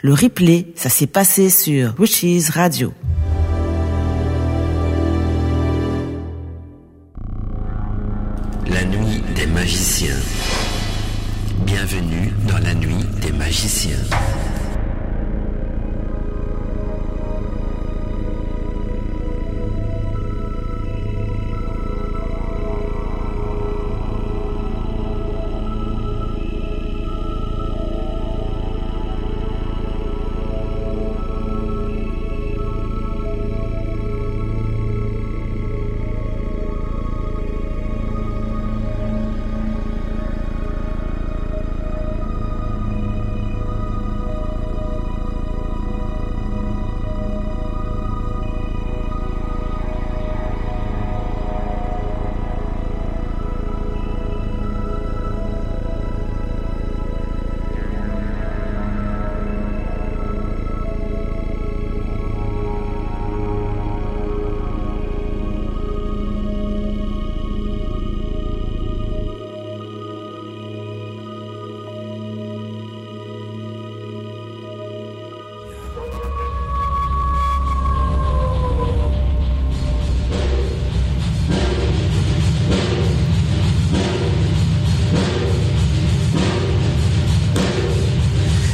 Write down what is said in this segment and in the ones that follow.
Le replay, ça s'est passé sur Wishes Radio. La nuit des magiciens. Bienvenue dans la nuit des magiciens.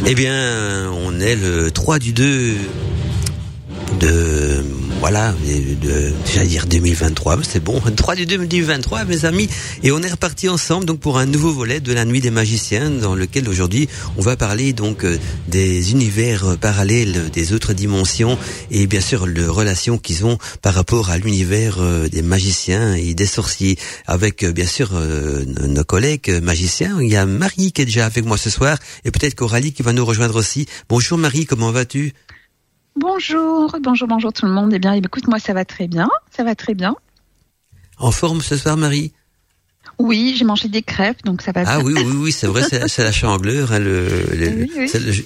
Eh bien, on est le 3 du 2 j'allais dire 2023, c'est bon, 3 du 2 2023, mes amis, et on est reparti ensemble donc pour un nouveau volet de la nuit des magiciens, dans lequel aujourd'hui on va parler donc euh, des univers parallèles, des autres dimensions, et bien sûr les relations qu'ils ont par rapport à l'univers euh, des magiciens et des sorciers, avec euh, bien sûr nos collègues magiciens. Il y a Marie qui est déjà avec moi ce soir, et peut-être Coralie qui va nous rejoindre aussi. Bonjour Marie, comment vas-tu? Bonjour, bonjour, bonjour tout le monde. Eh bien, écoute, moi ça va très bien, ça va très bien. En forme ce soir, Marie? Oui, j'ai mangé des crêpes, donc ça va ah, bien. Ah oui, oui, oui, c'est vrai, c'est la changleur, hein, le, le,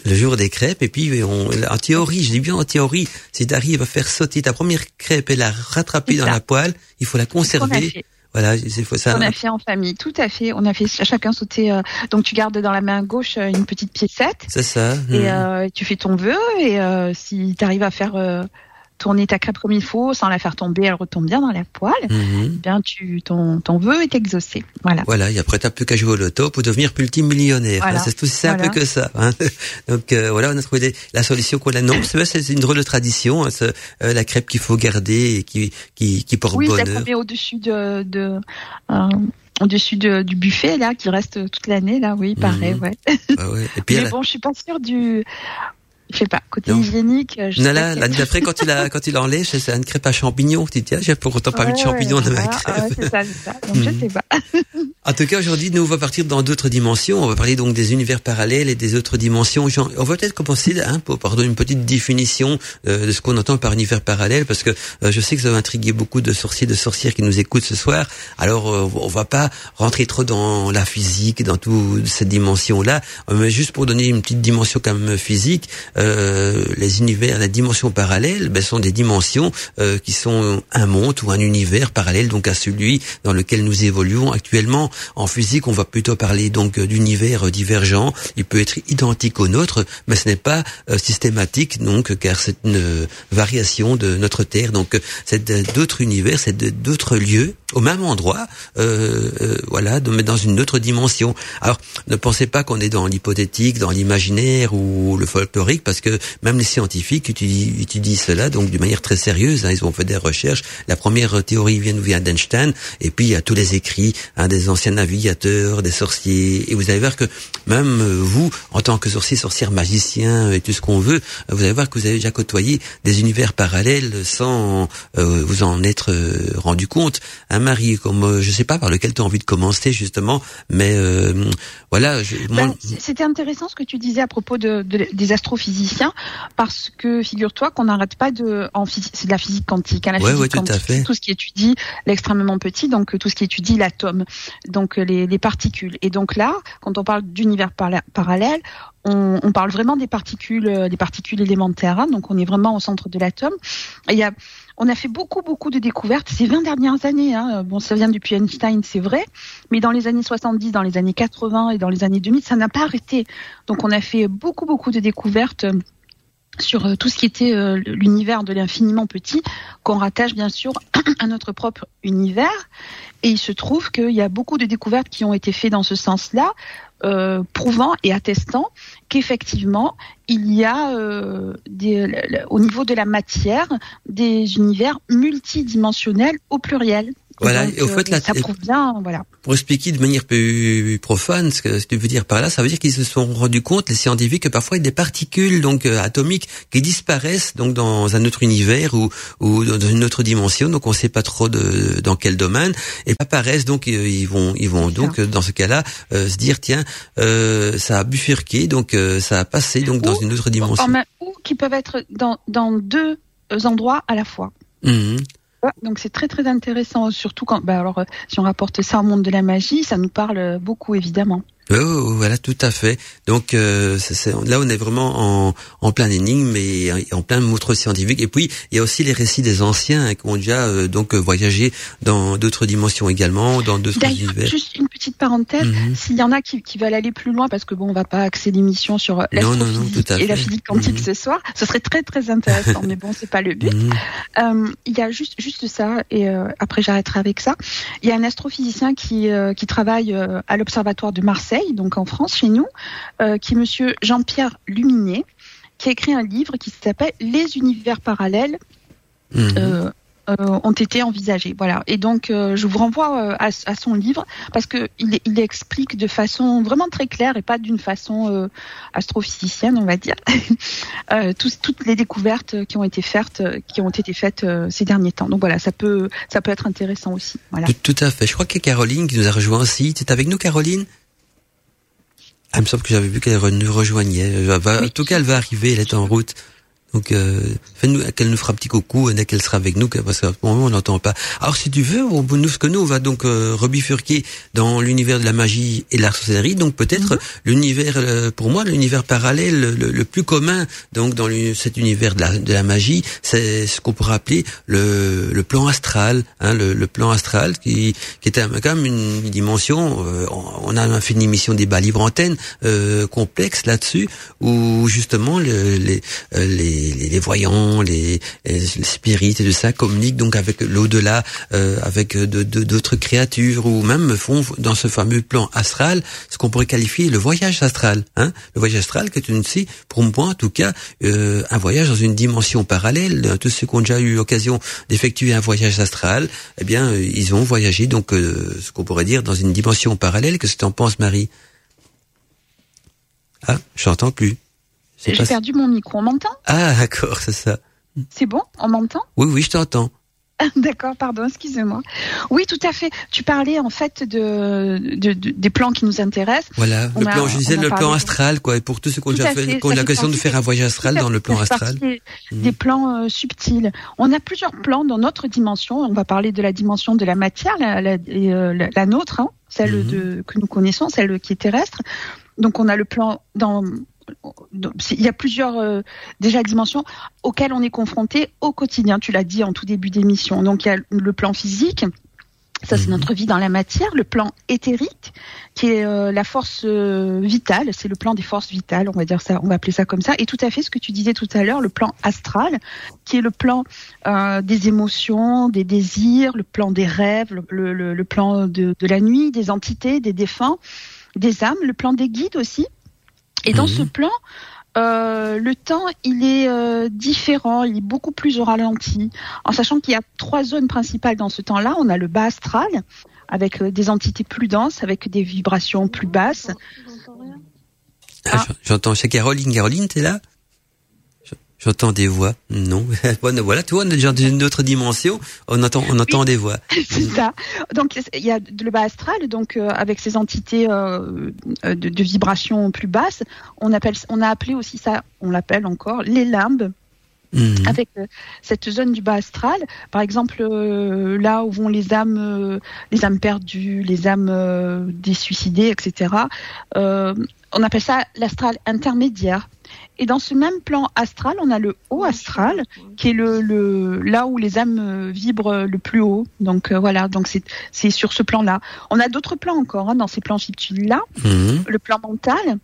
le, jour des crêpes. Et puis, on, en théorie, je dis bien en théorie, si tu à faire sauter ta première crêpe et la rattraper dans la poêle, il faut la conserver. Voilà, il faut ça. On a fait en famille, tout à fait. On a fait chacun sauter. Euh, donc tu gardes dans la main gauche euh, une petite piécette. C'est ça. Et mmh. euh, tu fais ton vœu. Et euh, si tu arrives à faire tourner ta crêpe comme il faut, sans la faire tomber, elle retombe bien dans la poêle. Mhm. Eh bien, tu, ton, ton vœu est exaucé. Voilà. Voilà. Et après, t'as plus qu'à jouer au loto pour devenir multimillionnaire. Hein, c'est aussi simple voilà. que ça. Hein. Donc euh, voilà, on a trouvé la solution qu'on a. Non, c'est une drôle de tradition. Hein, euh, la crêpe qu'il faut garder et qui, qui, qui porte oui, bonheur. Oui, ça met au-dessus de, de euh, au-dessus de, du buffet là qui reste toute l'année là oui pareil Mhm. ouais, Ah ouais. Et puis, mais bon je suis pas sûre du je sais pas côté Non. hygiénique je Non, là, si- l'année d'après, quand il a, quand il enlève, c'est une crêpe à champignons. Tu te dis, ah, j'ai pour autant pas mis de Ouais, champignons dans ma voilà, crêpe. ouais, c'est ça, c'est ça. Donc je Mhm. sais pas. En tout cas, aujourd'hui, nous, on va partir dans d'autres dimensions. On va parler donc des univers parallèles et des autres dimensions. On va peut-être commencer hein, pour pardon, une petite définition euh, de ce qu'on entend par univers parallèle, parce que euh, je sais que ça va intriguer beaucoup de sorciers, de sorcières qui nous écoutent ce soir. Alors, euh, on va pas rentrer trop dans la physique, dans toute cette dimension-là, Euh, mais juste pour donner une petite dimension quand même physique, euh, les univers, la dimension parallèle, ben, sont des dimensions euh, qui sont un monde ou un univers parallèle donc à celui dans lequel nous évoluons actuellement. En physique, on va plutôt parler donc d'univers divergents. Il peut être identique au nôtre, mais ce n'est pas euh, systématique donc car c'est une variation de notre Terre. Donc c'est d'autres univers, c'est d'autres lieux au même endroit, euh, euh, voilà, mais dans une autre dimension. Alors, ne pensez pas qu'on est dans l'hypothétique, dans l'imaginaire ou le folklorique, parce que même les scientifiques étudient, étudient cela donc d'une manière très sérieuse. hein. ils ont fait des recherches. La première théorie vient nous vient d'Einstein, et puis il y a tous les écrits hein, des anciens navigateurs, des sorciers. Et vous allez voir que même euh, vous, en tant que sorcier, sorcière, magicien et tout ce qu'on veut, euh, vous allez voir que vous avez déjà côtoyé des univers parallèles sans euh, vous en être euh, rendu compte. Un mari, comme euh, je sais pas par lequel tu as envie de commencer justement, mais euh, voilà. Ben, C'était intéressant ce que tu disais à propos de, de- des astrophysiciens, parce que figure-toi qu'on n'arrête pas de, en c'est de la physique quantique, hein, la Ouais, physique ouais, tout à fait. tout ce qui étudie l'extrêmement petit, donc euh, tout ce qui étudie l'atome, donc euh, les, les particules. Et donc là, quand on parle d'univers parallèle, on, on parle vraiment des particules, euh, des particules élémentaires. hein, donc on est vraiment au centre de l'atome. Il y a on a fait beaucoup, beaucoup de découvertes ces 20 dernières années. Hein. Bon, ça vient depuis Einstein, c'est vrai, mais dans les années 70, dans les années 80 et dans les années 2000, ça n'a pas arrêté. Donc, on a fait beaucoup, beaucoup de découvertes sur euh, tout ce qui était euh, l'univers de l'infiniment petit, qu'on rattache bien sûr à notre propre univers. Et il se trouve qu'il y a beaucoup de découvertes qui ont été faites dans ce sens-là, euh, prouvant et attestant qu'effectivement, il y a euh, au niveau de la matière des univers multidimensionnels au pluriel. Voilà, Donc, et au fait, euh, là, ça prouve bien, voilà. Pour expliquer de manière plus profane ce que tu veux dire par là, ça veut dire qu'ils se sont rendus compte, les scientifiques, que parfois il y a des particules donc euh, atomiques qui disparaissent donc dans un autre univers ou, ou dans une autre dimension, donc on ne sait pas trop de, dans quel domaine, et apparaissent donc ils vont ils vont donc dans ce cas-là euh, se dire tiens euh, ça a bifurqué donc euh, ça a passé donc dans une autre dimension. En ou qui peuvent être dans, dans deux euh, endroits à la fois. Mhm. Ouais, Donc c'est très très intéressant, surtout quand, bah alors euh, si on rapporte ça au monde de la magie, ça nous parle euh, beaucoup évidemment. Ouais, voilà, tout à fait. Donc euh, c'est- c'est- là, on est vraiment en, en plein énigme et en plein montre scientifique. Et puis, il y a aussi les récits des anciens hein, qui ont déjà euh, donc voyagé dans d'autres dimensions également, dans d'autres univers. juste une petite parenthèse, Mhm. s'il y en a qui, qui veulent aller plus loin, parce que bon, on va pas axer l'émission sur euh, l'astrophysique et la physique quantique Mhm. ce soir, ce serait très très intéressant, mais bon, c'est pas le but. Mhm. Euh, il y a juste juste ça, et euh, après j'arrêterai avec ça. Il y a un astrophysicien qui euh, qui travaille à l'observatoire de Marseille, donc en France, chez nous, euh, qui est Monsieur Jean-Pierre Luminet, qui a écrit un livre qui s'appelle Les univers parallèles Mhm. euh, euh, ont été envisagés. Voilà. Et donc, euh, je vous renvoie euh, à, à son livre parce que il, il explique de façon vraiment très claire et pas d'une façon astrophysicienne, on va dire, toutes les découvertes qui ont été faites, qui ont été faites ces derniers temps. Donc voilà, ça peut, ça peut être intéressant aussi. Voilà. Tout, tout à fait. Je crois qu'il y a Caroline qui nous a rejoint aussi. Tu es avec nous, Caroline? Ah, me semble que j'avais vu qu'elle nous rejoignait. Va- En tout cas, elle va arriver, elle est en route. Donc, euh, fais-nous, qu'elle nous fera un petit coucou dès qu'elle sera avec nous, parce qu'à ce moment, on n'entend pas. Alors, si tu veux, on, nous, ce que nous, on va donc euh, rebifurquer dans l'univers de la magie et de la sorcellerie. Donc, peut-être l'univers, euh, pour moi, l'univers parallèle le, le plus commun, donc dans cet univers de la, de la magie, c'est ce qu'on pourrait appeler le, le plan astral, hein, le, le plan astral qui, qui est quand même une dimension. euh, on a fait une émission débat libre antenne euh, complexe là-dessus, où justement le- les, euh, les, voyants, les, les spirites et tout ça communiquent donc avec l'au-delà, euh, avec de- d'autres créatures, ou même font dans ce fameux plan astral ce qu'on pourrait qualifier le voyage astral. Hein le voyage astral qui est une, si, pour moi en tout cas, euh, un voyage dans une dimension parallèle. Tous ceux qui ont déjà eu l'occasion d'effectuer un voyage astral, eh bien, euh, ils ont voyagé donc euh, ce qu'on pourrait dire dans une dimension parallèle. Qu'est-ce que tu en penses, Marie? Ah, j'entends plus. J'ai pas- perdu mon micro. On m'entend? Ah, d'accord, c'est ça. C'est bon? On m'entend? Oui, oui, je t'entends. D'accord, pardon, excusez-moi. Oui, tout à fait. Tu parlais en fait de, de- de- des plans qui nous intéressent. Voilà, On le a- plan, je on disais a le plan astral, quoi. Et pour tous ceux qui ont déjà fait, ça fait l'occasion de faire un voyage astral dans le plan astral. Des, des plans euh, subtils. On a plusieurs plans dans notre dimension. On va parler de la dimension de la matière, la, la- euh, la- la nôtre, hein, celle Mhm. de, que nous connaissons, celle qui est terrestre. Donc on a le plan dans- il y a plusieurs euh, déjà dimensions auxquelles on est confronté au quotidien. Tu l'as dit en tout début d'émission. Donc il y a le plan physique, ça c'est Mhm. notre vie dans la matière, le plan éthérique qui est euh, la force euh, vitale, c'est le plan des forces vitales, on va dire ça, on va appeler ça comme ça. Et tout à fait ce que tu disais tout à l'heure, le plan astral, qui est le plan euh, des émotions, des désirs, le plan des rêves, le, le- le- le plan de, de la nuit, des entités, des défunts, des âmes, le plan des guides aussi. Et dans Mhm. ce plan, euh, le temps, il est euh, différent, il est beaucoup plus au ralenti, en sachant qu'il y a trois zones principales dans ce temps-là. On a le bas astral, avec euh, des entités plus denses, avec des vibrations plus basses. Ah, Ah. j'en- J'entends. C'est Caroline. Caroline, t'es là? J'entends des voix. Non. Voilà, tu vois, on est déjà dans une autre dimension. On entend, on entend des voix. C'est ça. Donc il y a le bas astral, donc euh, avec ces entités euh, euh, de, de vibrations plus basses. On appelle, on a appelé aussi ça, on l'appelle encore les limbes. Mhm. avec euh, cette zone du bas astral. Par exemple, euh, là où vont les âmes, euh, les âmes perdues, les âmes des suicidés, etc. On appelle ça l'astral intermédiaire. Et dans ce même plan astral, on a le haut astral, qui est le, le là où les âmes vibrent le plus haut. Donc euh, voilà, donc c'est c'est sur ce plan-là. On a d'autres plans encore hein, dans ces plans subtils-là. Mhm. Le plan mental,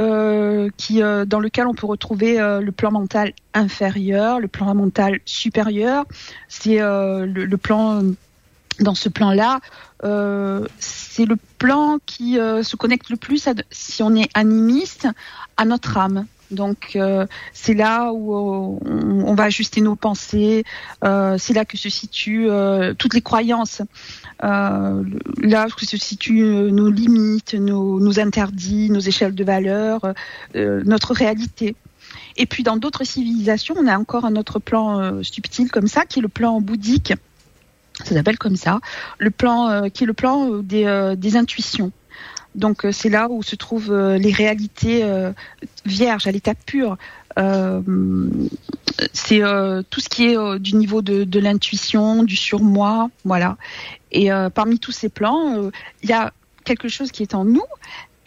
euh, qui euh, dans lequel on peut retrouver euh, le plan mental inférieur, le plan mental supérieur. C'est euh, le, le plan dans ce plan-là, euh, c'est le plan qui euh, se connecte le plus, à, si on est animiste, à notre âme. Donc euh, c'est là où euh, on, va ajuster nos pensées, euh, c'est là que se situent euh, toutes les croyances, euh, là que se situent euh, nos limites, nos, nos interdits, nos échelles de valeur, notre réalité. Et puis dans d'autres civilisations, on a encore un autre plan subtil comme ça, qui est le plan bouddhique. Ça s'appelle comme ça, le plan qui est le plan des, des intuitions. Donc euh, c'est là où se trouvent euh, les réalités euh, vierges à l'état pur. C'est tout ce qui est du niveau de, de l'intuition, du surmoi, voilà. Et parmi tous ces plans, il y a quelque chose qui est en nous.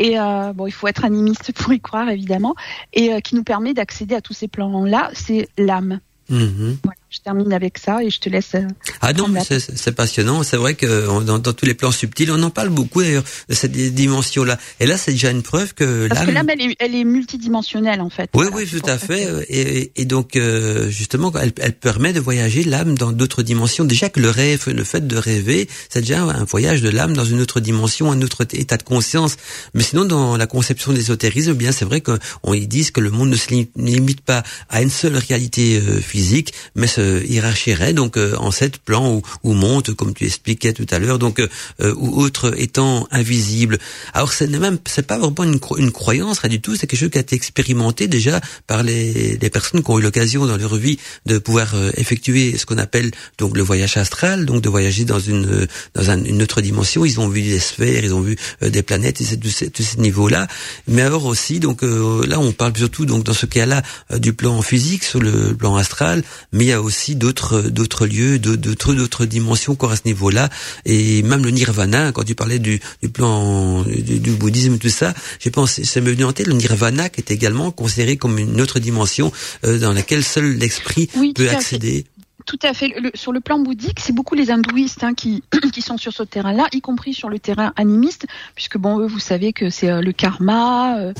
Et euh, bon, il faut être animiste pour y croire évidemment, et euh, qui nous permet d'accéder à tous ces plans-là, c'est l'âme. Mhm. Voilà, je termine avec ça et je te laisse. euh, Ah non, c'est c'est passionnant. C'est vrai que dans, dans tous les plans subtils, on en parle beaucoup d'ailleurs de cette dimension-là. Et là, c'est déjà une preuve que Parce que l'âme. l'âme, elle est, elle est multidimensionnelle en fait. Oui, Voilà, oui, tout à fait. que- Et, et donc, euh, justement, elle, elle permet de voyager l'âme dans d'autres dimensions. Déjà que le rêve, le fait de rêver, c'est déjà un voyage de l'âme dans une autre dimension, un autre état de conscience. Mais sinon, dans la conception de l'ésotérisme, eh bien, c'est vrai qu'on ils disent que le monde ne se lim- limite pas à une seule réalité euh, physique, mais se hiérarchierait donc euh, en sept plans ou, ou monte, comme tu expliquais tout à l'heure, donc euh, euh, ou autres étant invisibles. Alors, c'est même, c'est pas vraiment une, cro- une croyance, rien du tout. C'est quelque chose qui a été expérimenté déjà par les, les personnes qui ont eu l'occasion dans leur vie de pouvoir euh, effectuer ce qu'on appelle donc le voyage astral, donc de voyager dans une euh, dans un- une autre dimension. Ils ont vu des sphères, ils ont vu euh, des planètes, et c'est de ce, de ce niveau-là. Mais alors aussi, donc euh, là, on parle surtout donc dans ce cas-là euh, du plan physique sur le plan astral, mais il y a aussi d'autres d'autres lieux, de- d'autres d'autres dimensions encore à ce niveau-là, et même le nirvana. Quand tu parlais du, du plan du, du bouddhisme, tout ça, j'ai pensé, ça m'est venu en tête le nirvana qui est également considéré comme une autre dimension euh, dans laquelle seul l'esprit Oui, peut accéder. Tout à fait. Le- sur le plan bouddhique, c'est beaucoup les hindouistes hein, qui, qui sont sur ce terrain-là, y compris sur le terrain animiste, puisque bon, eux, vous savez que c'est euh, le karma. euh,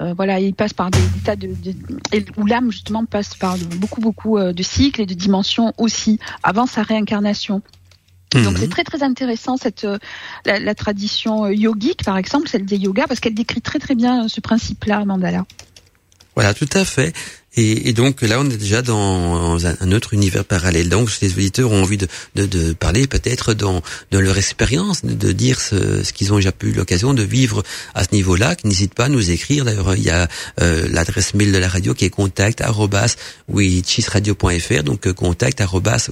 euh, voilà, ils passent par des, des tas de, de- et où l'âme justement passe par beaucoup beaucoup euh, de cycles et de dimensions aussi avant sa réincarnation. Donc Mhm. c'est très très intéressant cette euh, la, la tradition yogique par exemple, celle des yogas, parce qu'elle décrit très très bien ce principe-là, mandala. Voilà, tout à fait. Et, et donc là, on est déjà dans un, autre univers parallèle. Donc, les auditeurs ont envie de, de, de parler peut-être dans, dans leur expérience, de, dire ce, ce qu'ils ont déjà pu l'occasion de vivre à ce niveau-là. Qu'ils n'hésitent pas à nous écrire. D'ailleurs, il y a euh, l'adresse mail de la radio qui est contact arobase wichisradio.fr, donc euh, contact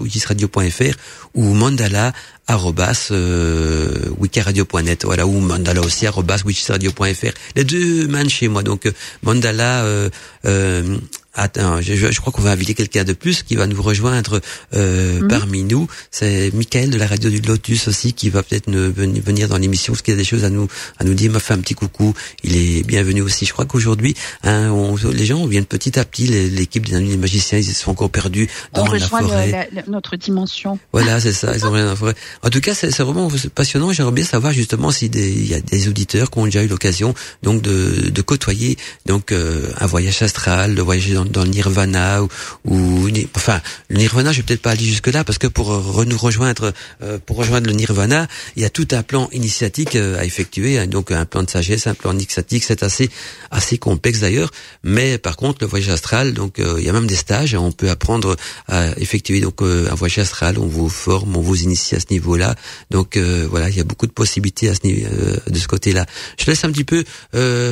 wichisradio.fr ou mandala arobase euh, wikiradio.net voilà ou mandala aussi arobase wichisradio.fr les deux mènent chez moi donc euh, mandala euh, euh, Attends, je, je- crois qu'on va inviter quelqu'un de plus qui va nous rejoindre euh, Mhm. parmi nous. C'est Michael de la radio du Lotus aussi qui va peut-être venir dans l'émission parce qu'il y a des choses à nous à nous dire. Il m'a fait un petit coucou. Il est bienvenu aussi. Je crois qu'aujourd'hui, hein, on- les gens viennent petit à petit. L'équipe des amis des magiciens, ils se sont encore perdus On dans la rejoint le- forêt. la- la- notre dimension. Voilà, c'est ça, ils ont rien à faire. En tout cas, c'est vraiment passionnant. J'aimerais bien savoir justement s'il y a des auditeurs qui ont déjà eu l'occasion donc de, de côtoyer donc euh, un voyage astral, de voyager dans, dans le nirvana ou, ou enfin le nirvana, je vais peut-être pas aller jusque là parce que pour euh, re- nous rejoindre euh, pour rejoindre le nirvana, il y a tout un plan initiatique euh, à effectuer, hein, donc un plan de sagesse, un plan initiatique, c'est assez assez complexe d'ailleurs. Mais par contre, le voyage astral, donc euh, il y a même des stages, hein, on peut apprendre à effectuer donc euh, un voyage astral, on vous forme, on vous initie à ce niveau-là. Donc euh, voilà, il y a beaucoup de possibilités à ce niveau, de ce côté-là. Je laisse un petit peu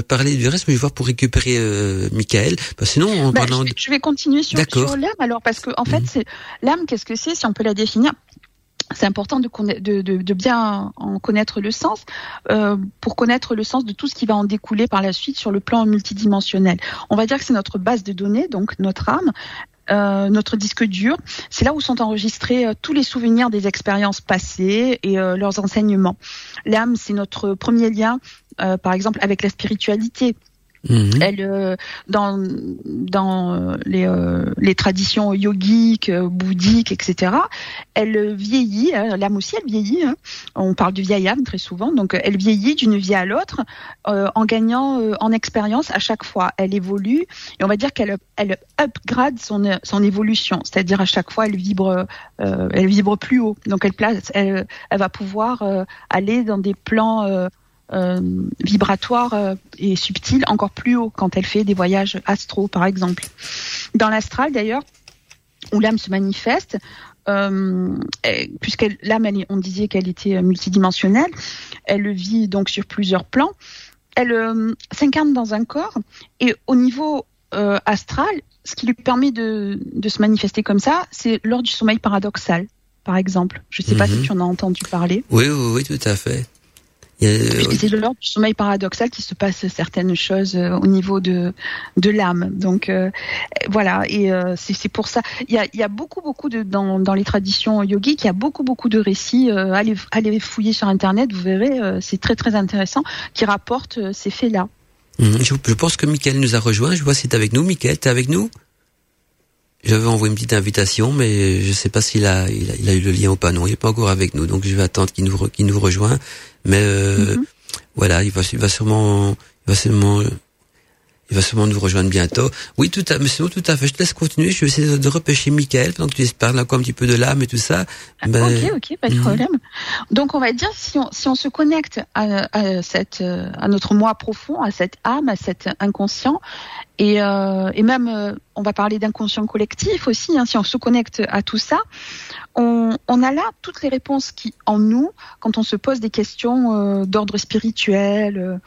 parler du reste, mais je vais voir pour récupérer euh, Michael. Parce que sinon, en Bah, parlant je, vais continuer sur, l'âme alors parce que en fait Mhm. c'est l'âme qu'est-ce que c'est si on peut la définir? C'est important de, de, de, de bien en connaître le sens euh, pour connaître le sens de tout ce qui va en découler par la suite sur le plan multidimensionnel. On va dire que c'est notre base de données, donc notre âme. notre disque dur. C'est là où sont enregistrés tous les souvenirs des expériences passées et leurs enseignements. L'âme, c'est notre premier lien, par exemple, avec la spiritualité. Mhm. Elle, euh, dans dans les, euh, les traditions yogiques, euh, bouddhiques, etc. Elle vieillit. Hein, l'âme aussi, elle vieillit. Hein. On parle du vieil âme très souvent. Donc, elle vieillit d'une vie à l'autre en gagnant en expérience à chaque fois. Elle évolue et on va dire qu'elle elle upgrade son son évolution. C'est-à-dire à chaque fois, elle vibre elle vibre plus haut. Donc, elle place, elle, elle va pouvoir aller dans des plans euh, vibratoire euh, et subtile encore plus haut quand elle fait des voyages astro par exemple. Dans l'astral d'ailleurs, où l'âme se manifeste, euh, puisque l'âme, on disait qu'elle était multidimensionnelle, elle vit donc sur plusieurs plans, elle euh, s'incarne dans un corps et au niveau euh, astral, ce qui lui permet de, de se manifester comme ça, c'est lors du sommeil paradoxal, par exemple. Je ne sais pas si mhm. tu en as entendu parler. Oui, oui, oui, tout à fait. C'est de l'ordre du sommeil paradoxal qui se passe certaines choses euh, au niveau de de l'âme. Donc euh, voilà, et euh, c'est pour ça. Il y a, il y a beaucoup beaucoup de dans, dans les traditions yogiques, il y a beaucoup beaucoup de récits. allez allez fouiller sur internet, vous verrez, c'est très très intéressant qui rapportent ces faits-là. Mmh, je, je, pense que Mickaël nous a rejoint. Je vois tu avec nous. Mickaël, tu es avec nous? J'avais envoyé une petite invitation, mais je ne sais pas s'il a, il a, eu le lien ou pas. Non, il n'est pas encore avec nous, donc je vais attendre qu'il nous, qu'il nous rejoigne. Mais euh, mhm. voilà, il va, il va sûrement, il va sûrement, il va sûrement nous rejoindre bientôt. Oui, tout à, mais sinon, tout à fait. Je te laisse continuer. Je vais essayer de repêcher Michael pendant que tu parles encore un petit peu de l'âme et tout ça. Ben... Ok, ok, pas de mhm. problème. Donc, on va dire si on, si on se connecte à, à cette, à notre moi profond, à cette âme, à cet inconscient, et, euh, et même, euh, on va parler d'inconscient collectif aussi. Hein, si on se connecte à tout ça, on, on, a là toutes les réponses qui, en nous, quand on se pose des questions euh, d'ordre spirituel,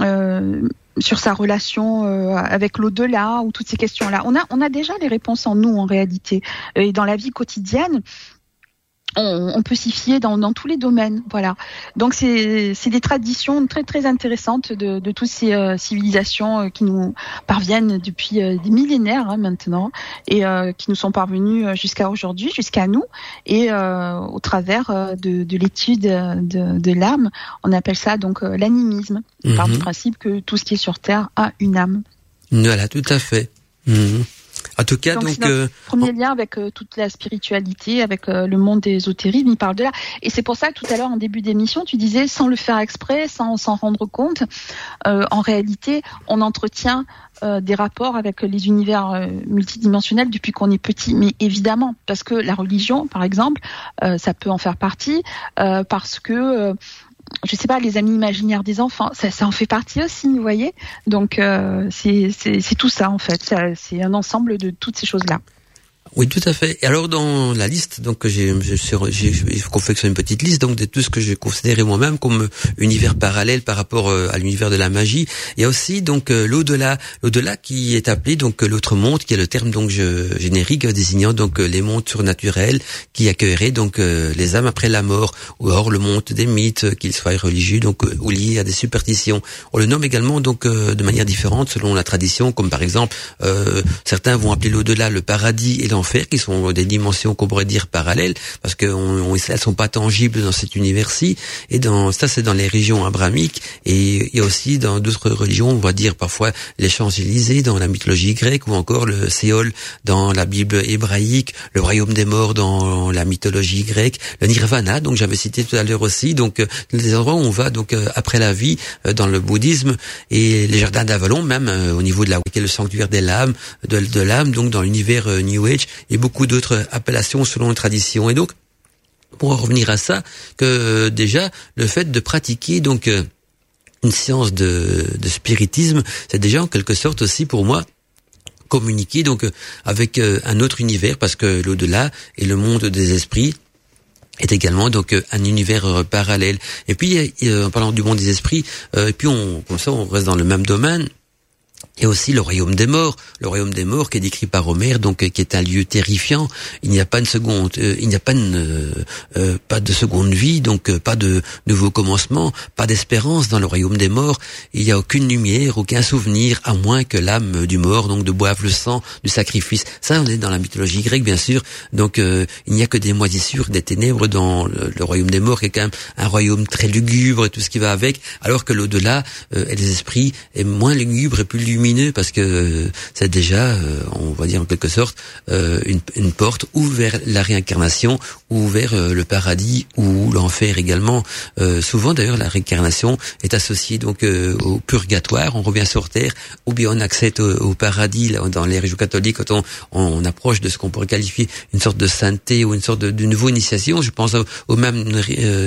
euh, sur sa relation euh, avec l'au-delà ou toutes ces questions-là, on a, on a déjà les réponses en nous en réalité. Et dans la vie quotidienne, on, peut s'y fier dans, dans, tous les domaines. Voilà. Donc c'est des traditions très très intéressantes de, de toutes ces euh, civilisations euh, qui nous parviennent depuis euh, des millénaires hein, maintenant et qui nous sont parvenues jusqu'à aujourd'hui, jusqu'à nous et au travers de, de l'étude de, de l'âme, on appelle ça donc l'animisme. On part du mhm. principe que tout ce qui est sur Terre a une âme. Voilà, tout à fait. Mhm. En tout cas, donc, euh, premier lien avec euh, toute la spiritualité, avec euh, le monde des ésotérisme, il parle de là. Et c'est pour ça que tout à l'heure, en début d'émission, tu disais, sans le faire exprès, sans s'en rendre compte, en réalité, on entretient des rapports avec les univers multidimensionnels depuis qu'on est petit. Mais évidemment, parce que la religion, par exemple, ça peut en faire partie, parce que je sais pas, les amis imaginaires des enfants, ça, en fait partie aussi, vous voyez. Donc euh, c'est tout ça en fait, c'est un ensemble de toutes ces choses-là. Oui, tout à fait. Et alors dans la liste, donc j'ai confectionné une petite liste donc de tout ce que j'ai considéré moi-même comme univers parallèle par rapport euh, à l'univers de la magie. Il y a aussi donc euh, l'au-delà, l'au-delà qui est appelé donc l'autre monde, qui est le terme donc générique désignant donc les mondes surnaturels qui accueilleraient donc euh, les âmes après la mort, ou alors le monde des mythes, qu'ils soient religieux donc ou liés à des superstitions. On le nomme également donc de manière différente selon la tradition, comme par exemple certains vont appeler l'au-delà le paradis et l'enfer, qui sont des dimensions qu'on pourrait dire parallèles, parce qu'elles on, sont pas tangibles dans cet univers-ci. Et dans ça, c'est dans les régions abramiques, et il aussi dans d'autres religions, on va dire parfois les Champs-Élysées dans la mythologie grecque, ou encore le Séol dans la Bible hébraïque, le royaume des morts dans la mythologie grecque, le Nirvana, donc j'avais cité tout à l'heure aussi, donc euh, les endroits où on va donc euh, après la vie euh, dans le bouddhisme et les jardins d'Avalon, même au niveau de la qui est le sanctuaire des l'âme, de, de l'âme, donc dans l'univers New Age, et beaucoup d'autres appellations selon les traditions. Et donc, pour en revenir à ça, que déjà le fait de pratiquer donc euh, une séance de, spiritisme, c'est déjà en quelque sorte aussi pour moi communiquer donc euh, avec euh, un autre univers parce que l'au-delà et le monde des esprits est également donc un univers parallèle. Et puis en parlant du monde des esprits, et puis comme ça on reste dans le même domaine et aussi le royaume des morts, le royaume des morts qui est décrit par Homère, donc euh, qui est un lieu terrifiant. Il n'y a pas une seconde, euh, il n'y a pas une, euh, euh pas de seconde vie, donc pas de nouveau commencement, pas d'espérance dans le royaume des morts. Il n'y a aucune lumière, aucun souvenir, à moins que l'âme du mort, donc de boive le sang du sacrifice. Ça, on est dans la mythologie grecque, bien sûr. Donc il n'y a que des moisissures, des ténèbres dans le, royaume des morts, qui est quand même un royaume très lugubre et tout ce qui va avec, alors que l'au-delà, et les esprits, est moins lugubre et plus lumineux parce que euh, c'est déjà, euh, on va dire en quelque sorte, euh, une, porte ou vers la réincarnation ou vers le paradis ou l'enfer également. souvent d'ailleurs la réincarnation est associée donc au purgatoire, on revient sur terre, ou bien on accède au, paradis là, dans les régions catholiques quand on, on approche de ce qu'on pourrait qualifier une sorte de sainteté ou une sorte de, de nouveau initiation. Je pense au, même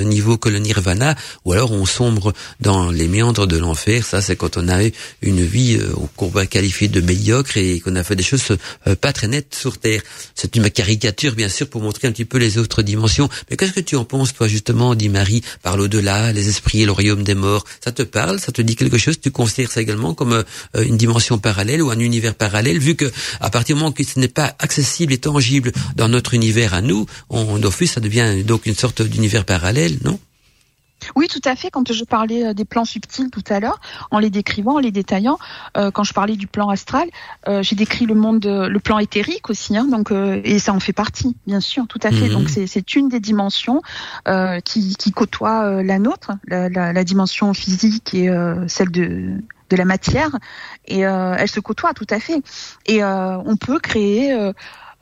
niveau que le nirvana, ou alors on sombre dans les méandres de l'enfer. Ça c'est quand on a eu une vie qu'on va qualifier de médiocre et qu'on a fait des choses euh, pas très nettes sur Terre. C'est une caricature, bien sûr, pour montrer un petit peu les autres Mais qu'est-ce que tu en penses, toi, justement, dit Marie, par l'au-delà, les esprits et le royaume des morts? Ça te parle? Ça te dit quelque chose? Tu considères ça également comme euh, une dimension parallèle ou un univers parallèle, vu que à partir du moment que ce n'est pas accessible et tangible dans notre univers à nous, on, d'office, ça devient donc une sorte d'univers parallèle, non? Oui, tout à fait. Quand je parlais euh, des plans subtils tout à l'heure, en les décrivant, en les détaillant, euh, quand je parlais du plan astral, euh, j'ai décrit le monde, le plan éthérique aussi, hein, donc et ça en fait partie, bien sûr, tout à fait. Donc mhm. c'est une des dimensions qui, qui, côtoie la nôtre, la, la, la, dimension physique et celle de de la matière, et elle se côtoie tout à fait. Et on peut créer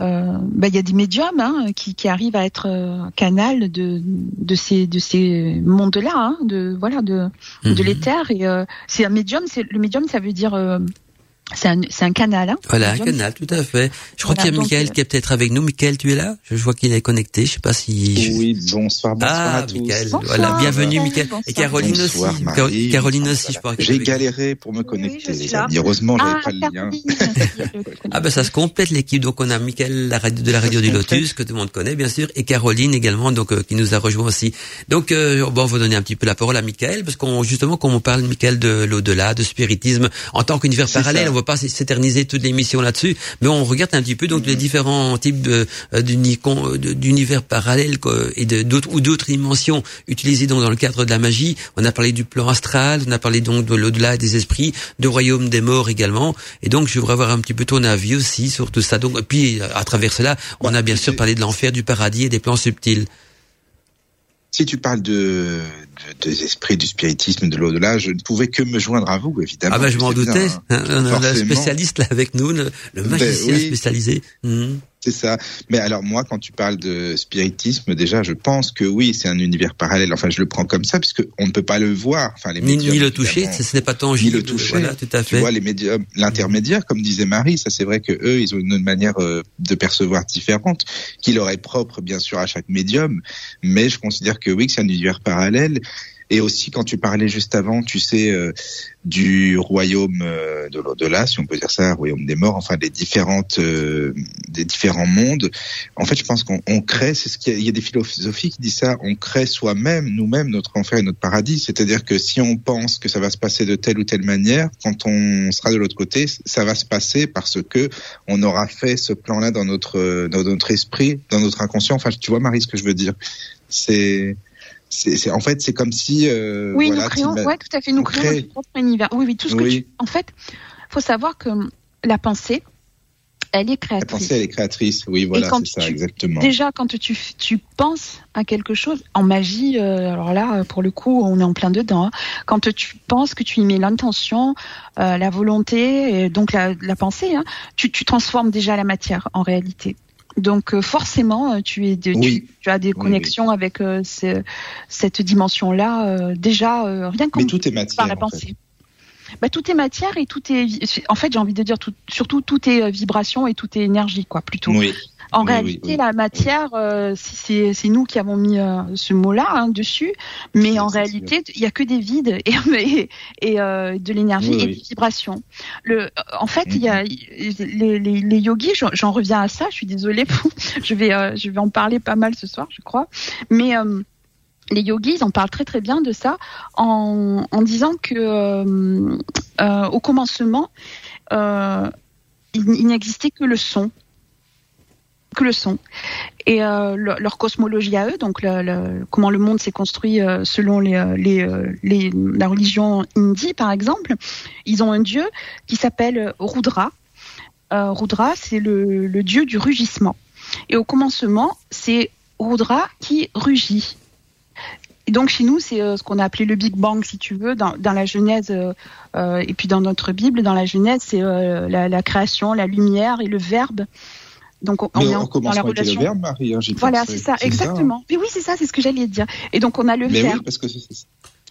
euh, bah, il y a des médiums hein, qui, qui, arrivent à être euh, canal de, de ces de ces mondes-là, hein, de voilà de de mhm. l'éther. Et euh, c'est un médium. C'est le médium, ça veut dire c'est un, un, canal. Hein, voilà, un canal, tout à fait. Je crois qu'il y a Michael qui est peut-être avec nous. Michael, tu es là? Je vois qu'il est connecté. Je sais pas si. Oui, bonsoir, bonsoir ah, à tous. Michael, voilà, bienvenue, Michael. Et Caroline bonsoir, aussi. Marie, Caroline aussi, je crois. J'ai galéré pour me connecter. Oui, Heureusement, j'avais ah, pas le lien. ah ben ça se complète l'équipe. Donc on a Michael la radio, de la radio du Lotus que tout le monde connaît bien sûr, et Caroline également, donc euh, qui nous a rejoint aussi. Donc euh, bon, on va donner un petit peu la parole à Michael parce qu'on justement, quand on parle Michael de l'au-delà, de spiritisme, en tant qu'univers parallèle, on ne va pas s'éterniser toute l'émission là-dessus, mais on regarde un petit peu donc les différents types euh, d'univers parallèles et d'autres ou d'autres dimensions utilisées donc dans le cadre de la magie. On a parlé du plan astral, on a parlé donc de l'au-delà des esprits, de royaume des morts également. Et donc je voudrais avoir un petit peu ton avis aussi sur tout ça. Donc puis à travers cela, on a bien sûr parlé de l'enfer, du paradis et des plans subtils si tu parles de, de, des esprits, du spiritisme, de l'au-delà, je ne pouvais que me joindre à vous, évidemment. Ah ben je m'en doutais. Hein, on a le spécialiste là avec nous, le, ben magicien spécialisé. Mmh. C'est ça. Mais alors moi, quand tu parles de spiritisme, déjà, je pense que oui, c'est un univers parallèle. Enfin, je le prends comme ça, puisque on ne peut pas le voir. Enfin, les ni, ni le toucher, ce n'est pas tangible. Ni le toucher. Voilà, tout à fait. Tu vois, les médiums, l'intermédiaire, comme disait Marie, ça c'est vrai que eux, ils ont une manière euh, de percevoir différente, qui leur est propre, bien sûr, à chaque médium. Mais je considère que oui, que c'est un univers parallèle et aussi, quand tu parlais juste avant, tu sais, euh, du royaume euh, de l'au-delà, si on peut dire ça, royaume des morts, enfin des différentes, euh, des différents mondes. En fait, je pense qu'on crée, c'est ce qu'il y, y, a des philosophies qui disent ça, on crée soi-même, nous-mêmes, notre enfer et notre paradis. C'est-à-dire que si on pense que ça va se passer de telle ou telle manière, quand on sera de l'autre côté, ça va se passer parce que on aura fait ce plan-là dans notre, dans notre esprit, dans notre inconscient. Enfin, tu vois, Marie, ce que je veux dire. C'est c'est en fait c'est comme si euh, oui nous créons ouais tout à fait nous créons notre propre univers oui oui tout ce que tu en fait faut savoir que la pensée elle est créatrice. La pensée, elle est créatrice, oui, voilà, c'est ça, exactement. Déjà, quand tu, tu penses à quelque chose, en magie, euh, alors là, pour le coup, on est en plein dedans. Hein. Quand tu penses que tu y mets l'intention, euh, la volonté, et donc la, la pensée, hein, tu, tu transformes déjà la matière en réalité. Donc euh, forcément, euh, tu, es tu, as des connexions avec euh, cette dimension-là déjà rien qu'en tout est matière, par la pensée. Bah, tout est matière et tout est en fait j'ai envie de dire tout, surtout tout est vibration et tout est énergie quoi plutôt. Oui. En réalité, la matière, euh, c'est nous qui avons mis euh, ce mot-là hein, dessus, mais en réalité, il y a que des vides et, et, euh, de l'énergie et des vibrations. Le, en fait, il y a les, les, les yogis. J'en reviens à ça. Je suis désolée. je vais je vais en parler pas mal ce soir, je crois. Mais les yogis, ils en parlent très très bien de ça en, en disant que au commencement, euh, il, il n'existait que le son, que le son. Et euh, le- leur cosmologie à eux, donc comment le monde s'est construit euh, selon les, euh, les, les- la religion hindi, par exemple, ils ont un dieu qui s'appelle Rudra. Rudra, c'est le, dieu du rugissement. Et au commencement, c'est Rudra qui rugit. Et donc chez nous, c'est ce qu'on a appelé le Big Bang, si tu veux, dans, dans la Genèse, et puis dans notre Bible, dans la Genèse, c'est la création, la lumière et le Verbe. Donc on, on Mais est au en- dans la le relation. verbe, Marie. hein, Voilà, c'est ça, hein. exactement. Mais oui, c'est ça, c'est ce que j'allais dire. Et donc on a le Mais Verbe. oui, parce que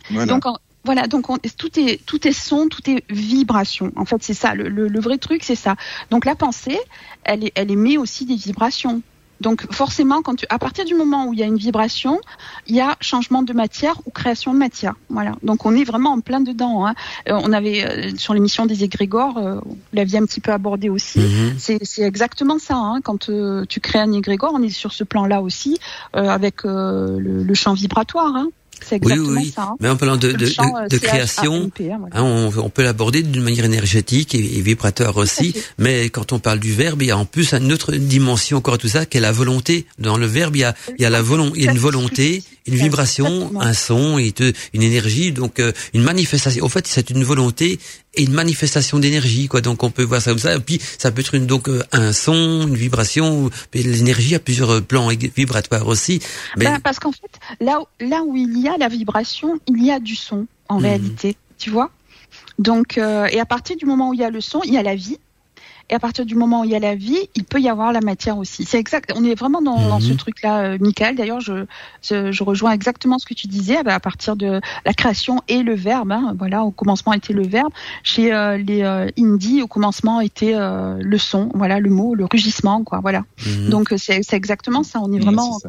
Voilà. Donc en- voilà, donc on- tout est tout est son, tout est vibration. En fait, c'est ça. Le, le- le vrai truc, c'est ça. Donc la pensée, elle, est- elle émet aussi des vibrations. Donc forcément, quand tu, à partir du moment où il y a une vibration, il y a changement de matière ou création de matière. Voilà. Donc on est vraiment en plein dedans. hein. Euh, on avait euh, sur l'émission des égrégores, euh, vous l'aviez un petit peu abordé aussi. Mhm. C'est c'est exactement ça. Hein. Quand tu crées un égrégore, on est sur ce plan-là aussi, euh, avec euh, le, le champ vibratoire. Hein. C'est Oui, exactement oui, oui. ça. hein. Mais en parlant de, de, champ, de- euh, de création, hein. Hein, on, on peut l'aborder d'une manière énergétique et, et vibratoire aussi, mais quand on parle du verbe, il y a en plus une autre dimension encore à tout ça, qui est la volonté. Dans le verbe, il y a, il y a la volon- il y a une volonté, une vibration, Exactement. un son, une énergie, donc euh, une manifestation. En fait, c'est une volonté et une manifestation d'énergie, quoi. Donc on peut voir ça comme ça. Et puis ça peut être une, donc euh, un son, une vibration, mais l'énergie a plusieurs euh, plans vibratoires aussi. Mais Ben, parce qu'en fait, là, où- là où il y a la vibration, il y a du son, en Mhm. réalité. Tu vois? Donc, euh, et à partir du moment où il y a le son, il y a la vie. Et à partir du moment où il y a la vie, il peut y avoir la matière aussi. C'est exact. On est vraiment dans, dans ce Mhm. truc-là, euh, Michael. D'ailleurs, je, je, je rejoins exactement ce que tu disais. Ah ben, à partir de la création et le verbe. hein. voilà, au commencement était le verbe. Chez euh, les euh, Indies, au commencement était euh, le son. Voilà, le mot, le rugissement, quoi. Voilà. Mhm. Donc c'est c'est exactement ça. On est vraiment.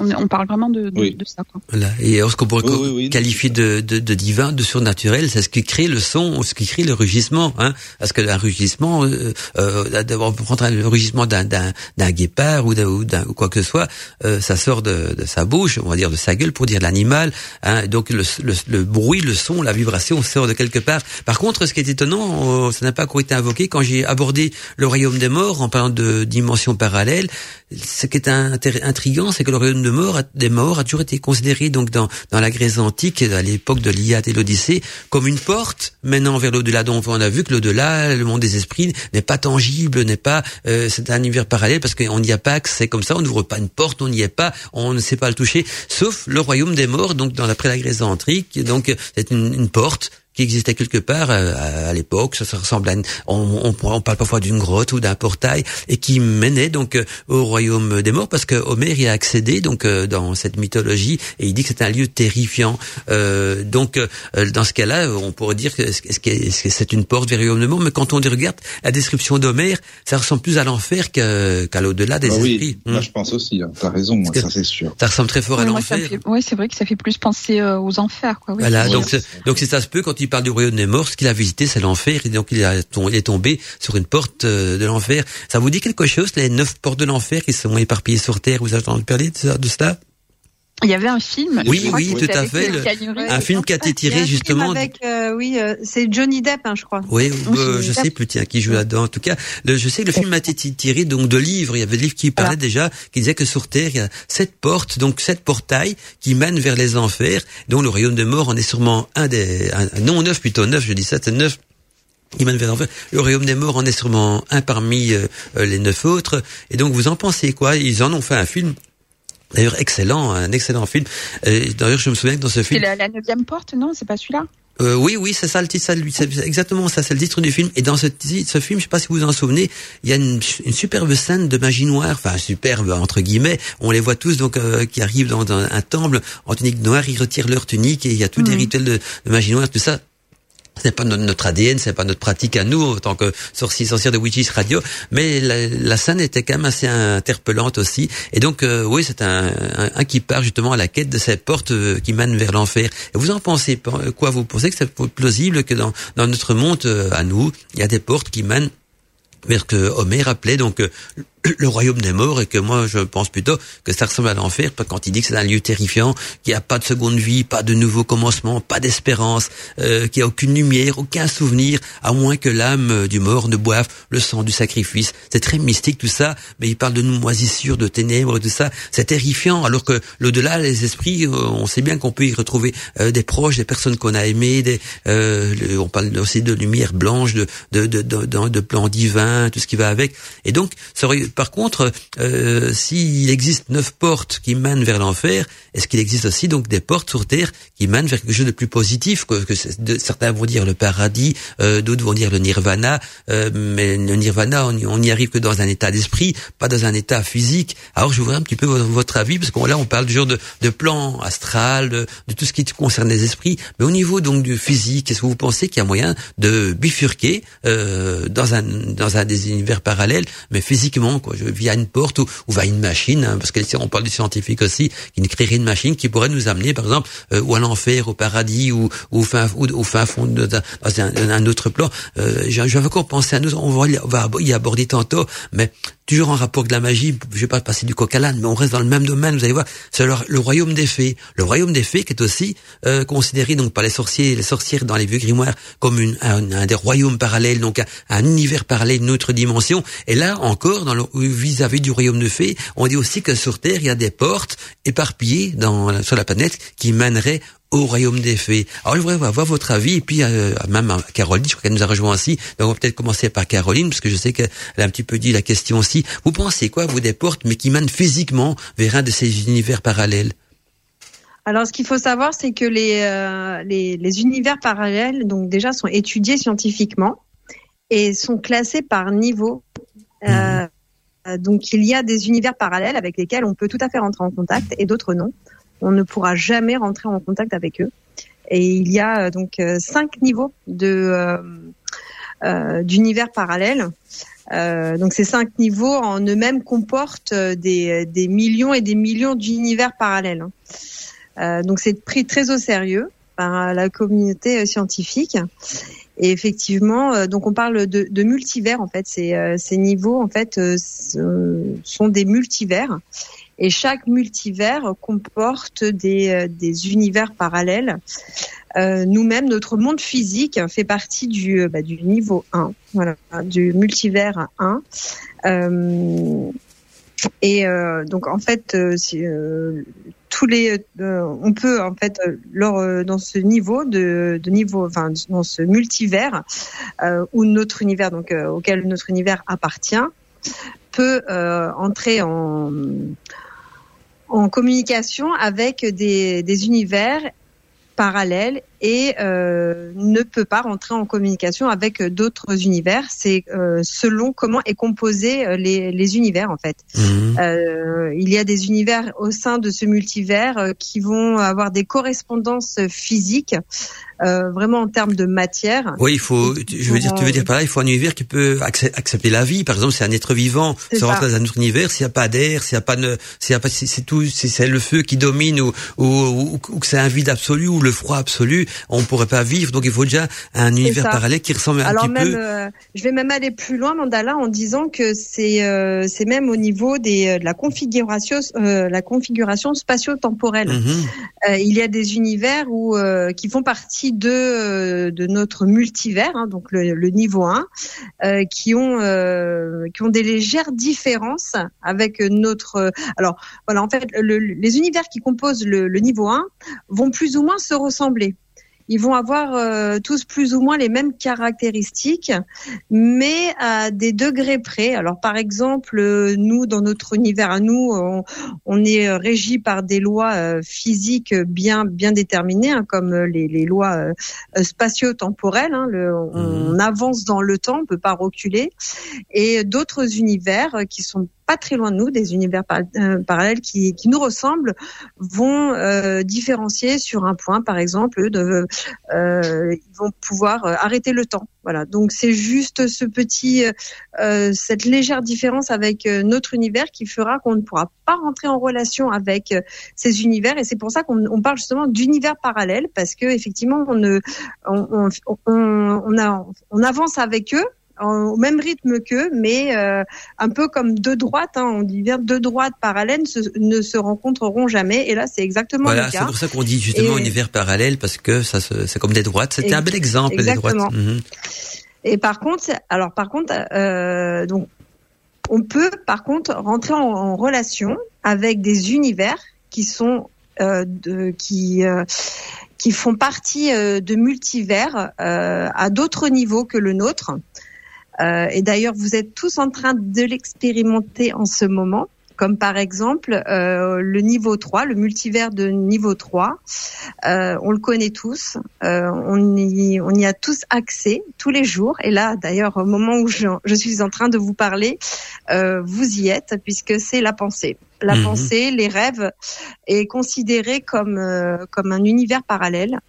On, on parle vraiment de, de, Oui. de ça. Quoi. Voilà. Et alors, ce qu'on pourrait Oui, co- oui, oui. qualifier de, de, de divin, de surnaturel, c'est ce qui crée le son, ce qui crée le rugissement. Hein. Parce que un rugissement, euh, euh, on peut prendre le rugissement d'un, d'un, d'un guépard ou, d'un, ou, quoi que ce soit, euh, ça sort de, de sa bouche, on va dire de sa gueule pour dire l'animal. Hein. Donc le, le, le bruit, le son, la vibration sort de quelque part. Par contre, ce qui est étonnant, euh, ça n'a pas encore été invoqué quand j'ai abordé le royaume des morts en parlant de dimensions parallèles. Ce qui est intriguant, c'est que le royaume de mort, a- des morts a toujours été considéré donc dans, dans la Grèce antique, à l'époque de l'Iliade et l'Odyssée, comme une porte menant vers l'au-delà. Donc on a vu que l'au-delà, le monde des esprits, n'est pas tangible, n'est pas, euh, c'est un univers parallèle parce qu'on n'y a pas accès comme ça, on n'ouvre pas une porte, on n'y est pas, on ne sait pas le toucher, sauf le royaume des morts, donc dans la Grèce antique, donc c'est une, une porte qui existait quelque part euh, à, à l'époque, ça, ça ressemble à une, on, on, on parle parfois d'une grotte ou d'un portail et qui menait donc euh, au royaume des morts parce que Homère y a accédé donc euh, dans cette mythologie et il dit que c'est un lieu terrifiant. Euh, donc euh, dans ce cas-là, on pourrait dire que c'est une porte vers le royaume des morts, mais quand on regarde la description d'Homère, ça ressemble plus à l'enfer qu'à l'au-delà des Ah esprits. oui, Hmm. moi je pense aussi. Hein. T'as raison, que- ça c'est sûr. Ça ressemble très fort à moi, l'enfer. ouais, c'est vrai que ça fait plus penser aux enfers. Quoi. Oui, Voilà, donc donc si ça se peut, quand il parle du royaume des morts, ce qu'il a visité, c'est l'enfer, et donc il, est tombé sur une porte euh, de l'enfer. Ça vous dit quelque chose, les neuf portes de l'enfer qui sont éparpillées sur terre Vous avez entendu parler de de cela? Il y avait un film. Oui, oui, tout à fait, le-. Un film qui a été tiré justement. avec, euh, oui, euh, c'est Johnny Depp, hein, je crois. Oui, euh, je sais plus tiens qui joue là-dedans. En tout cas, le, je sais que le film a été tiré donc de livres. Il y avait des livres qui parlaient déjà, qui disaient que sur Terre il y a sept portes, donc sept portails qui mènent vers les enfers. dont le royaume des morts en est sûrement un des, un, non neuf plutôt neuf. Je dis ça, c'est neuf. qui mènent vers l'enfer. Le royaume des morts en est sûrement un parmi euh, euh, les neuf autres. Et donc vous en pensez quoi? Ils en ont fait un film. D'ailleurs, excellent, un excellent film. D'ailleurs, je me souviens que dans ce C'est film, la, la neuvième porte, non C'est pas celui-là? Euh, oui, oui, c'est ça le titre, c'est exactement ça, c'est le titre du film. Et dans ce, ce film, je sais pas si vous vous en souvenez, il y a une, une superbe scène de magie noire, enfin superbe entre guillemets. On les voit tous donc euh, qui arrivent dans, dans un temple en tunique noire, ils retirent leur tunique et il y a tous des Mhm. rituels de, de magie noire, tout ça. C'est pas notre, ADN, c'est pas notre pratique à nous en tant que sorciers sorcières de Witches Radio, mais la, la scène était quand même assez interpellante aussi. Et donc euh, oui, c'est un, un, un qui part justement à la quête de cette porte euh, qui mène vers l'enfer. Et vous en pensez pas- quoi Vous pensez que c'est plausible que dans, dans notre monde euh, à nous, il y a des portes qui mènent vers ce que Homer appelait donc euh, le royaume des morts et que moi je pense plutôt que ça ressemble à l'enfer quand il dit que c'est un lieu terrifiant, qu'il n'y a pas de seconde vie, pas de nouveau commencement, pas d'espérance, euh, qu'il n'y a aucune lumière, aucun souvenir, à moins que l'âme du mort ne boive le sang du sacrifice. C'est très mystique tout ça, mais il parle de moisissures, de ténèbres, de ça. C'est terrifiant, alors que l'au-delà, les esprits, euh, on sait bien qu'on peut y retrouver euh, des proches, des personnes qu'on a aimées, des, euh, on parle aussi de lumière blanche, de, de, de, de, de, de plan divin, tout ce qui va avec. Et donc, ça aurait- par contre, euh, s'il existe neuf portes qui mènent vers l'enfer, est-ce qu'il existe aussi donc des portes sur terre qui mènent vers quelque chose de plus positif que, que certains vont dire le paradis, euh, d'autres vont dire le nirvana, euh, mais le nirvana on n'y arrive que dans un état d'esprit, pas dans un état physique. Alors je voudrais un petit peu votre, avis parce que là on parle genre de, de plan astral, de, de tout ce qui concerne les esprits, mais au niveau donc du physique, est-ce que vous pensez qu'il y a moyen de bifurquer euh, dans un dans un des univers parallèles, mais physiquement quoi, via une porte ou, ou via une machine, hein, parce que si on parle des scientifiques aussi, qui créeraient une machine qui pourrait nous amener par exemple euh, ou à l'enfer, au paradis ou, ou au fin ou au fin fond de, dans un, un autre plan. Euh, J'avais encore pensé à nous, on va, on va y aborder tantôt, mais toujours en rapport avec la magie, je vais pas passer du coq à l'âne, mais on reste dans le même domaine, vous allez voir, c'est le, royaume des fées. Le royaume des fées qui est aussi euh, considéré donc par les sorciers et les sorcières dans les vieux grimoires comme un, un des royaumes parallèles, donc un, un univers parallèle, une autre dimension. Et là encore, dans le- vis-à-vis du royaume de fées, on dit aussi que sur Terre, il y a des portes éparpillées dans, sur la planète qui mèneraient au royaume des fées. Alors je voudrais avoir votre avis et puis euh, même à Caroline, je crois qu'elle nous a rejoint aussi. Donc on va peut-être commencer par Caroline parce que je sais qu'elle a un petit peu dit la question aussi. Vous pensez quoi vous des portes mais qui mènent physiquement vers un de ces univers parallèles? Alors, ce qu'il faut savoir, c'est que les, euh, les, les univers parallèles, donc déjà, sont étudiés scientifiquement et sont classés par niveau. Euh, euh, donc, il y a des univers parallèles avec lesquels on peut tout à fait rentrer en contact et d'autres non. On ne pourra jamais rentrer en contact avec eux. Et il y a euh, donc euh, cinq niveaux euh, d'univers parallèles. Donc ces cinq niveaux en eux-mêmes comportent des, millions et des millions d'univers parallèles. hein. Donc c'est pris très au sérieux par la communauté scientifique. Et effectivement, donc on parle de, multivers en fait. Ces, niveaux en fait sont des multivers. Et chaque multivers comporte des, euh, univers parallèles. Euh, Nous-mêmes, notre monde physique fait partie du, euh, bah, niveau 1, voilà, du multivers 1. Euh, et donc en fait, tous les, on peut en fait, lors, dans ce niveau de, niveau, enfin dans ce multivers où notre univers, donc auquel notre univers appartient, peut entrer en en communication avec des, univers parallèles et euh, ne peut pas rentrer en communication avec d'autres univers. C'est euh, selon comment est composé euh, les, les univers en fait. Mhm. Euh, il y a des univers au sein de ce multivers euh, qui vont avoir des correspondances physiques, euh, vraiment en termes de matière. Oui, il faut. Je veux dire, tu veux dire par là, il faut un univers qui peut accep- accepter la vie. Par exemple, c'est un être vivant, se rentre ça. dans un autre univers. S'il n'y a pas d'air, s'il n'y a pas de, s'il y a pas, c'est tout, c'est le feu qui domine ou ou, ou, ou que c'est un vide absolu ou le froid absolu, on pourrait pas vivre. Donc il faut déjà un univers parallèle qui ressemble un Alors petit même, peu. euh, je vais même aller plus loin, Mandala, en disant que c'est euh, c'est même au niveau des euh, de la configuration euh, la configuration spatio-temporelle. Mhm. Il y a des univers où qui font partie de de notre multivers, hein, donc le, le niveau 1, euh, qui ont qui ont des légères différences avec notre. alors voilà, en fait, le- les univers qui composent le, le niveau 1 vont plus ou moins se ressembler. Ils vont avoir euh, tous plus ou moins les mêmes caractéristiques, mais à des degrés près. Alors, par exemple, nous, dans notre univers à nous, on, on est régi par des lois euh, physiques bien bien déterminées, hein, comme les, les lois euh, spatio-temporelles. hein. Le- on avance dans le temps, on peut pas reculer. Et d'autres univers qui sont pas très loin de nous, des univers euh, parallèles qui, nous ressemblent, vont euh, différencier sur un point, par exemple, de, euh, ils vont pouvoir arrêter le temps. Voilà. Donc c'est juste ce petit, cette légère différence avec notre univers qui fera qu'on ne pourra pas rentrer en relation avec ces univers. Et c'est pour ça qu'on on parle justement d'univers parallèles parce que effectivement on ne, on avance avec eux au même rythme qu'eux, mais euh, un peu comme deux droites. Hein, on dit bien deux droites parallèles ne se rencontreront jamais. Et là, c'est exactement le cas. C'est pour ça qu'on dit justement univers parallèle parce que ça, c'est comme des droites. C'était un bel exemple des droites. Mhm. Et par contre, alors par contre, euh, donc on peut par contre rentrer en, relation avec des univers qui sont euh, de, qui euh, qui font partie euh, de multivers à d'autres niveaux que le nôtre. Euh, et d'ailleurs, vous êtes tous en train de l'expérimenter en ce moment comme par exemple euh, le niveau 3, le multivers de niveau 3. Euh, on le connaît tous, euh, on, y, on y a tous accès tous les jours. Et là, d'ailleurs, au moment où je, je, suis en train de vous parler, euh, vous y êtes, puisque c'est la pensée. La mhm. pensée, les rêves, est considéré comme, euh, comme un univers parallèle.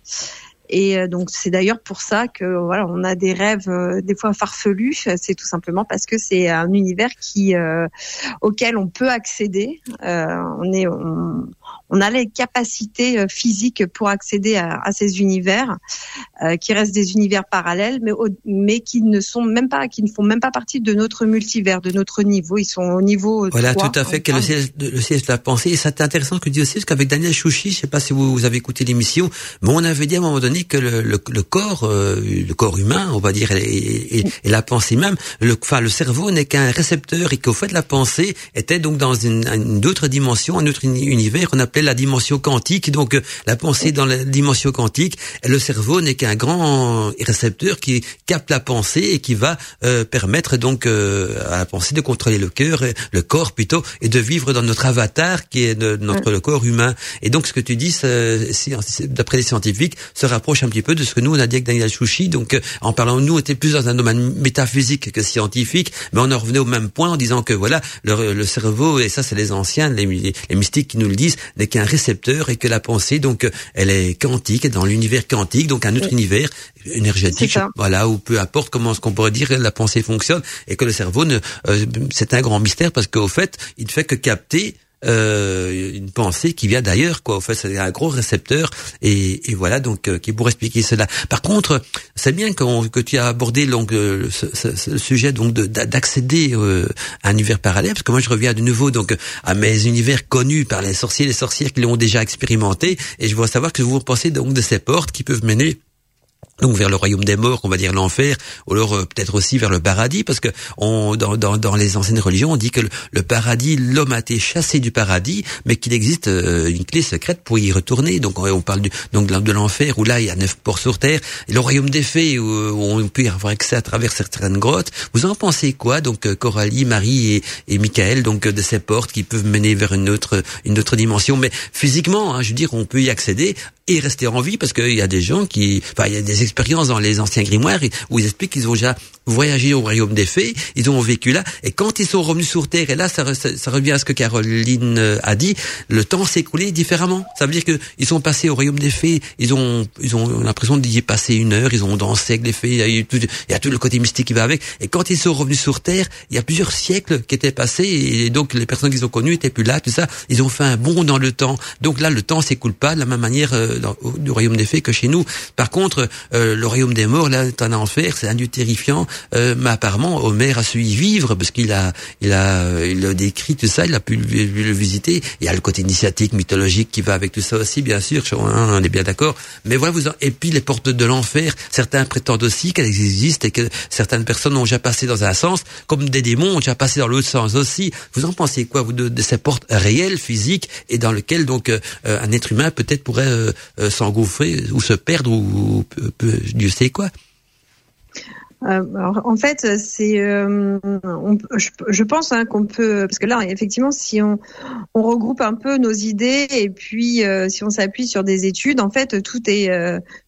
Et euh, donc c'est d'ailleurs pour ça que voilà, on a des rêves euh, des fois farfelus. C'est tout simplement parce que c'est un univers qui euh, auquel on peut accéder. on est on, on a les capacités euh, physiques pour accéder à, ces univers, euh, qui restent des univers parallèles, mais, mais qui ne sont même pas, qui ne font même pas partie de notre multivers, de notre niveau. Ils sont au niveau. Voilà, tout à fait. Quel le siège, le siège de la pensée? Et c'est intéressant ce que dis aussi, parce qu'avec Daniel Chouchi, je sais pas si vous, avez écouté l'émission, mais on avait dit à un moment donné que le, le, corps, euh, le corps humain, on va dire, et, et, la pensée même, le, enfin, le cerveau n'est qu'un récepteur et qu'au fait la pensée était donc dans une, une autre dimension, un autre univers qu'on appelait la dimension quantique. Donc euh, la pensée dans la dimension quantique, le cerveau n'est qu'un grand récepteur qui capte la pensée et qui va euh, permettre donc euh, à la pensée de contrôler le cœur, le corps plutôt, et de vivre dans notre avatar qui est notre le corps humain. Et donc ce que tu dis, d'après les scientifiques, se rapproche un petit peu de ce que nous on a dit avec Daniel Chouchi. Donc en parlant, nous était plus dans un domaine métaphysique que scientifique, mais on en revenait au même point en disant que voilà le, le cerveau et ça c'est les anciens, les, les mystiques qui nous le disent, n'est qu'un récepteur et que la pensée, donc, elle est quantique, dans l'univers quantique, donc un autre univers énergétique, voilà, ou peu importe comment ce qu'on pourrait dire la pensée fonctionne, et que le cerveau, ne, euh, c'est un grand mystère parce qu'au fait, il ne fait que capter euh, une pensée qui vient d'ailleurs, quoi. En fait, c'est un gros récepteur, et, et voilà donc euh, qui pourrait expliquer cela. Par contre, c'est bien que tu as abordé donc euh, ce, sujet donc d'accéder euh, à un univers parallèle, parce que moi je reviens de nouveau donc à mes univers connus par les sorciers, les sorcières qui l'ont déjà expérimenté, et je veux savoir que vous pensez donc de ces portes qui peuvent mener donc vers le royaume des morts, on va dire l'enfer, ou alors euh, peut-être aussi vers le paradis, parce que on, dans, dans, dans, les anciennes religions, on dit que le, paradis, l'homme a été chassé du paradis, mais qu'il existe euh, une clé secrète pour y retourner. Donc on, parle du, donc de l'enfer, où là il y a neuf ports sur terre, et le royaume des fées, où, on peut y avoir accès à travers certaines grottes. Vous en pensez quoi Donc euh, Coralie, Marie et, et Michael, donc de ces portes qui peuvent mener vers une autre une autre dimension, mais physiquement, hein, je veux dire, on peut y accéder et rester en vie parce qu'il y a des gens qui, enfin, il y a des expériences dans les anciens grimoires où ils expliquent qu'ils ont déjà voyagé au royaume des fées, ils ont vécu là, et quand ils sont revenus sur Terre, et là, ça, revient à ce que Caroline euh, a dit, le temps s'est écoulé différemment. Ça veut dire que ils sont passés au royaume des fées, ils ont, ils ont l'impression d'y passer une heure, ils ont dansé avec les fées, il y, a tout, il y a tout le côté mystique qui va avec, et quand ils sont revenus sur Terre, il y a plusieurs siècles qui étaient passés, et donc les personnes qu'ils ont connues étaient plus là, tout ça, ils ont fait un bond dans le temps. Donc là, le temps s'écoule pas de la même manière euh, dans, du royaume des fées que chez nous. Par contre, euh, le royaume des morts, là, c'est un enfer, c'est un lieu terrifiant, euh, mais apparemment, Homer a su y vivre parce qu'il a, il a, il a décrit tout ça, il a pu le, visiter. Il y a le côté initiatique, mythologique qui va avec tout ça aussi, bien sûr, on est bien d'accord. Mais voilà, vous et puis les portes de l'enfer, certains prétendent aussi qu'elles existent et que certaines personnes ont déjà passé dans un sens, comme des démons ont déjà passé dans l'autre sens aussi. Vous en pensez quoi, vous, de, ces portes réelles, physiques, et dans lesquelles donc euh, un être humain peut-être pourrait euh, s'engouffrer ou se perdre ou Dieu sait quoi? Euh, en fait, c'est, euh, je, pense hein, qu'on peut, parce que là, effectivement, si on, regroupe un peu nos idées et puis euh, si on s'appuie sur des études, en fait, tout est,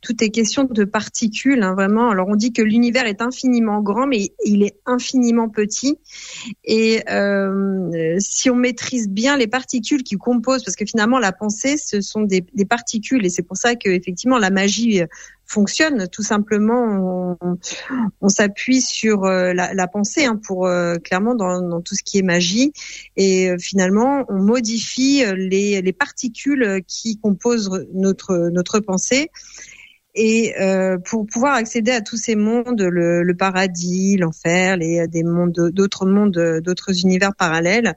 tout est question de particules, hein, vraiment. Alors, on dit que l'univers est infiniment grand, mais il est infiniment petit. Et si on maîtrise bien les particules qui composent, parce que finalement, la pensée, ce sont des, des particules, et c'est pour ça que effectivement, la magie fonctionne. Tout simplement, on, s'appuie sur euh, la, pensée hein, pour euh, clairement dans, tout ce qui est magie, et euh, finalement, on modifie les, les particules qui composent notre notre pensée. Et euh, pour pouvoir accéder à tous ces mondes, le, le paradis, l'enfer, les des mondes, d'autres mondes, d'autres univers parallèles,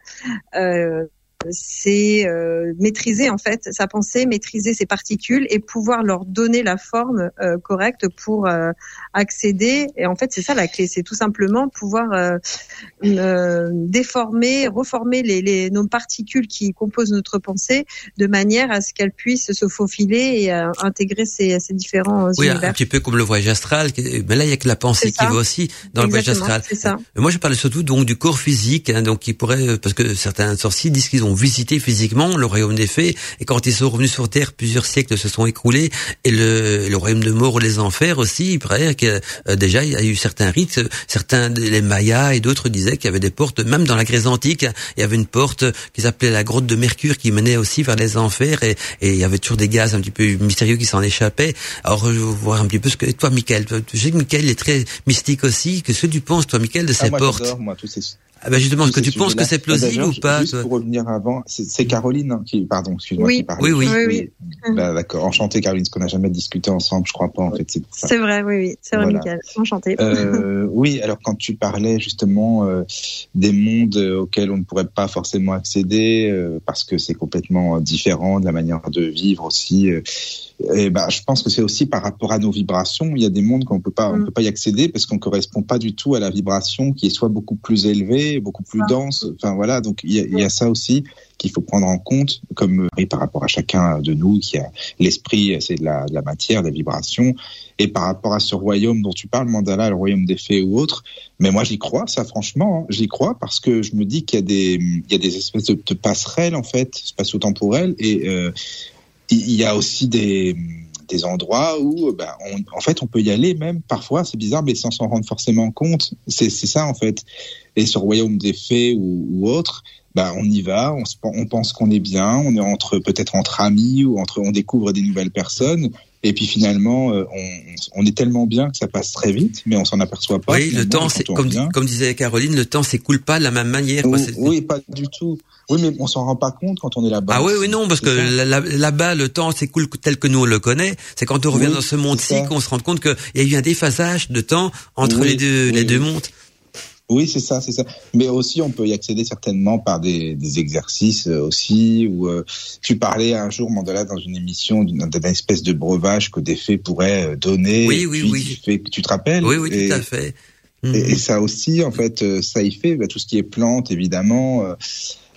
euh, c'est euh, maîtriser en fait sa pensée, maîtriser ses particules et pouvoir leur donner la forme euh, correcte pour euh, accéder. Et en fait, c'est ça la clé, c'est tout simplement pouvoir déformer, reformer les, les, nos particules qui composent notre pensée de manière à ce qu'elles puissent se faufiler et intégrer ces, ces différents oui, univers. un petit peu comme le voyage astral. Mais là, il y a que la pensée qui va aussi dans le voyage astral. Ça. Moi, je parle surtout donc du corps physique, hein, donc qui pourrait, parce que certains sorciers disent qu'ils ont visité physiquement le royaume des fées. Et quand ils sont revenus sur Terre, plusieurs siècles se sont écoulés et le, le royaume de mort les enfers aussi, il paraît que euh, déjà il y a eu certains rites, certains les Mayas et d'autres disaient qu'il y avait des portes, même dans la Grèce antique, il y avait une porte qui s'appelait la grotte de Mercure qui menait aussi vers les enfers. Et, et il y avait toujours des gaz un petit peu mystérieux qui s'en échappaient. Alors je veux voir un petit peu ce que toi, Michael, je sais que Michael est très mystique aussi. Qu'est-ce que tu penses, toi, Michael, de Ah, ces moi, portes? j'adore, moi, tous ces ah ben justement, est-ce que tu penses que c'est plausible D'ailleurs, ou pas Juste toi pour revenir avant, c'est c'est Caroline hein, qui, pardon, excuse-moi, Oui. qui parle. Oui, oui. Oui, oui. Bah, d'accord, enchanté Caroline, parce qu'on n'a jamais discuté ensemble, je crois pas en fait, c'est pour ça. C'est vrai, oui, oui, c'est vrai, Voilà. Michael. Enchanté. Euh, oui, alors quand tu parlais justement euh, des mondes euh, auxquels on ne pourrait pas forcément accéder euh, parce que c'est complètement euh, différent de la manière de vivre aussi. Euh, et ben, je pense que c'est aussi par rapport à nos vibrations. Il y a des mondes qu'on peut pas, on Mm. peut pas y accéder parce qu'on correspond pas du tout à la vibration qui est soit beaucoup plus élevée, beaucoup plus Ah. dense. Enfin voilà, donc il y a, il y a ça aussi qu'il faut prendre en compte, comme euh, oui, par rapport à chacun de nous qui a l'esprit, c'est de la, de la matière, de la vibration, et par rapport à ce royaume dont tu parles, Mandala, le royaume des fées ou autre. Mais moi, j'y crois, ça, franchement, hein. j'y crois parce que je me dis qu'il y a des, il y a des espèces de, de passerelles en fait, spatio-temporelles, et euh, il y a aussi des des endroits où on, en fait on peut y aller même parfois c'est bizarre mais sans s'en rendre forcément compte. C'est ça en fait. Et ce royaume des fées ou, ou autre ben, on y va on, se, on pense qu'on est bien on est entre peut-être entre amis ou entre on découvre des nouvelles personnes. Et puis finalement euh, on, on est tellement bien que ça passe très vite mais on s'en aperçoit pas Oui, le temps, comme, comme disait Caroline, le temps s'écoule pas de la même manière. oui, pas du tout oui mais on s'en rend pas compte quand on est là-bas Ah oui, oui, non, parce que là-bas, le temps s'écoule tel que nous on le connaît. C'est quand on revient Oui, dans ce monde-ci qu'on se rend compte qu'il y a eu un déphasage de temps entre Oui, les deux, les oui, deux oui. mondes. Oui, c'est ça, c'est ça. Mais aussi, on peut y accéder certainement par des, des exercices euh, aussi. Ou euh, tu parlais un jour, Mandela, dans une émission d'une espèce de breuvage que des fées pourraient euh, donner. Oui, oui, puis oui. Tu, fais- tu te rappelles Oui, oui, et, tout à fait. Et, et ça aussi, en fait, euh, ça y fait. bah, tout ce qui est plantes, évidemment. euh,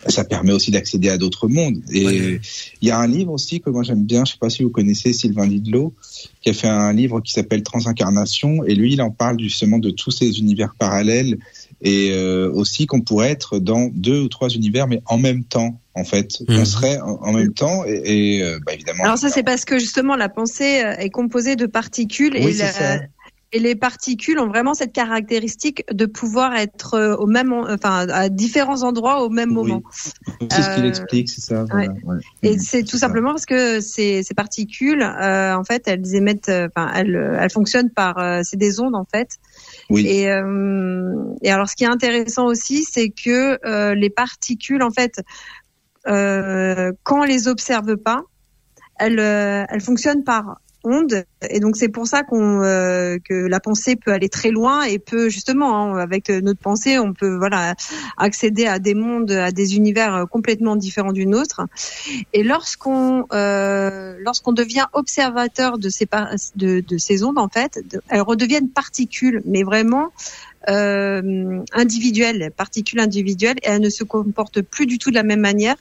ça permet aussi d'accéder à d'autres mondes. Et il y a un livre aussi que moi j'aime bien, je sais pas si vous connaissez Sylvain Lidlot, qui a fait un livre qui s'appelle Transincarnation, et lui il en parle justement de tous ces univers parallèles, et euh, aussi qu'on pourrait être dans deux ou trois univers, mais en même temps, en fait. Mhm. On serait en, en même temps, et, et, euh, bah, évidemment... Alors ça, c'est parce que justement la pensée euh, est composée de particules Oui, et, c'est la- ça. Et les particules ont vraiment cette caractéristique de pouvoir être euh, au même, en- enfin à différents endroits au même Oui. moment. C'est ce qu'il Euh, explique, c'est ça. voilà, ouais. Et Mhm, c'est tout ça. simplement parce que ces, ces particules, euh, en fait, elles émettent, enfin, elles, elles fonctionnent par, euh, c'est des ondes en fait. Oui. Et, euh, et alors, ce qui est intéressant aussi, c'est que les particules, en fait, quand on les observe pas, elles, elles fonctionnent par ondes. Et donc, c'est pour ça qu'on euh, que la pensée peut aller très loin et peut justement, hein, avec notre pensée, on peut voilà accéder à des mondes, à des univers euh, complètement différents du nôtre. Et lorsqu'on euh, lorsqu'on devient observateur de ces de, de ces ondes, en fait, elles redeviennent particules, mais vraiment euh, individuelles, particules individuelles, et elles ne se comportent plus du tout de la même manière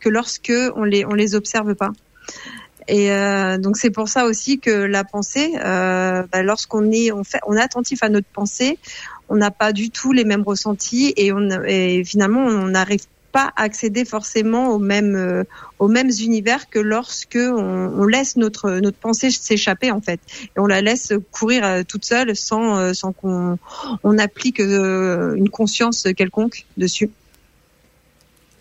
que lorsque on les on les observe pas. Et euh, donc c'est pour ça aussi que la pensée, euh, bah, lorsqu'on est on fait on est attentif à notre pensée, on n'a pas du tout les mêmes ressentis et on et finalement on n'arrive pas à accéder forcément aux mêmes euh, aux mêmes univers que lorsque on, on laisse notre notre pensée s'échapper en fait et on la laisse courir euh, toute seule sans euh, sans qu'on on applique une conscience quelconque dessus.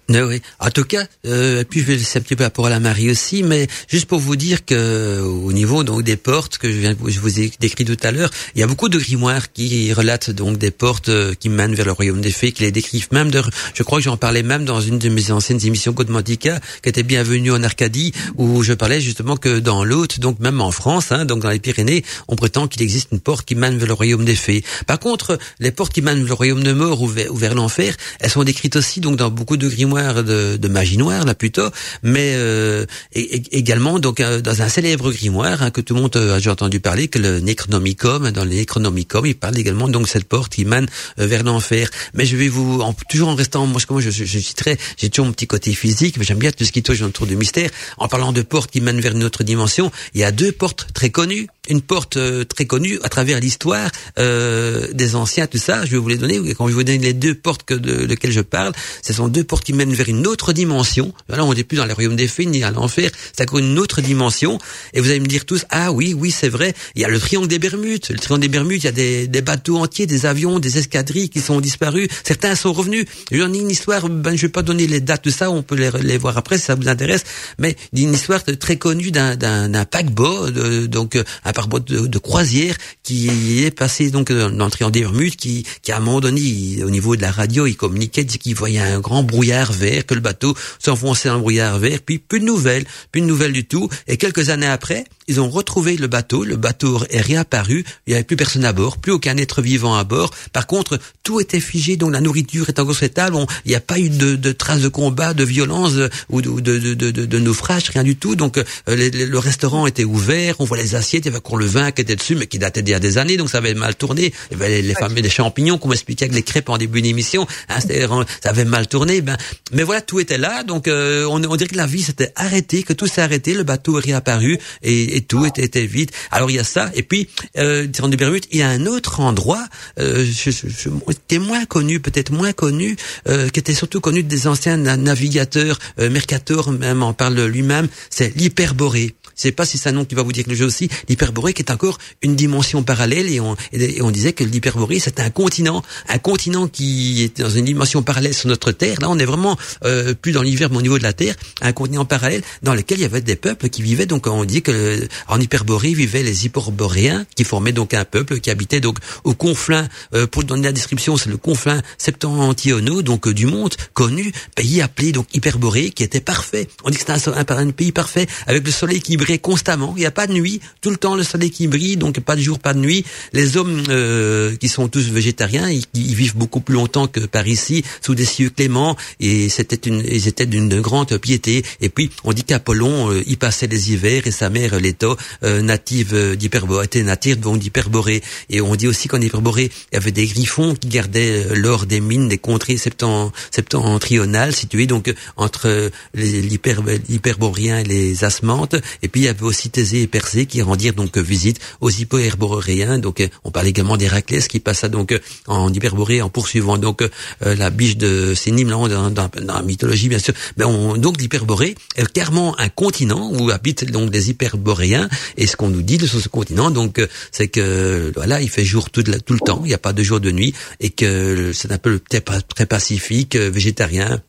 Oui, oui. En tout cas, euh, puis je vais laisser un petit peu la parole à Marie aussi, mais juste pour vous dire que au niveau donc des portes que je viens je vous ai décrit tout à l'heure, il y a beaucoup de grimoires qui relatent donc des portes euh, qui mènent vers le royaume des fées, qui les décrivent même. De, je crois que j'en parlais même dans une de mes anciennes émissions Codmantica, qui était bienvenue en Arcadie, où je parlais justement que dans l'autre, donc même en France, hein, donc dans les Pyrénées, on prétend qu'il existe une porte qui mène vers le royaume des fées. Par contre, les portes qui mènent vers le royaume de mort ou vers, vers l'enfer, elles sont décrites aussi donc dans beaucoup de grimoires de, de magie noire là plutôt, mais euh, également donc euh, dans un célèbre grimoire hein, que tout le monde euh, a déjà entendu parler, que le Necronomicon. Dans le Necronomicon, il parle également donc cette porte qui mène vers l'enfer. Mais je vais vous en, toujours en restant moi je, je, je, très j'ai toujours mon petit côté physique, mais j'aime bien tout ce qui touche autour du mystère. En parlant de portes qui mènent vers une autre dimension, il y a deux portes très connues une porte très connue à travers l'histoire euh, des anciens, tout ça. Je vais vous les donner. Quand je vous donne les deux portes que de, lesquelles je parle, ce sont deux portes qui mènent vers une autre dimension. Là, on n'est plus dans les royaumes des fées ni à l'enfer. C'est encore une autre dimension. Et vous allez me dire tous, ah oui, oui, c'est vrai. Il y a le triangle des Bermudes. Le triangle des Bermudes, il y a des, des bateaux entiers, des avions, des escadrilles qui sont disparus. Certains sont revenus. J'en ai une histoire. Ben, je vais pas donner les dates de ça. On peut les, les voir après si ça vous intéresse. Mais une histoire très connue d'un d'un paquebot, de, donc paquebot de, de, croisière qui est passé donc dans le triangle des qui, qui à un moment donné, au niveau de la radio, il communiquait, qu'il voyait un grand brouillard vert, que le bateau s'enfonçait dans le brouillard vert, puis plus de nouvelles, plus de nouvelles du tout. Et quelques années après, ils ont retrouvé le bateau, le bateau est réapparu, il n'y avait plus personne à bord, plus aucun être vivant à bord. Par contre, tout était figé, donc la nourriture est encore sur table, il n'y a pas eu de, de, traces de combat, de violence euh, ou de, de, de, de, naufrage, rien du tout. Donc euh, le restaurant était ouvert, on voit les assiettes, il y avait encore le vin qui était dessus, mais qui datait d'il y a des années, donc ça avait mal tourné. Il y avait les, fameux des champignons qu'on m'expliquait avec les crêpes en début d'émission, hein, ça avait mal tourné. Ben, mais voilà, tout était là, donc euh, on, on dirait que la vie s'était arrêtée, que tout s'est arrêté, le bateau est réapparu. Et et tout était, était vide. Alors il y a ça, et puis euh, dans Bermudes, il y a un autre endroit euh, je, je, qui est moins connu, peut-être moins connu, euh, qui était surtout connu des anciens navigateurs. Euh, Mercator même en parle lui-même. C'est l'hyperborée. Sais pas si c'est un nom qui va vous dire quelque chose aussi. L'hyperborée qui est encore une dimension parallèle et on, et on disait que l'hyperborée c'est un continent, un continent qui est dans une dimension parallèle sur notre Terre. Là on est vraiment euh, plus dans l'hiver mais au niveau de la Terre, un continent parallèle dans lequel il y avait des peuples qui vivaient. Donc on dit que en Hyperborée vivaient les Hyperboréens qui formaient donc un peuple qui habitait donc au conflin. Euh, pour donner la description, c'est le conflin septentrionaux donc euh, du monde connu, pays appelé donc Hyperborée qui était parfait. On dit que c'était un, un, un pays parfait avec le soleil qui constamment. Il n'y a pas de nuit. Tout le temps, le soleil qui brille, donc pas de jour, pas de nuit. Les hommes euh, qui sont tous végétariens, ils, vivent beaucoup plus longtemps que par ici, sous des cieux cléments. Et c'était une, ils étaient d'une grande piété. Et puis, on dit qu'Apollon, euh, y passait les hivers et sa mère, Leto, euh, native d'Hyperborée, était native d'Hyperborée. Et on dit aussi qu'en Hyperborée, il y avait des griffons qui gardaient l'or des mines des contrées septentrionales situées donc entre l'Hyperboréens et les Asmantes. Puis il y avait aussi Thésée et Persée qui rendirent donc visite aux hyperboréens. Donc on parle également d'Héraclès qui passa donc en Hyperborée en poursuivant donc euh, la biche de Sénim dans, dans, la mythologie bien sûr. Ben on, donc l'Hyperborée est clairement un continent où habitent donc des hyperboréens. Et ce qu'on nous dit sur ce continent, donc c'est que voilà, il fait jour tout le temps, il n'y a pas de jour de nuit, et que c'est un peu très pacifique, végétarien,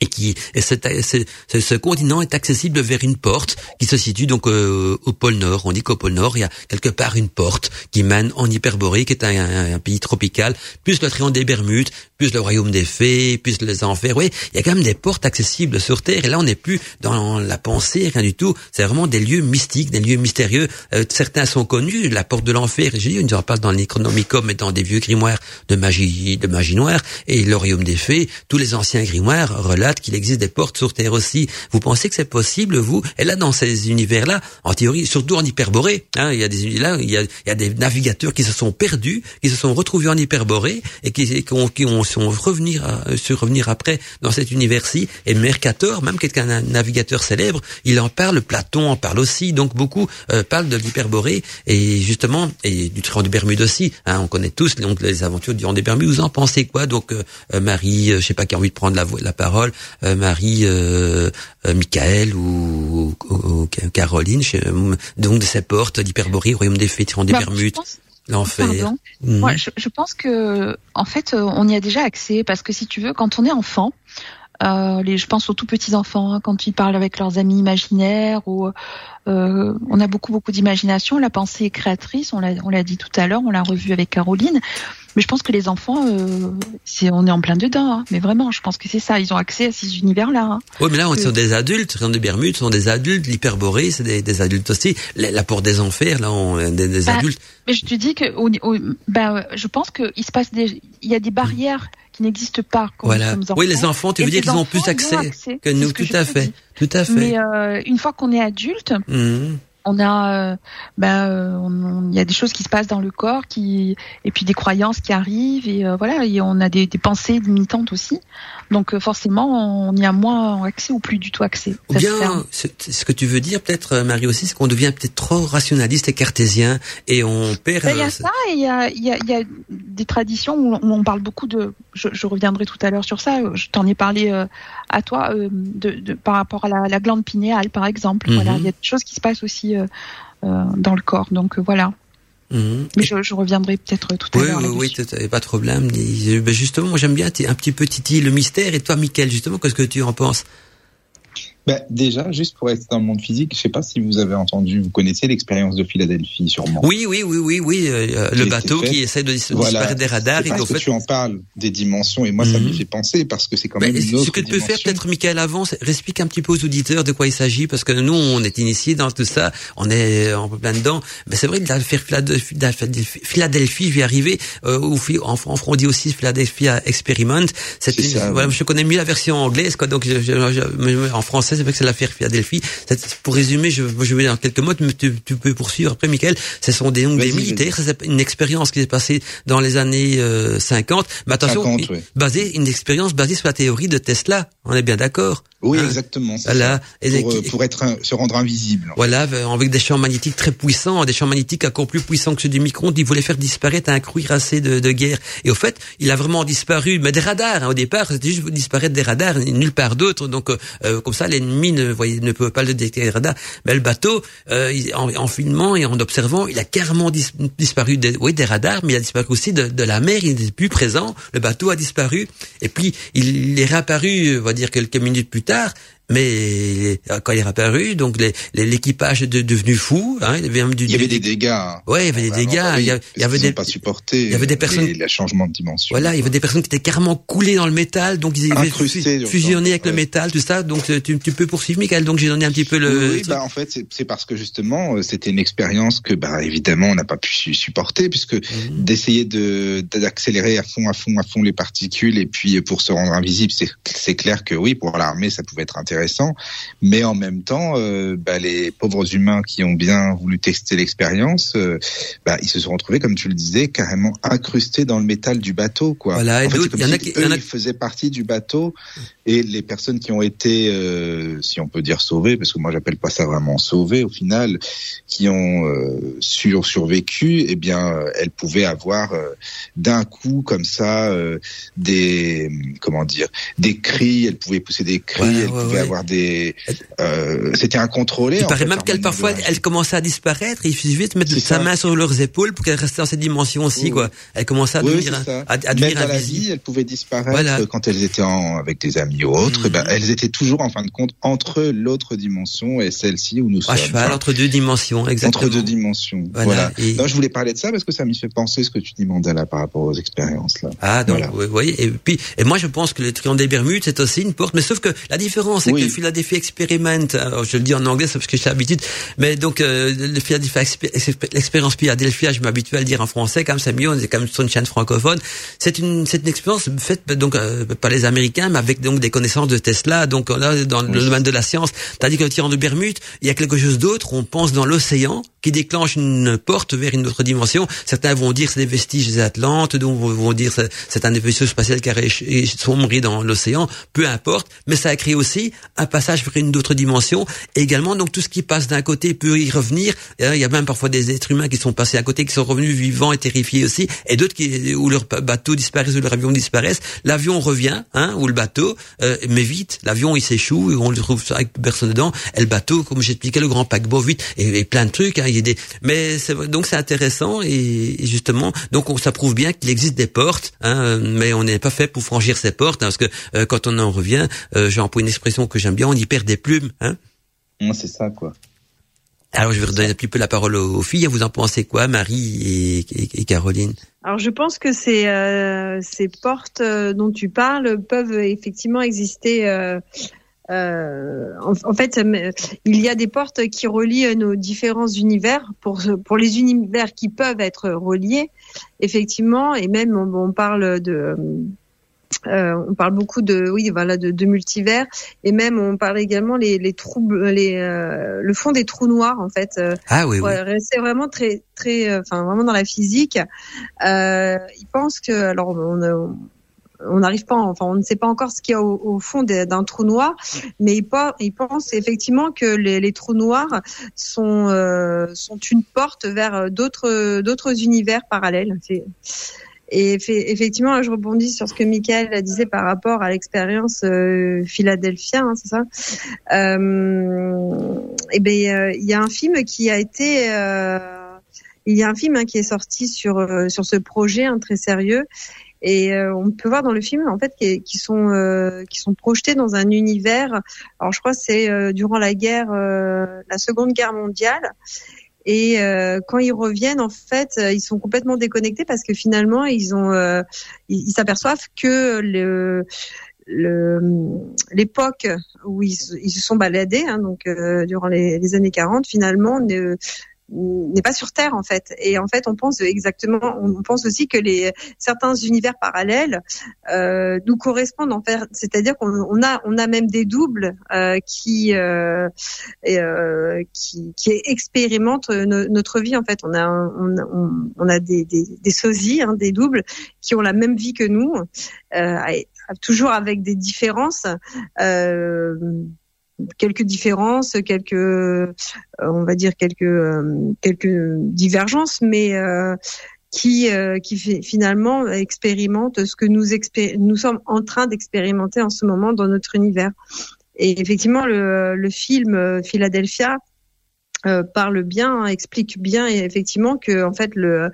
et qui et ce continent est accessible vers une porte qui se situe donc euh, au pôle Nord. On dit qu'au pôle Nord, il y a quelque part une porte qui mène en Hyperborée, qui est un, pays tropical, plus le triangle des Bermudes, plus le royaume des fées, plus les enfers. Oui, il y a quand même des portes accessibles sur Terre. Et là, on n'est plus dans la pensée, rien du tout. C'est vraiment des lieux mystiques, des lieux mystérieux. Euh, certains sont connus, la porte de l'enfer. J'ai dit, on en parle dans l'Economicum mais dans des vieux grimoires de magie, de magie noire. Et le royaume des fées, tous les anciens grimoires relatent qu'il existe des portes sur Terre aussi. Vous pensez que c'est possible, vous? Et là, dans ces univers-là, en théorie, surtout en hyperborée, hein, il y a des là, il y a, il y a des navigateurs qui se sont perdus, qui se sont retrouvés en hyperborée et qui, qui ont, qui ont sont revenir à, sur revenir après dans cet univers-ci. Et Mercator, même quelqu'un un navigateur célèbre, il en parle. Platon en parle aussi. Donc beaucoup euh, parlent de l'hyperborée et justement et du triangle de Bermude aussi. Hein, on connaît tous les aventures du triangle des Bermudes. Vous en pensez quoi? Donc euh, euh, Marie, je sais pas qui a envie de prendre la, la parole. Euh, Marie, euh, euh, Michael ou, Caroline, donc de ces portes d'Hyperborée, Royaume des Fées, des bah, Bermudes. L'enfer. Mhm. je, je, pense que, en fait, on y a déjà accès parce que si tu veux, quand on est enfant, Euh, les, je pense aux tout petits enfants hein, quand ils parlent avec leurs amis imaginaires. Ou, euh, on a beaucoup beaucoup d'imagination. La pensée est créatrice. On l'a on l'a dit tout à l'heure. On l'a revu avec Caroline. Mais je pense que les enfants, euh, on est en plein dedans. Hein. Mais vraiment, je pense que c'est ça. Ils ont accès à ces univers-là. Hein. Oui, mais là, on Que- sont des adultes. Rien de Bermudes, ce sont des adultes. L'hyperborée, c'est des, des adultes aussi. La, porte des enfers, là, on des, des Bah, adultes. Mais je te dis que au, au- ben, je pense qu'il se passe des, il y a des barrières qui n'existent pas quand Voilà. nous sommes Oui, les enfants. tu veux dire qu'ils ont plus accès accès. que nous, que tout à fait. dis. Tout à fait. Mais euh, une fois qu'on est adulte, Mhm. On a, euh, ben, euh, on- il y a des choses qui se passent dans le corps, qui, et puis des croyances qui arrivent, et euh, voilà, et on a des, des pensées limitantes aussi. Donc forcément, on y a moins accès ou plus du tout accès. Ou bien, ce, ce que tu veux dire, peut-être, Marie aussi, c'est qu'on devient peut-être trop rationaliste et cartésien, et on perd. Ben, Il y a ça et il y a, y, a, y a des traditions où on, où on parle beaucoup de. Je, je reviendrai tout à l'heure sur ça. Je t'en ai parlé euh, à toi euh, de, de, par rapport à la, la glande pinéale, par exemple. Mhm. Voilà, il y a des choses qui se passent aussi dans le corps. Donc euh, voilà. mhm. Mais je, je reviendrai peut-être tout à l'heure. oui, oui, pas de problème. Ben, justement, moi j'aime bien un petit peu titiller le mystère. Et toi, Mickaël, justement, qu'est-ce que tu en penses? Bah, déjà, juste pour rester dans le monde physique, je sais pas si vous avez entendu, vous connaissez l'expérience de Philadelphie, sûrement. Oui, oui, oui, oui, oui. euh, le bateau qui essaie de dis- Voilà. disparaître des radars et Parce que fait. tu en parles des dimensions et moi ça Mhm. me fait penser parce que c'est quand même une ce que tu peux faire peut-être, Michael, avant, explique un petit peu aux auditeurs de quoi il s'agit, parce que nous, on est initiés dans tout ça, on est en plein dedans. Mais c'est vrai que la faire Philadelphie, la Philadelphie, je vais arriver, euh, ou en, France, on dit aussi Philadelphia Experiment. C'est voilà, oui. je connais mieux la version anglaise, quoi. Donc, je- je- je- en français, c'est vrai que c'est l'affaire Philadelphie. Pour résumer, je, je vais dans quelques mots, mais tu, tu peux poursuivre après, Michael. Ce sont des, donc, des militaires. C'est une expérience qui s'est passée dans les années euh, 50. Mais attention, 50, ouais. basée, une expérience basée sur la théorie de Tesla. On est bien d'accord? Oui, Hein? exactement. Voilà. Pour, les- euh, pour être se rendre invisible. Voilà, euh, avec des champs magnétiques très puissants, des champs magnétiques encore plus puissants que ceux du micro il voulait faire disparaître un cuirassé de, de guerre. Et au fait, il a vraiment disparu, mais des radars. hein. Au départ, c'était juste disparaître des radars, nulle part d'autre. Donc, euh, euh, comme ça, l'ennemi ne ne peut pas le détecter des radars. Mais le bateau, euh, en, en filmant et en observant, il a carrément dis- disparu des, oui, des radars, mais il a disparu aussi de, de la mer. Il n'est plus présent. Le bateau a disparu. Et puis, il est réapparu, on va dire quelques minutes plus tard. Mais euh, quand il est réapparu, donc les- les- l'équipage est de- devenu fou. Hein, il y avait, du, Il y avait des dégâts. hein. Ouais, il y avait des Vraiment, dégâts. bah oui, il y avait, il y avait des pas supporté. il y avait des euh, personnes- les- le changement de dimension. voilà, il y avait des personnes qui étaient carrément coulées dans le métal, donc ils avaient fusionné avec le métal, tout ça. Donc euh, tu, tu peux poursuivre, Michael. Donc j'ai donné un petit peu le. Oui, bah en fait c'est- parce que justement euh, c'était une expérience que bah évidemment on n'a pas pu su- supporter puisque Mhm. d'essayer de d'accélérer à fond à fond à fond les particules et puis pour se rendre invisible c'est clair que oui pour l'armée ça pouvait être intéressant mais en même temps euh, bah, les pauvres humains qui ont bien voulu tester l'expérience euh, bah ils se sont retrouvés comme tu le disais carrément incrustés dans le métal du bateau quoi Voilà, et en fait, il y en a qui- eux, a- ils faisaient partie du bateau et les personnes qui ont été, euh, si on peut dire sauvées, parce que moi j'appelle pas ça vraiment sauvées au final, qui ont sur, survécu, eh bien elles pouvaient avoir d'un coup comme ça des comment dire des cris, elles pouvaient pousser des cris, Ouais, elles ouais, pouvaient ouais. Avoir des, euh, c'était incontrôlé. Il paraît fait, même leur qu'elle manière parfois, de réagir. elle commençait à disparaître. Et il suffisait de mettre sa ça. main sur leurs épaules pour qu'elle restait dans cette dimension aussi, Oui, quoi. Elle commençait à Oui, devenir, à, à Même devenir dans la invisible. vie, elles pouvaient disparaître Voilà. quand elles étaient en, avec des amis ou autres. Mhm. eh ben, elles étaient toujours en fin de compte entre l'autre dimension et celle-ci où nous À sommes. cheval, Enfin, entre deux dimensions, exactement. entre deux dimensions. Voilà. Voilà. Et- Non, je voulais parler de ça parce que ça m'y fait penser ce que tu demandais là par rapport aux expériences là. Ah, donc, Voilà. vous voyez, et puis, et moi, je pense que le triangle des Bermudes, c'est aussi une porte, mais sauf que la différence, c'est Oui. le Philadelphia Experiment, alors, je le dis en anglais, c'est parce que j'ai l'habitude, mais donc, euh, le Philadelphia l'expérience Philadelphia, je m'habitue à le dire en français, comme c'est mieux, on est quand même sur une chaîne francophone. C'est une, c'est une expérience faite, donc, euh, par les Américains, mais avec, donc, des connaissances de Tesla, donc, là, dans le domaine de la science. Tandis que le triangle de Bermude, il y a quelque chose d'autre, on pense dans l'océan, qui déclenche une porte vers une autre dimension. Certains vont dire c'est des vestiges des Atlantes, d'autres vont dire c'est- un vaisseau spatial qui a ré- sombré dans l'océan, peu importe. Mais ça a créé aussi un passage vers une autre dimension. Et également, donc tout ce qui passe d'un côté peut y revenir. Il y a même parfois des êtres humains qui sont passés à côté, qui sont revenus vivants et terrifiés aussi, et d'autres qui où leur bateau disparaissent ou leur avion disparaissent. L'avion revient, hein, ou le bateau, euh, mais vite. L'avion il s'échoue, on le trouve avec personne dedans. Et le bateau, comme j'expliquais, le grand paquebot vite, et, plein de trucs. Hein, il y a des... Mais donc c'est intéressant et, justement, donc on, ça prouve bien qu'il existe des portes, hein, mais on n'est pas fait pour franchir ces portes, hein, parce que euh, quand on en revient, euh, j'ai employé une expression que j'aime bien, on y perd des plumes. Hein c'est ça, quoi. Alors, je vais redonner un petit peu la parole aux, filles. Vous en pensez quoi, Marie et, Caroline? Alors, je pense que ces, euh, ces portes euh, dont tu parles peuvent effectivement exister. Euh, en, fait, il y a des portes qui relient nos différents univers. Pour, pour les univers qui peuvent être reliés, effectivement, et même on parle de euh, on parle beaucoup de oui voilà de, de, multivers et même on parle également les, les trous les euh, le fond des trous noirs en fait euh, ah oui, oui. c'est vraiment très très euh, enfin vraiment dans la physique euh, ils pensent que alors on on n'arrive pas, enfin, on ne sait pas encore ce qu'il y a au, au fond d'un trou noir, mais ils, ils pensent effectivement que les, les trous noirs sont euh, sont une porte vers d'autres d'autres univers parallèles. Et effectivement, je rebondis sur ce que Michael disait par rapport à l'expérience euh, Philadelphia, hein, c'est ça? Euh, Et eh ben, euh, il y a un film qui a été, euh, il y a un film hein, qui est sorti sur euh, sur ce projet hein, très sérieux. Et on peut voir dans le film en fait qui, qui sont qui sont projetés dans un univers. Alors je crois c'est durant la guerre, la Seconde Guerre mondiale. Et euh, quand ils reviennent, en fait, euh, ils sont complètement déconnectés parce que finalement, ils ont, euh, ils s'aperçoivent que le l'époque où ils, se sont baladés, hein, donc durant les, les, années 40, finalement, ne, n'est pas sur Terre en fait. Et en fait, on pense exactement, on pense aussi que les certains univers parallèles euh, nous correspondent en fait. C'est-à-dire qu'on on a on a même des doubles euh, qui, euh, euh qui qui expérimentent notre vie en fait. On a on, on a des des, des sosies, hein, des doubles qui ont la même vie que nous, euh, toujours avec des différences. Euh, quelques différences, quelques, euh, on va dire quelques euh, quelques divergences, mais euh, qui qui finalement expérimentent ce que nous nous sommes en train d'expérimenter en ce moment dans notre univers. Et effectivement, le, le film Philadelphia euh, parle bien, explique bien effectivement que en fait le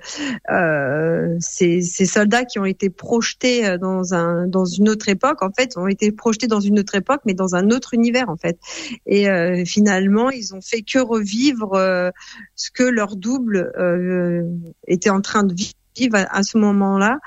euh, ces, ces, soldats qui ont été projetés euh, dans un dans une autre époque en fait ont été projetés dans une autre époque mais dans un autre univers en fait. Et euh, finalement ils ont fait que revivre ce que leur double était en train de vivre à, ce moment-là.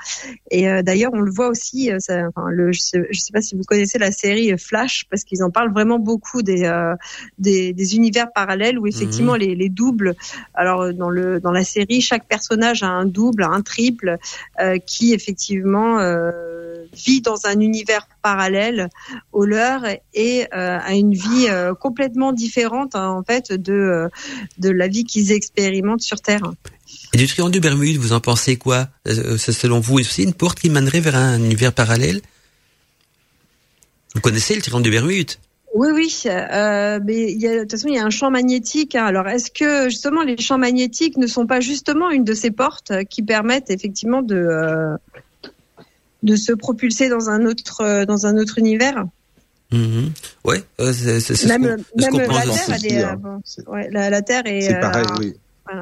Et euh, d'ailleurs, on le voit aussi. Euh, ça, enfin, le, je sais, sais pas si vous connaissez la série Flash, parce qu'ils en parlent vraiment beaucoup des, euh, des, des, univers parallèles où effectivement mhm. les, les, doubles. Alors dans le dans la série, chaque personnage a un double, un triple, qui effectivement vit dans un univers parallèle au leur et a une vie complètement différente hein, en fait de de la vie qu'ils expérimentent sur Terre. Et du triangle de Bermude, vous en pensez quoi? Euh, C'est selon vous aussi une porte qui mènerait vers un univers parallèle? Vous connaissez le triangle de Bermude? Oui, oui, euh, mais il y a, de toute façon, il y a un champ magnétique. Hein. Alors, est-ce que justement les champs magnétiques ne sont pas justement une de ces portes qui permettent effectivement de euh, de se propulser dans un autre dans un autre univers? Mmh. Ouais, c'est ce même, qu'on pense la, la, Terre est. C'est pareil, oui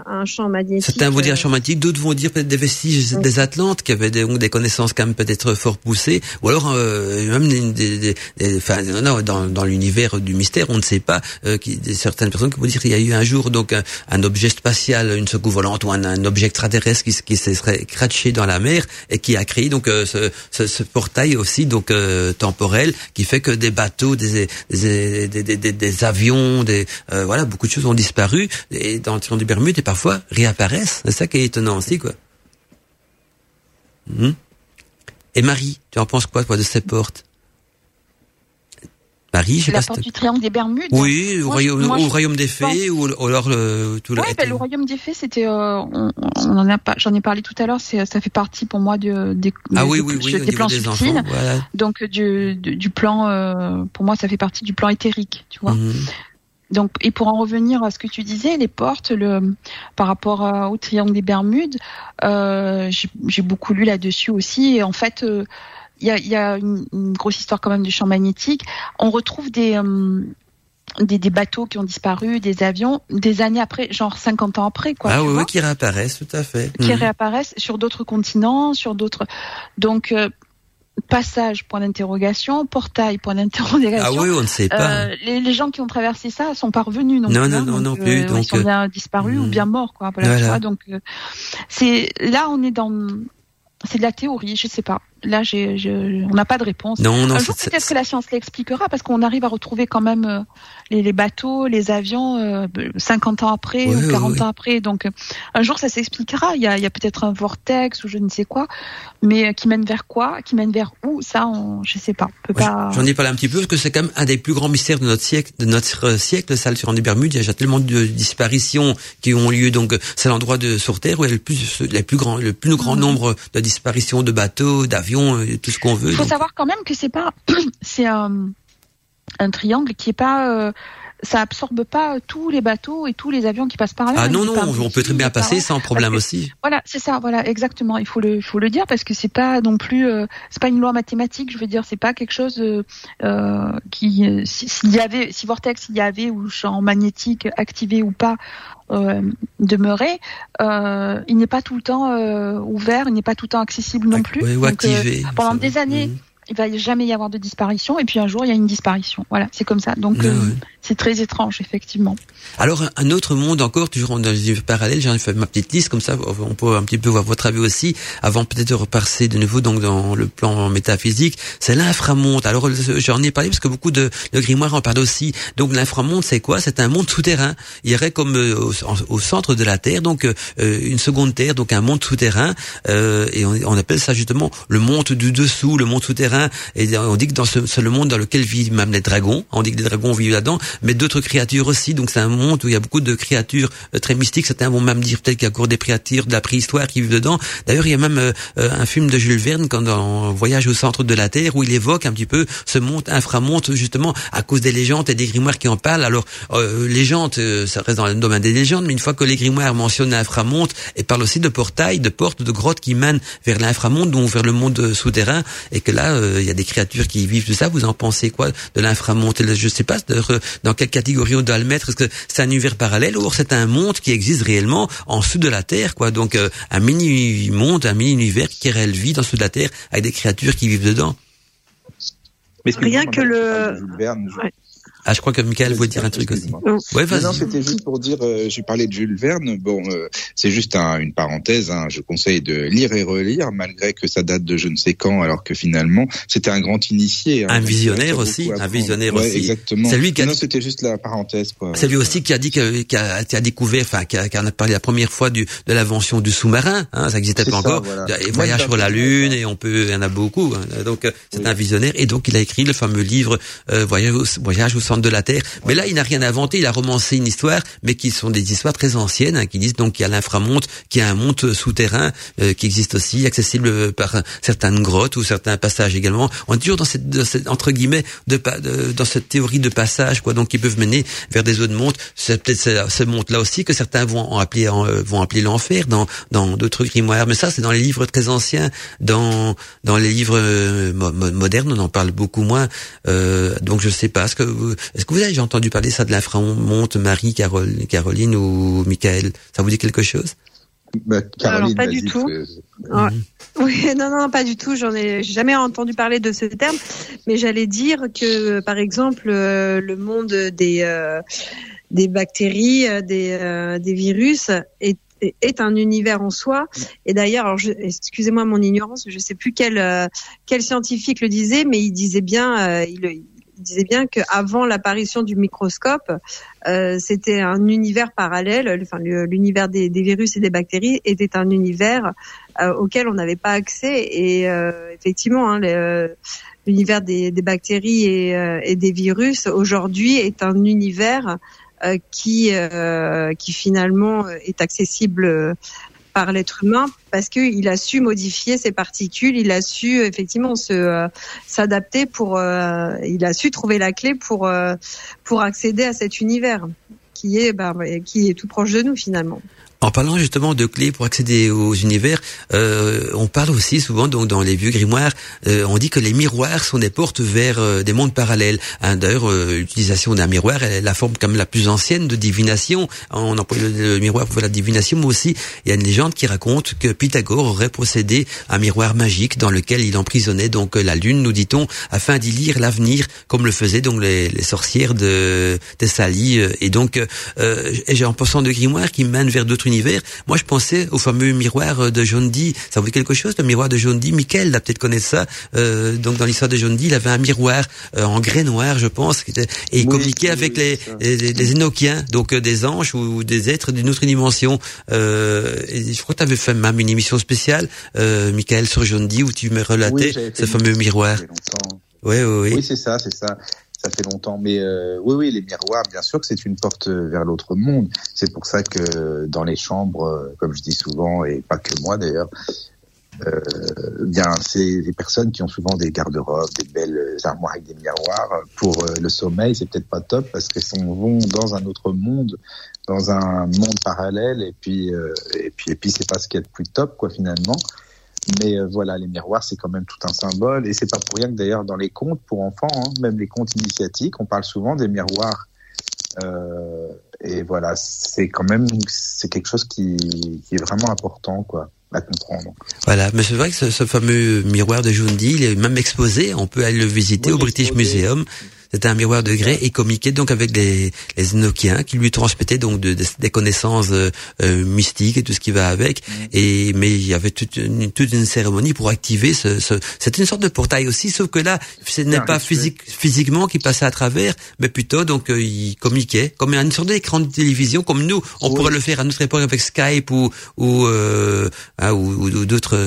un champ magnétique. Certains vont dire un champ magnétique, d'autres vont dire peut-être des vestiges des Atlantes qui avaient des, des connaissances quand même peut-être fort poussées, ou alors euh, même des, des, des enfin, non, dans, dans l'univers du mystère, on ne sait pas. Euh, qui, certaines personnes qui vont dire qu'il y a eu un jour donc un, un objet spatial, une secousse volante ou un, un objet extraterrestre qui, qui se serait craché dans la mer et qui a créé donc euh, ce, ce, ce, portail aussi donc euh, temporel qui fait que des bateaux, des des, des, des, des avions, des euh, voilà beaucoup de choses ont disparu et dans le du Bermude et parfois réapparaissent. C'est ça qui est étonnant aussi, quoi. Hmm? Et Marie, tu en penses quoi, toi, de ces portes? Marie, je sais la porte du triangle des Bermudes. Oui, au Moi, royaume, je- moi, au je royaume des fées ou, ou alors le, tout le. Ouais, ben, le royaume des fées, c'était, euh, on, on en a pas, j'en ai parlé tout à l'heure, c'est, ça fait partie pour moi de, des, Ah oui, oui, oui, des plans des subtils. enfants. Voilà. Donc du, du, du plan, euh, pour moi, ça fait partie du plan éthérique, tu vois. Mhm. Donc, et pour en revenir à ce que tu disais, les portes, le, par rapport à- au triangle des Bermudes, euh, j'ai beaucoup lu là-dessus aussi. Et en fait, euh, il y, a, il y a une, une grosse histoire quand même du champ magnétique. On retrouve des, euh, des, des bateaux qui ont disparu, des avions, des années après, genre 50 ans après, quoi. ah oui, oui, qui réapparaissent, tout à fait. qui Mhm. réapparaissent sur d'autres continents, sur d'autres. Donc euh, passage point d'interrogation, portail point Ah d'interrogation. oui, on ne sait pas. Euh, les, les gens qui ont traversé ça sont pas revenus non Non, plus. non, hein, non, donc, non plus, euh, donc, ils sont euh, bien disparus ou hmm. bien morts, quoi. Voilà, donc c'est là on est dans c'est de la théorie, je sais pas. Là, j'ai, je- on n'a pas de réponse. non, non, Un jour, peut-être que la science l'expliquera parce qu'on arrive à retrouver quand même euh, les, les bateaux, les avions euh, 50 ans après Ouais, ou 40 ouais. ans après. Donc, euh, un jour, ça s'expliquera. Il y a, il y a peut-être un vortex ou je ne sais quoi, mais euh, qui mène vers quoi? Qui mène vers où? Ça, on, je sais pas. On peut Ouais, pas. J'en ai parlé un petit peu parce que c'est quand même un des plus grands mystères de notre siècle, de notre euh, siècle, ça, le des Bermudes. Il y a tellement de disparitions qui ont lieu. Donc, euh, c'est l'endroit de sur Terre où il y a le plus, plus grand, le plus grand Mhm. nombre de disparitions de bateaux, d'avions, euh, tout ce qu'on veut. Il faut Donc, savoir quand même que c'est pas, c'est un, un triangle qui est pas. Ça absorbe pas tous les bateaux et tous les avions qui passent par là. ah non, est non, pas on peut très bien passer sans problème que- aussi. Voilà, c'est ça, voilà, exactement. Il faut le, faut le dire parce que c'est pas non plus, euh, c'est pas une loi mathématique. Je veux dire, c'est pas quelque chose euh, euh, qui, si- s'il y avait, si vortex il y avait ou champ magnétique activé ou pas euh, euh, il n'est pas tout le temps euh, ouvert, il n'est pas tout le temps accessible non plus. Ouais, ou Donc, activé. pendant des années, Mhm. il va jamais y avoir de disparition et puis un jour il y a une disparition. Voilà, c'est comme ça. Donc Ah ouais. C'est très étrange effectivement. Alors un- autre monde encore, toujours dans les parallèles, j'en ai fait ma petite liste comme ça, on peut un petit peu voir votre avis aussi, avant peut-être de repasser de nouveau donc dans le plan métaphysique, c'est l'inframonde. Alors euh, j'en ai parlé parce que beaucoup de, grimoires en parlent aussi. Donc l'inframonde c'est quoi? C'est un monde souterrain. Il y aurait comme euh, au, en- au centre de la Terre, donc euh, une seconde Terre, donc un monde souterrain, euh, et on, on appelle ça justement le monde du dessous, le monde souterrain. Et on dit que dans ce, c'est le monde dans lequel vivent même les dragons. On dit que les dragons vivent là-dedans, mais d'autres créatures aussi. Donc c'est un monde où il y a beaucoup de créatures euh, très mystiques. Certains vont même dire peut-être qu'il y a des créatures de la préhistoire qui vivent dedans. D'ailleurs, il y a même euh, euh, un film de Jules Verne quand dans Voyage au centre de la Terre où il évoque un petit peu ce monde inframonde justement à cause des légendes et des grimoires qui en parlent. Alors euh, légendes, ça reste dans le domaine des légendes, mais une fois que les grimoires mentionnent l'inframonde et parlent aussi de portails, de portes, de grottes qui mènent vers l'inframonde, donc vers le monde souterrain, et que là, il y a des créatures qui vivent de ça. Vous en pensez quoi de l'inframonde Je sais pas dans quelle catégorie on doit le mettre? Est-ce que c'est un univers parallèle ou c'est un monde qui existe réellement en dessous de la Terre, quoi? Donc euh, un mini monde, un mini univers qui réel vit en dessous de la Terre avec des créatures qui vivent dedans. Mais Rien que le- Ah, je crois que Michael voulait dire un truc aussi. Ouais, Non, c'était juste pour dire, euh, j'ai parlé de Jules Verne. Bon, euh, c'est juste un- une parenthèse. Hein, je conseille de lire et relire, malgré que ça date de je ne sais quand, alors que finalement, c'était un grand initié. hein. Un visionnaire qu'il aussi, un visionnaire Ouais, aussi. Exactement. C'est lui qui a Non, c'était juste la parenthèse. C'est lui aussi qui a dit que, qui a, qui a découvert, enfin, qui a, a parlé la première fois du, de l'invention du sous-marin. Hein, ça n'existait pas ça, encore. voilà. Et voyage sur la lune et on peut, il y en a beaucoup. hein. Donc euh, c'est Oui. un visionnaire et donc il a écrit le fameux livre euh, Voyage, au, Voyage au de la Terre. Mais là, il n'a rien inventé. Il a romancé une histoire, mais qui sont des histoires très anciennes, hein, qui disent donc qu'il y a l'inframonde, qu'il y a un monde souterrain euh, qui existe aussi, accessible par certaines grottes ou certains passages également. On est toujours dans cette, dans cette- entre guillemets de, de- dans cette théorie de passage, quoi. Donc qui peuvent mener vers des autres mondes. C'est peut-être ce, ce monde-là aussi que certains vont appeler euh, vont appeler l'enfer dans dans d'autres grimoires. Mais ça, c'est dans les livres très anciens. Dans dans les livres euh, mo- mo- modernes, on en parle beaucoup moins. Euh, donc je sais pas. Est-ce que est-ce que vous avez entendu parler ça de l'inframonde, Marie, Carole, Caroline ou Michael? Ça vous dit quelque chose? Bah, Caroline, pas du tout. Ouais. Oui, non, non, pas du tout. J'en ai jamais entendu parler de ce terme, mais j'allais dire que, par exemple, euh, le monde des euh, des bactéries, euh, des euh, des virus est est un univers en soi. Et d'ailleurs, excusez-moi mon ignorance, je sais plus quel euh, quel scientifique le disait, mais il disait bien, euh, il, il disait bien qu'avant l'apparition du microscope, euh, c'était un univers parallèle. Enfin, l'univers des, virus et des bactéries était un univers euh, auquel on n'avait pas accès. Et euh, effectivement, hein, l'univers des, bactéries et, euh, et des virus aujourd'hui est un univers euh, qui qui finalement est accessible par l'être humain parce qu'il a su modifier ses particules, il a su effectivement se s'adapter pour, il a su trouver la clé pour pour accéder à cet univers qui est bah, qui est tout proche de nous finalement. En parlant justement de clés pour accéder aux univers, euh, on parle aussi souvent donc dans les vieux grimoires, euh, on dit que les miroirs sont des portes vers euh, des mondes parallèles. Hein, D'ailleurs, euh, l'utilisation d'un miroir est la forme comme la plus ancienne de divination. On emploie le, miroir pour la divination, mais aussi il y a une légende qui raconte que Pythagore aurait possédé un miroir magique dans lequel il emprisonnait donc la lune, nous dit-on, afin d'y lire l'avenir, comme le faisaient donc les, sorcières de Thessalie. Et donc, et en pensant de grimoires qui mènent vers d'autres univers. Moi, je pensais au fameux miroir de John Dee. Ça vous dit quelque chose, le miroir de John Dee Michael l'a peut-être connaître ça. Euh, donc, dans l'histoire de John Dee, il avait un miroir euh, en grès noir, je pense, et il communiquait avec les, les, les, Enochiens, donc euh, des anges ou des êtres d'une autre dimension. Euh, et je crois que tu avais fait même une émission spéciale, euh, Michael, sur John Dee, où tu me relatais ce fameux miroir. Oui, oui, oui. Oui, c'est ça, c'est ça ça fait longtemps. Mais euh, oui, oui, les miroirs, bien sûr que c'est une porte vers l'autre monde. C'est pour ça que dans les chambres, euh, comme je dis souvent, et pas que moi d'ailleurs, euh, bien, c'est des personnes qui ont souvent des garde-robes, des belles armoires avec des miroirs. Pour euh, le sommeil, c'est peut-être pas top parce qu'elles vont dans un autre monde, dans un monde parallèle, et puis et puis et puis c'est pas ce qui est le plus top, quoi, finalement. Mais euh, voilà, les miroirs, c'est quand même tout un symbole. Et c'est pas pour rien que d'ailleurs dans les contes pour enfants, hein, même les contes initiatiques, on parle souvent des miroirs. Euh, et voilà, c'est quand même c'est quelque chose qui, qui, est vraiment important, quoi. À comprendre. Voilà, mais c'est vrai que ce, ce, fameux miroir de Jundi, il est même exposé, on peut aller le visiter au British Museum. C'était un miroir de grès et communiquait donc avec les, les Enochiens qui lui transmettaient donc de, des connaissances euh, euh, mystiques et tout ce qui va avec. Mm. Et mais il y avait toute une, toute une cérémonie pour activer ce. ce C'était une sorte de portail aussi, sauf que là, ce n'est pas physique, physiquement qui passait à travers, mais plutôt donc euh, il communiquait comme une sorte d'écran de télévision, comme nous, on pourrait le faire à notre époque avec Skype ou ou, euh, hein, ou, ou d'autres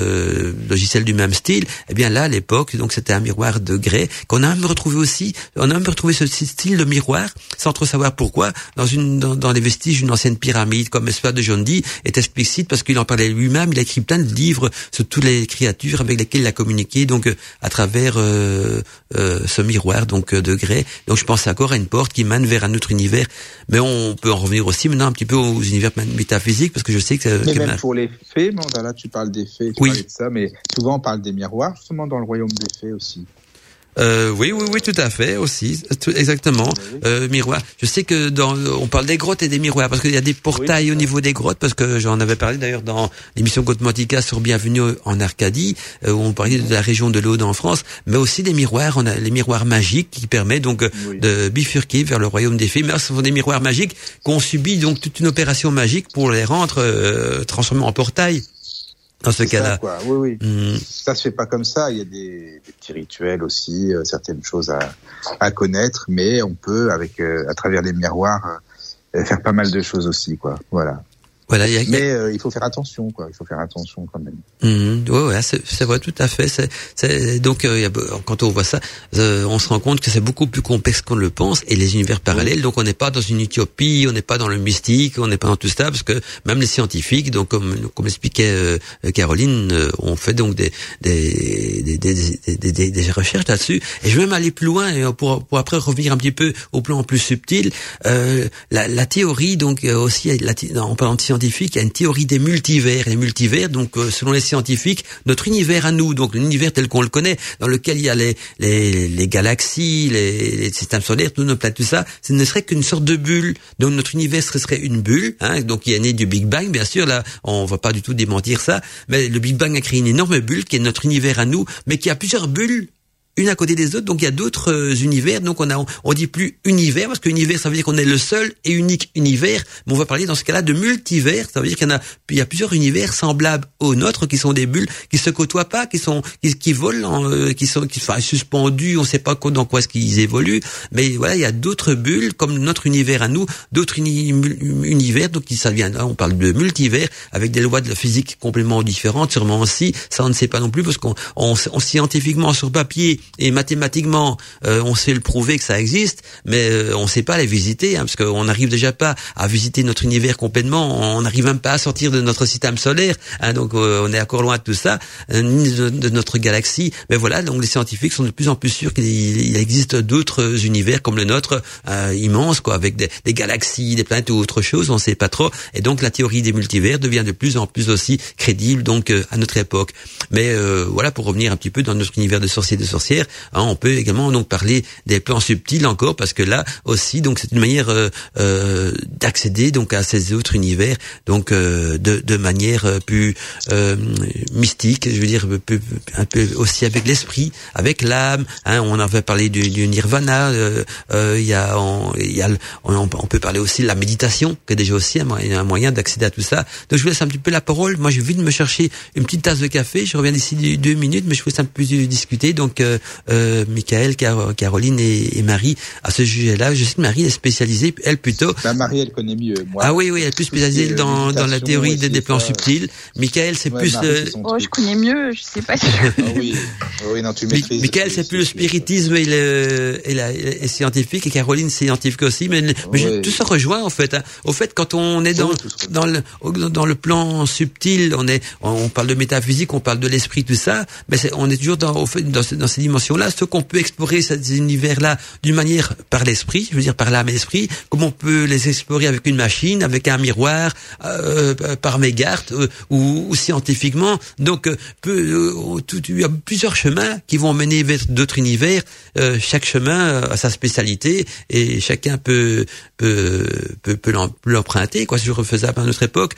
logiciels du même style. Eh bien là, à l'époque, donc c'était un miroir de grès qu'on a même retrouvé aussi on a même retrouvé ce style de miroir, sans trop savoir pourquoi, dans une dans, dans les vestiges d'une ancienne pyramide, comme l'espoir de John Dee est explicite parce qu'il en parlait lui-même. Il a écrit plein de livres sur toutes les créatures avec lesquelles il a communiqué, donc euh, à travers euh, euh, ce miroir donc de grès. Donc je pense encore à une porte qui mène vers un autre univers. Mais on peut en revenir aussi maintenant un petit peu aux univers métaphysiques parce que je sais que. Mais même pour les fées, bon, là tu parles des fées, tu oui. de ça, mais souvent on parle des miroirs, justement dans le royaume des fées aussi. Euh, oui, oui, oui, tout à fait aussi, tout, exactement. Euh, miroir. Je sais que dans, on parle des grottes et des miroirs parce qu'il y a des portails au niveau des grottes parce que j'en avais parlé d'ailleurs dans l'émission Gotmantica sur Bienvenue en Arcadie euh, où on parlait de la région de l'Aude en France, mais aussi des miroirs. On a les miroirs magiques qui permettent donc de bifurquer vers le royaume des fées. Mais ce sont des miroirs magiques qu'on subit donc toute une opération magique pour les rendre euh, transformés en portail dans ce cas-là. Oui, oui. Mm. Ça se fait pas comme ça. Il y a des, des petits rituels aussi, euh, certaines choses à, à, connaître, mais on peut, avec euh, à travers les miroirs, euh, faire pas mal de choses aussi, quoi. Voilà. Voilà, y a, Mais euh, il faut faire attention, quoi. Il faut faire attention quand même. Mmh, ouais, ouais c'est vrai, tout à fait. C'est donc euh, y a, quand on voit ça, euh, on se rend compte que c'est beaucoup plus complexe qu'on le pense et les univers parallèles. Donc on n'est pas dans une utopie, on n'est pas dans le mystique, on n'est pas dans tout ça, parce que même les scientifiques, donc comme comme expliquait euh, Caroline, on fait donc des des des, des, des, des, des recherches là-dessus. Et je vais même aller plus loin pour pour après revenir un petit peu au plan plus subtil. la, la théorie, donc aussi la, en parlant de scientifique, il y a une théorie des multivers. Les multivers, donc euh, selon les scientifiques, notre univers à nous, donc l'univers tel qu'on le connaît, dans lequel il y a les, les, galaxies, les, systèmes solaires, tout nos planètes, tout ça, ce ne serait qu'une sorte de bulle. Donc notre univers serait une bulle, hein, donc il est né du Big Bang, bien sûr, là on va pas du tout démentir ça, mais le Big Bang a créé une énorme bulle qui est notre univers à nous, mais qui a plusieurs bulles une à côté des autres. Donc il y a d'autres euh, univers. Donc on a, on dit plus univers parce que univers ça veut dire qu'on est le seul et unique univers. Mais on va parler dans ce cas-là de multivers. Ça veut dire qu'il y en a, il y a plusieurs univers semblables aux nôtres qui sont des bulles qui se côtoient pas, qui sont, qui, qui volent, euh, qui sont, qui sont suspendus. On sait pas dans quoi est-ce qu'ils évoluent. Mais voilà, il y a d'autres bulles comme notre univers à nous, d'autres univers. Donc ça vient, on parle de multivers avec des lois de la physique complètement différentes, sûrement aussi. Ça on ne sait pas non plus parce qu'on, on, on scientifiquement sur papier et mathématiquement, euh, on sait le prouver que ça existe, mais euh, on sait pas les visiter, hein, parce qu'on n'arrive déjà pas à visiter notre univers complètement, on n'arrive même pas à sortir de notre système solaire, hein, donc euh, on est encore loin de tout ça, ni de, notre galaxie. Mais voilà, donc les scientifiques sont de plus en plus sûrs qu'il existe d'autres univers comme le nôtre, immense, quoi, avec des, des, galaxies, des planètes ou autre chose, on sait pas trop. Et donc la théorie des multivers devient de plus en plus aussi crédible, donc à notre époque. Mais voilà, pour revenir un petit peu dans notre univers de sorciers de hein, on peut également donc parler des plans subtils encore, parce que là aussi, donc c'est une manière euh, euh, d'accéder donc à ces autres univers, donc euh, de, de manière plus mystique, je veux dire un peu aussi avec l'esprit, avec l'âme. Hein, on avait parlé du, du nirvana. Il y a, on, y a on, peut parler aussi de la méditation, qui est déjà aussi un, moyen d'accéder à tout ça. Donc je vous laisse un petit peu la parole. Moi, je viens de me chercher une petite tasse de café. Je reviens d'ici deux minutes, mais je vous laisse un peu discuter. Donc, euh, euh, Michael, Caroline et, Marie à ce sujet-là. Je sais que Marie est spécialisée, elle plutôt. Bah, Marie, elle connaît mieux. Moi, ah oui, oui, elle est plus spécialisée dans, dans la théorie des, plans subtils. Michael, c'est plus. Euh... Oh, je connais mieux. Je sais pas. Si... ah oui, oui, non, tu maîtrises. Michael, c'est plus le spiritisme et le, et, la, et scientifique, et Caroline, c'est scientifique aussi. Mais, mais tout se rejoint en fait. Hein. Au fait, quand on est dans dans le dans le plan subtil, on est on parle de métaphysique, on parle de l'esprit, tout ça. Mais on est toujours dans au fait dans, dans ces dimensions-là. Ce qu'on peut explorer ces univers-là d'une manière par l'esprit, je veux dire par l'âme et l'esprit, comme on peut les explorer avec une machine, avec un miroir, euh, par mégarde euh, ou, scientifiquement. Donc, euh, il y a plusieurs chemins qui vont mener vers d'autres univers. chaque chemin a sa spécialité et chacun peut peut peut, l'emprunter. Quoi, je refaisais à notre époque.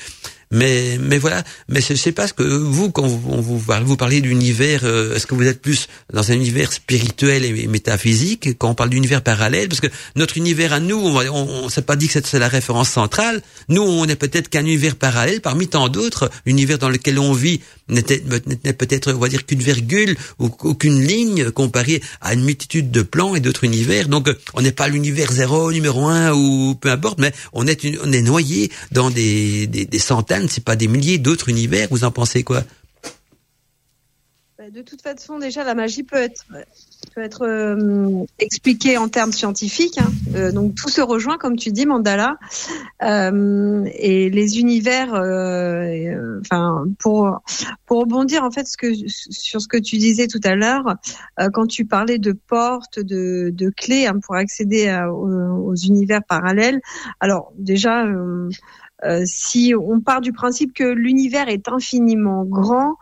Mais, mais voilà. Mais je sais pas ce que vous, quand vous, vous, vous parlez d'univers, euh, est-ce que vous êtes plus dans un univers spirituel et métaphysique quand on parle d'univers parallèle? Parce que notre univers à nous, on, on, on s'est pas dit que c'est la référence centrale. Nous, on est peut-être qu'un univers parallèle parmi tant d'autres univers dans lesquels on vit n'est peut-être, on va dire, qu'une virgule ou, qu'une ligne comparée à une multitude de plans et d'autres univers. Donc, on n'est pas l'univers zéro, numéro un ou peu importe, mais on est, on est noyé dans des, des, des centaines c'est pas des milliers d'autres univers. Vous en pensez quoi? Bah, De toute façon, déjà, la magie peut être euh, expliquée en termes scientifiques. Hein. Euh, donc tout se rejoint, comme tu dis, Mandala. Euh, et les univers, enfin, pour rebondir en fait sur ce que tu disais tout à l'heure, quand tu parlais de portes, de, clés hein, pour accéder aux, univers parallèles. Alors déjà euh, si on part du principe que l'univers est infiniment grand,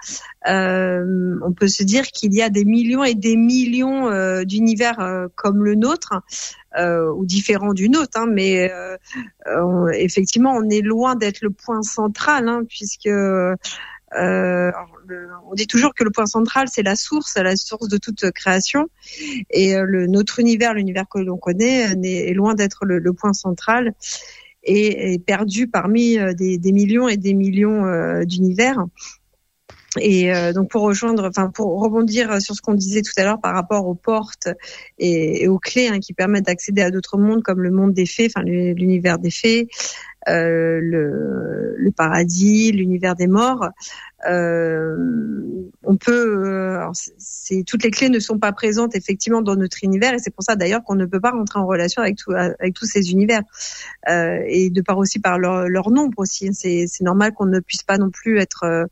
euh, on peut se dire qu'il y a des millions et des millions euh, d'univers comme le nôtre. ou différents du nôtre, hein, mais effectivement, on est loin d'être le point central, hein, puisque on dit toujours que le point central, c'est la source, la source de toute création. Et notre univers, l'univers que l'on connaît, est, loin d'être le, point central et est perdu parmi euh, des, millions et des millions euh, d'univers. Et euh, donc pour rejoindre, enfin pour rebondir sur ce qu'on disait tout à l'heure par rapport aux portes et, aux clés hein, qui permettent d'accéder à d'autres mondes comme le monde des fées, enfin l'univers des fées, le, le, paradis, l'univers des morts. Euh, on peut, euh, c'est toutes les clés ne sont pas présentes effectivement dans notre univers et c'est pour ça d'ailleurs qu'on ne peut pas rentrer en relation avec tout, avec tous ces univers euh, et de part aussi par leur, leur nombre aussi. C'est normal qu'on ne puisse pas non plus être euh,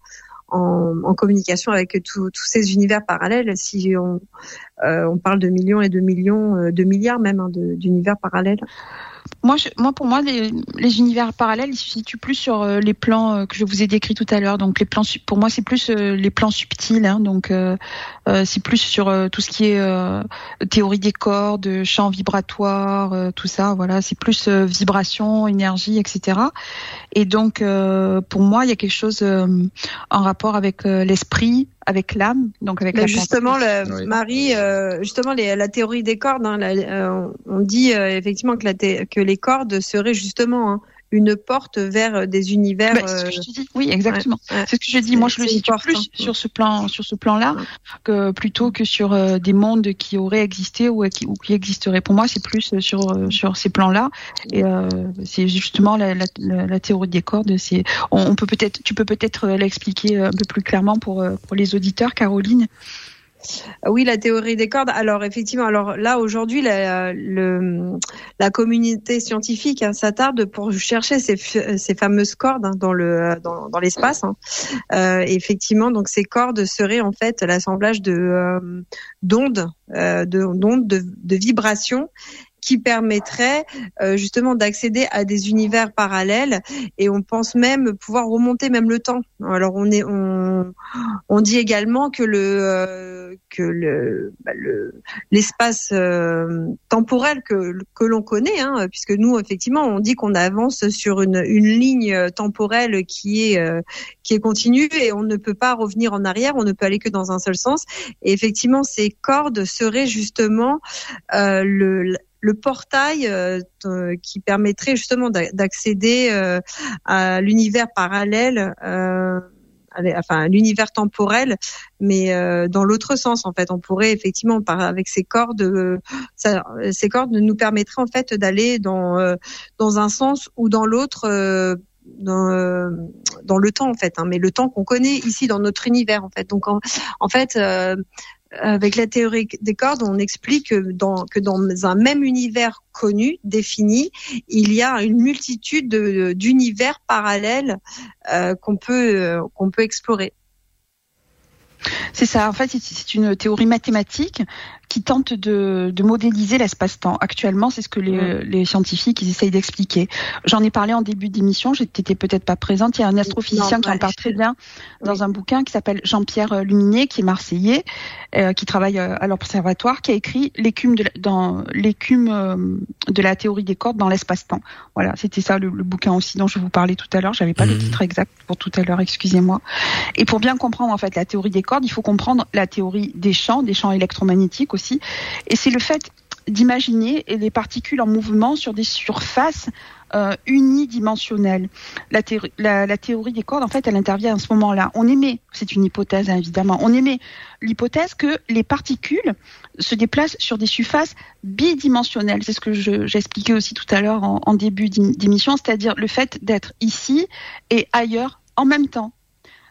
en, en, communication avec tous ces univers parallèles. Si on, euh, on parle de millions et de millions, de milliards même hein, d'univers parallèles moi, je, moi, pour moi, les, les, univers parallèles, ils se situent plus sur euh, les plans euh, que je vous ai décrits tout à l'heure. Donc, les plans, pour moi, c'est plus euh, les plans subtils. Hein, donc, c'est plus sur tout ce qui est théorie des cordes, champs vibratoires, tout ça. Voilà, c'est plus vibration, énergie, etc. Et donc, pour moi, il y a quelque chose en rapport avec l'esprit, avec l'âme, donc avec la justement, le, Marie, euh, justement les, la théorie des cordes, hein, la, euh, on dit euh, effectivement que, la que les cordes seraient justement hein, une porte vers des univers. Bah, ce que je dis. Oui, exactement. C'est ce que je dis. Moi, je le situe plus hein. sur ce plan, sur ce plan-là, que plutôt que sur euh, des mondes qui auraient existé ou qui, ou qui existeraient. Pour moi, c'est plus sur sur ces plans-là. Et euh, c'est justement la, la, la, théorie des cordes. C'est, on, on, peut peut-être, tu peux peut-être l'expliquer un peu plus clairement pour pour les auditeurs, Caroline. Oui, la théorie des cordes. Alors effectivement, alors là aujourd'hui, la, communauté scientifique hein, s'attarde pour chercher ces, fameuses cordes hein, dans l'espace. Hein. Euh, effectivement, donc ces cordes seraient en fait l'assemblage de euh, d'ondes, euh, de d'ondes de, de vibrations qui permettrait euh, justement d'accéder à des univers parallèles et on pense même pouvoir remonter même le temps. Alors on est on, on dit également que le euh, que le bah, le l'espace euh, temporel que que l'on connaît hein, puisque nous effectivement on dit qu'on avance sur une une ligne temporelle qui est qui est continue et on ne peut pas revenir en arrière, on ne peut aller que dans un seul sens et effectivement ces cordes seraient justement le le portail euh, qui permettrait justement d'accéder euh, à l'univers parallèle, euh, enfin l'univers temporel, mais dans l'autre sens en fait. On pourrait effectivement par, avec ces cordes, ça, ces cordes nous permettraient en fait d'aller dans dans un sens ou dans l'autre. Dans, le temps en fait, hein, mais le temps qu'on connaît ici dans notre univers en fait. Donc en fait, avec la théorie des cordes, on explique que dans, que dans un même univers connu, défini, il y a une multitude d'univers parallèles euh, qu'on peut, euh, qu'on peut explorer. C'est ça. En fait, c'est une théorie mathématique qui tente de, de modéliser l'espace-temps. Actuellement, c'est ce que les, les, scientifiques ils essayent d'expliquer. J'en ai parlé en début d'émission, j'étais peut-être pas présente. Il y a un astrophysicien qui en parle très bien dans un bouquin qui s'appelle Jean-Pierre Luminet, qui est marseillais, euh, qui travaille euh, à l'observatoire, qui a écrit l'écume de, dans l'écume euh, de la théorie des cordes dans l'espace-temps. Voilà, c'était ça le, bouquin aussi dont je vous parlais tout à l'heure. J'avais pas le mmh. titre exact pour tout à l'heure, excusez-moi. Et pour bien comprendre en fait la théorie des cordes, il faut comprendre la théorie des champs, des champs électromagnétiques et c'est le fait d'imaginer les particules en mouvement sur des surfaces euh, unidimensionnelles. La, théorie des cordes, en fait, elle intervient à ce moment-là. On émet, c'est une hypothèse hein, évidemment, on émet l'hypothèse que les particules se déplacent sur des surfaces bidimensionnelles. C'est ce que j'ai expliqué aussi tout à l'heure en début d'émission, c'est-à-dire le fait d'être ici et ailleurs en même temps.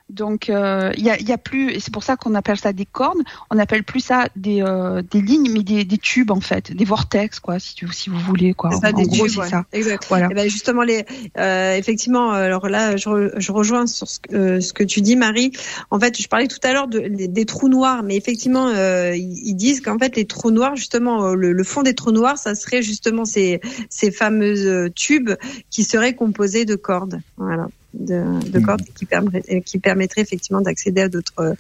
Donc il euh, y, a, y, a, plus, et c'est pour ça qu'on appelle ça des cornes. On appelle plus ça des, euh, des lignes, mais des, des, tubes en fait, des vortex quoi, si, tu, si vous voulez quoi. Ça, en, des gros, c'est ça. Exact. Voilà. Et eh ben justement les, euh, effectivement, alors là, je, je rejoins sur ce, euh, ce, que tu dis, Marie. En fait, je parlais tout à l'heure de, des, trous noirs, mais effectivement, euh, ils, disent qu'en fait les trous noirs, justement, le, le, fond des trous noirs, ça serait justement ces, ces fameuses tubes qui seraient composés de cordes. Voilà de, de cordes qui, permettrait, qui permettrait effectivement d'accéder à d'autres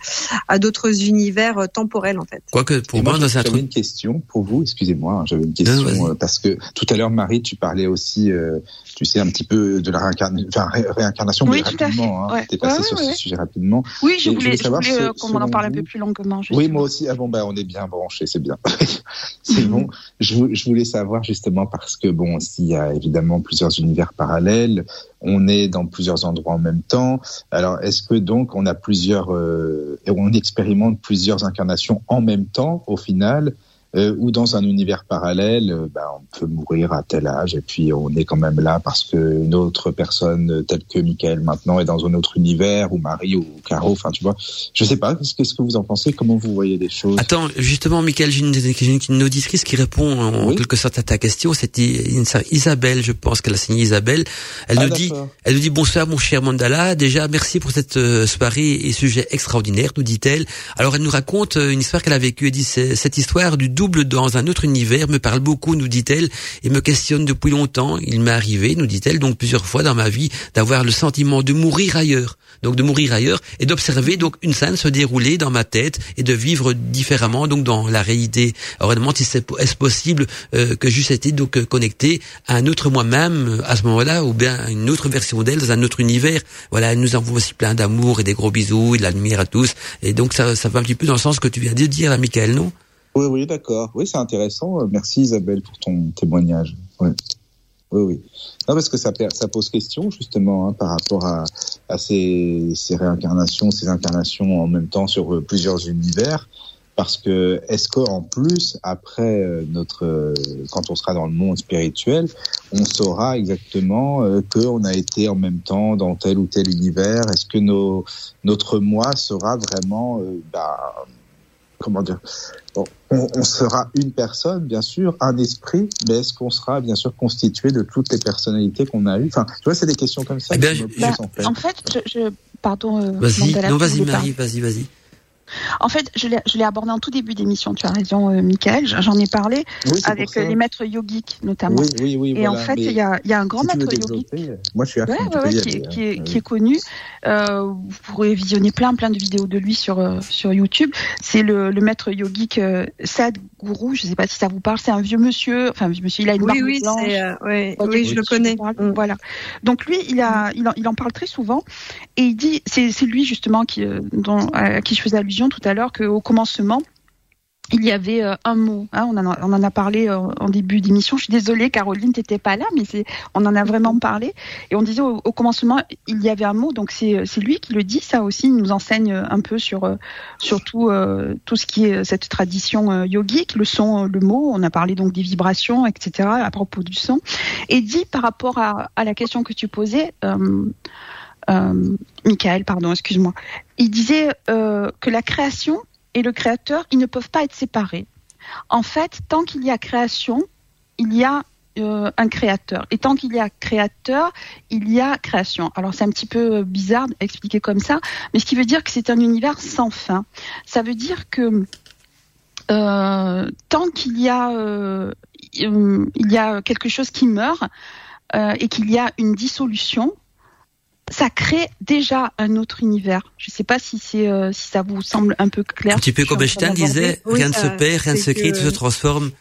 à d'autres univers euh, temporels en fait. Quoique pour moi, moi j'avais une question pour vous. Excusez-moi, hein, j'avais une question euh, parce que tout à l'heure Marie, tu parlais aussi, euh, tu sais un petit peu de la réincarnation, enfin, réincarnation, oui, mais rapidement. Hein, T'es passé sur ce sujet rapidement. Oui, je voulais, je voulais qu'on en parle un peu plus longuement. Oui, moi aussi. Ah bon, bah on est bien branché, c'est bien. c'est bon. Je, je voulais savoir justement parce que bon, s'il y a évidemment plusieurs univers parallèles, on est dans plusieurs endroits en même temps. Alors, est-ce que donc on a plusieurs, euh, on expérimente plusieurs incarnations en même temps au final? Euh, ou dans un univers parallèle, euh, ben, on peut mourir à tel âge et puis on est quand même là parce que une autre personne telle que Michael maintenant est dans un autre univers ou Marie ou Caro. Enfin, tu vois, je sais pas. Qu'est-ce que vous en pensez? Comment vous voyez les choses? Attends, justement, Michael, j'ai une, une, auditrice qui répond en quelque sorte à ta question. C'était Isabelle, je pense qu'elle a signé Isabelle. Elle ah, nous dit, elle nous dit bonsoir mon cher Mandala. Déjà, merci pour cette euh, soirée et sujet extraordinaire, nous dit-elle. Alors, elle nous raconte une histoire qu'elle a vécue. Elle dit cette histoire du double dans un autre univers me parle beaucoup, nous dit-elle, et me questionne depuis longtemps. Il m'est arrivé, nous dit-elle, donc plusieurs fois dans ma vie, d'avoir le sentiment de mourir ailleurs. Donc de mourir ailleurs et d'observer donc une scène se dérouler dans ma tête et de vivre différemment donc dans la réalité. Alors elle demande si c'est est-ce possible euh, que juste été donc euh, connecté à un autre moi-même euh, à ce moment-là ou bien à une autre version d'elle dans un autre univers? Voilà, nous envoie aussi plein d'amour et des gros bisous et de la lumière à tous. Et donc ça, ça va un petit peu dans le sens que tu viens de dire à Michael, non? Oui, oui, d'accord. Oui, c'est intéressant. Euh, merci Isabelle pour ton témoignage. Oui, oui. Non, parce que ça, pose question justement hein, par rapport à, ces, réincarnations, ces incarnations en même temps sur euh, plusieurs univers. Parce que est-ce qu'en plus, après euh, notre, quand on sera dans le monde spirituel, on saura exactement euh, qu'on a été en même temps dans tel ou tel univers? Est-ce que notre moi sera vraiment bah, comment dire bon, on, on, sera une personne, bien sûr, un esprit, mais est-ce qu'on sera bien sûr constitué de toutes les personnalités qu'on a eues? Enfin, tu vois, c'est des questions comme ça. Eh bien, qui me Bah, en fait. en fait, je, je- pardon. euh, Vas-y, non, vas-y, Marie, vas-y, vas-y. En fait, je l'ai abordé en tout début d'émission. Tu as raison, euh, Michael. J'en ai parlé Oui, avec euh, les maîtres yogiques notamment. Oui, oui, oui. Et en fait, il y a, il y a un grand si maître yogique moi je suis Ouais, ouais, ouais, qui, est, qui, est, qui est connu. Euh, vous pourrez visionner plein, plein de vidéos de lui sur sur YouTube. C'est le, le maître yogique euh, Sadhguru. Je sais pas si ça vous parle. C'est un vieux monsieur. Enfin, vieux monsieur. Il a une Oui, barbe oui, blanche. euh, ouais, oui, je le connais. parle. Mm. Voilà. Donc lui, il a, il en, il en parle très souvent et il dit, c'est c'est lui justement qui, euh, dont, à qui je faisais allusion tout à l'heure, qu'au commencement. Il y avait euh, un mot, hein, on, en a, on en a parlé euh, en début d'émission. Je suis désolée, Caroline, t'étais pas là, mais on en a vraiment parlé. Et on disait au, au commencement, il y avait un mot, donc c'est, lui qui le dit. Ça aussi, il nous enseigne un peu sur, euh, sur tout, euh, tout ce qui est cette tradition euh, yogique, le son, euh, le mot. On a parlé donc des vibrations, etc. à propos du son. Et dit par rapport à, à la question que tu posais, euh, euh, Michael, pardon, excuse-moi. Il disait euh, que la création et le créateur, ils ne peuvent pas être séparés. En fait, tant qu'il y a création, il y a euh, un créateur. Et tant qu'il y a créateur, il y a création. Alors c'est un petit peu euh, bizarre d'expliquer comme ça, mais ce qui veut dire que c'est un univers sans fin. Ça veut dire que euh, tant qu'il y a quelque chose qui meurt et qu'il y a une dissolution, ça crée déjà un autre univers. Je ne sais pas si c'est euh, si ça vous semble un peu clair. Un petit peu comme Einstein disait, Oui, rien ne se perd, rien ne se c'est crée, que- tout se transforme.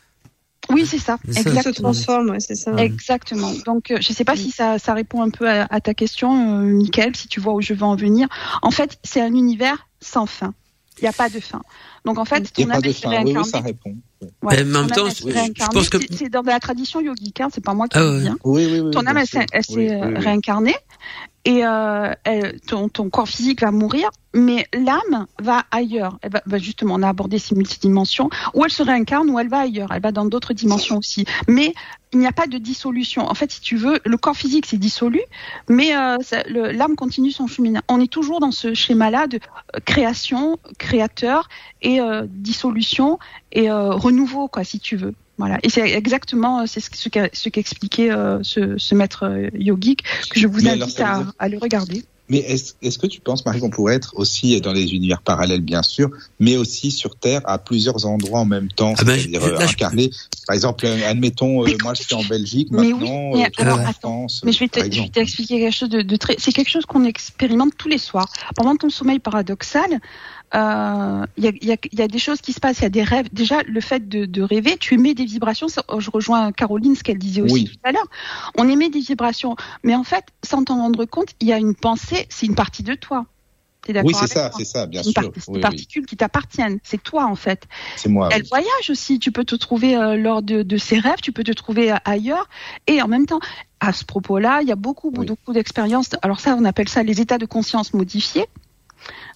Oui, c'est ça. Ça. Tout se Exactement. transforme, ouais, c'est ça. Exactement. Donc, euh, je ne sais pas si ça, ça répond un peu à, à ta question, euh, Michael, si tu vois où je veux en venir. En fait, c'est un univers sans fin. Il n'y a pas de fin. Donc, en fait, ton âme est fin. Oui, oui, réincarnée. ça répond. Oui, Ouais, Mais en même temps, je- réincarnée. pense que- C'est- dans la tradition yogique, hein, c'est pas moi qui Ah le dis. hein. oui, oui. oui, Ton âme, elle s'est réincarnée et euh, elle- ton, ton corps physique va mourir, mais l'âme va ailleurs. Elle va, va justement, on a abordé ces multidimensions, où elle se réincarne, ou elle va ailleurs, elle va dans d'autres dimensions aussi. Mais il n'y a pas de dissolution. En fait, si tu veux, le corps physique s'est dissolu, mais euh, l'âme continue son chemin. On est toujours dans ce schéma-là de euh, création, créateur et euh, dissolution et euh, renouveau, quoi, si tu veux. Voilà. Et c'est exactement c'est ce ce qu'a- ce qu'expliquait euh, ce, ce maître yogique que je vous Mais invite à, dire- à le regarder. Mais est-ce est-ce que tu penses, Marie, qu'on pourrait être aussi dans les univers parallèles, bien sûr, mais aussi sur Terre à plusieurs endroits en même temps, Ah ben, c'est-à-dire euh, incarné. Par exemple, euh, admettons, euh, moi je suis en Belgique Mais oui, maintenant, mais euh, alors, en. France, Mais je vais te- t'expliquer quelque chose de, de très. C'est quelque chose qu'on expérimente tous les soirs. Pendant ton sommeil paradoxal, euh, il y, a, il y a- il y a des choses qui se passent. Il y a des rêves. Déjà, le fait de, de rêver, tu émets des vibrations. Ça, Je rejoins Caroline, ce qu'elle disait aussi Oui. tout à l'heure. On émet des vibrations, mais en fait, sans t'en rendre compte, il y a une pensée. C'est une partie de toi. T'es d'accord Oui, c'est ça, c'est ça, bien une sûr. c'est Oui, oui. particules qui t'appartiennent. C'est toi en fait. C'est moi. Elle voyage aussi. Tu peux te trouver euh, lors de, de ses rêves, tu peux te trouver euh, ailleurs. Et en même temps, à ce propos-là, il y a beaucoup, beaucoup d'expériences. Alors ça, on appelle ça les états de conscience modifiés.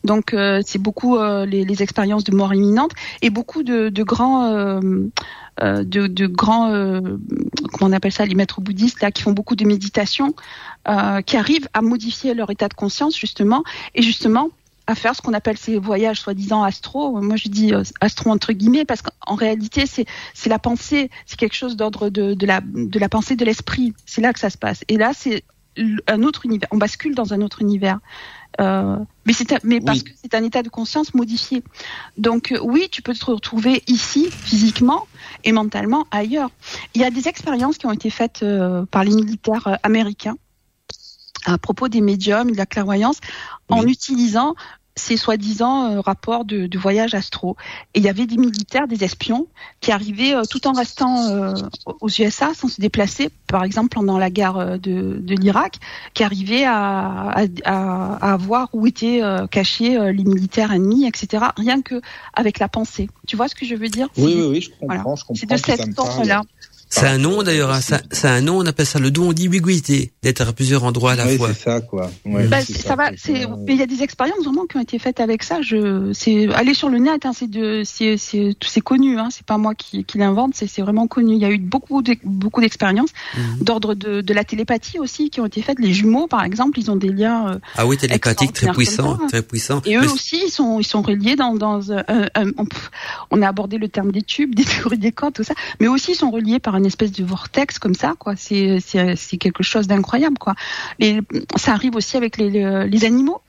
Donc euh, c'est beaucoup euh, les, les expériences de mort imminente et beaucoup de, de grands, euh, de, de grands, comment on appelle ça, les maîtres bouddhistes là qui font beaucoup de méditation, qui arrivent à modifier leur état de conscience justement et justement à faire ce qu'on appelle ces voyages soi-disant astro. Moi, je dis astro entre guillemets parce qu'en réalité, c'est la pensée, c'est quelque chose d'ordre de, de la de la pensée de l'esprit. C'est là que ça se passe. Et là, c'est un autre univers. On bascule dans un autre univers. Euh, mais mais parce Oui. que c'est un état de conscience modifié. Donc euh, oui, tu peux te retrouver ici physiquement et mentalement ailleurs. Il y a des expériences qui ont été faites euh, par les militaires euh, américains à propos des médiums et de la clairvoyance en utilisant ces soi-disant euh, rapports de, de voyage astro. Et il y avait des militaires, des espions, qui arrivaient euh, tout en restant euh, aux USA sans se déplacer, par exemple pendant la guerre euh, de, de l'Irak, qui arrivaient à, à, à, à voir où étaient euh, cachés euh, les militaires ennemis, etc. Rien que avec la pensée. Tu vois ce que je veux dire? Oui, oui, oui, je comprends, Voilà. je comprends C'est de que ça C'est un nom d'ailleurs, hein, c'est un nom, on appelle ça le don d'ubiquité, d'être à plusieurs endroits à la Oui, fois. c'est ça, quoi. Ouais, Bah, ça va, c'est, Euh, mais il y a des expériences vraiment qui ont été faites avec ça. Je, c'est aller sur le net, hein, c'est de, c'est, c'est, c'est connu, hein, c'est pas moi qui, qui l'invente, c'est, c'est vraiment connu. Il y a eu beaucoup, de, beaucoup d'expériences Mhm. d'ordre de, de la télépathie aussi qui ont été faites. Les jumeaux, par exemple, ils ont des liens. euh, Ah oui, télépathique, très puissant, très puissant. et eux Mais- aussi, ils sont, ils sont reliés dans, dans euh, un- on, on a abordé le terme des tubes, des théories des cordes, tout ça, mais aussi ils sont reliés par une espèce de vortex comme ça, quoi. C'est, c'est, c'est quelque chose d'incroyable, quoi. Les, ça arrive aussi avec les, les, animaux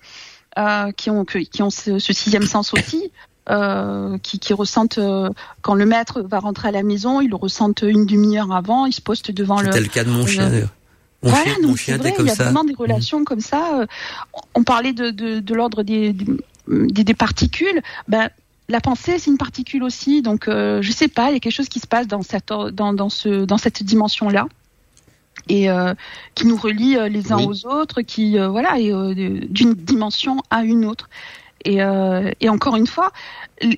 euh, qui ont, qui ont ce, ce sixième sens aussi. Euh, qui, qui ressentent euh, quand le maître va rentrer à la maison, ils le ressentent une demi-heure avant, ils se postent devant le, C'était le cas de mon chien le- d'ailleurs. Mon voilà, chien, mon chien vrai, comme il y a ça. vraiment des Mhm. relations comme ça. On parlait de, de, de l'ordre des, des, des particules. Ben, la pensée, c'est une particule aussi. Donc, euh, je sais pas, il y a quelque chose qui se passe dans cette, or- dans, dans, ce, dans cette dimension-là. Et euh, qui nous relie euh, les uns Oui. aux autres, qui euh, voilà, et, d'une dimension à une autre. Et, euh, et encore une fois,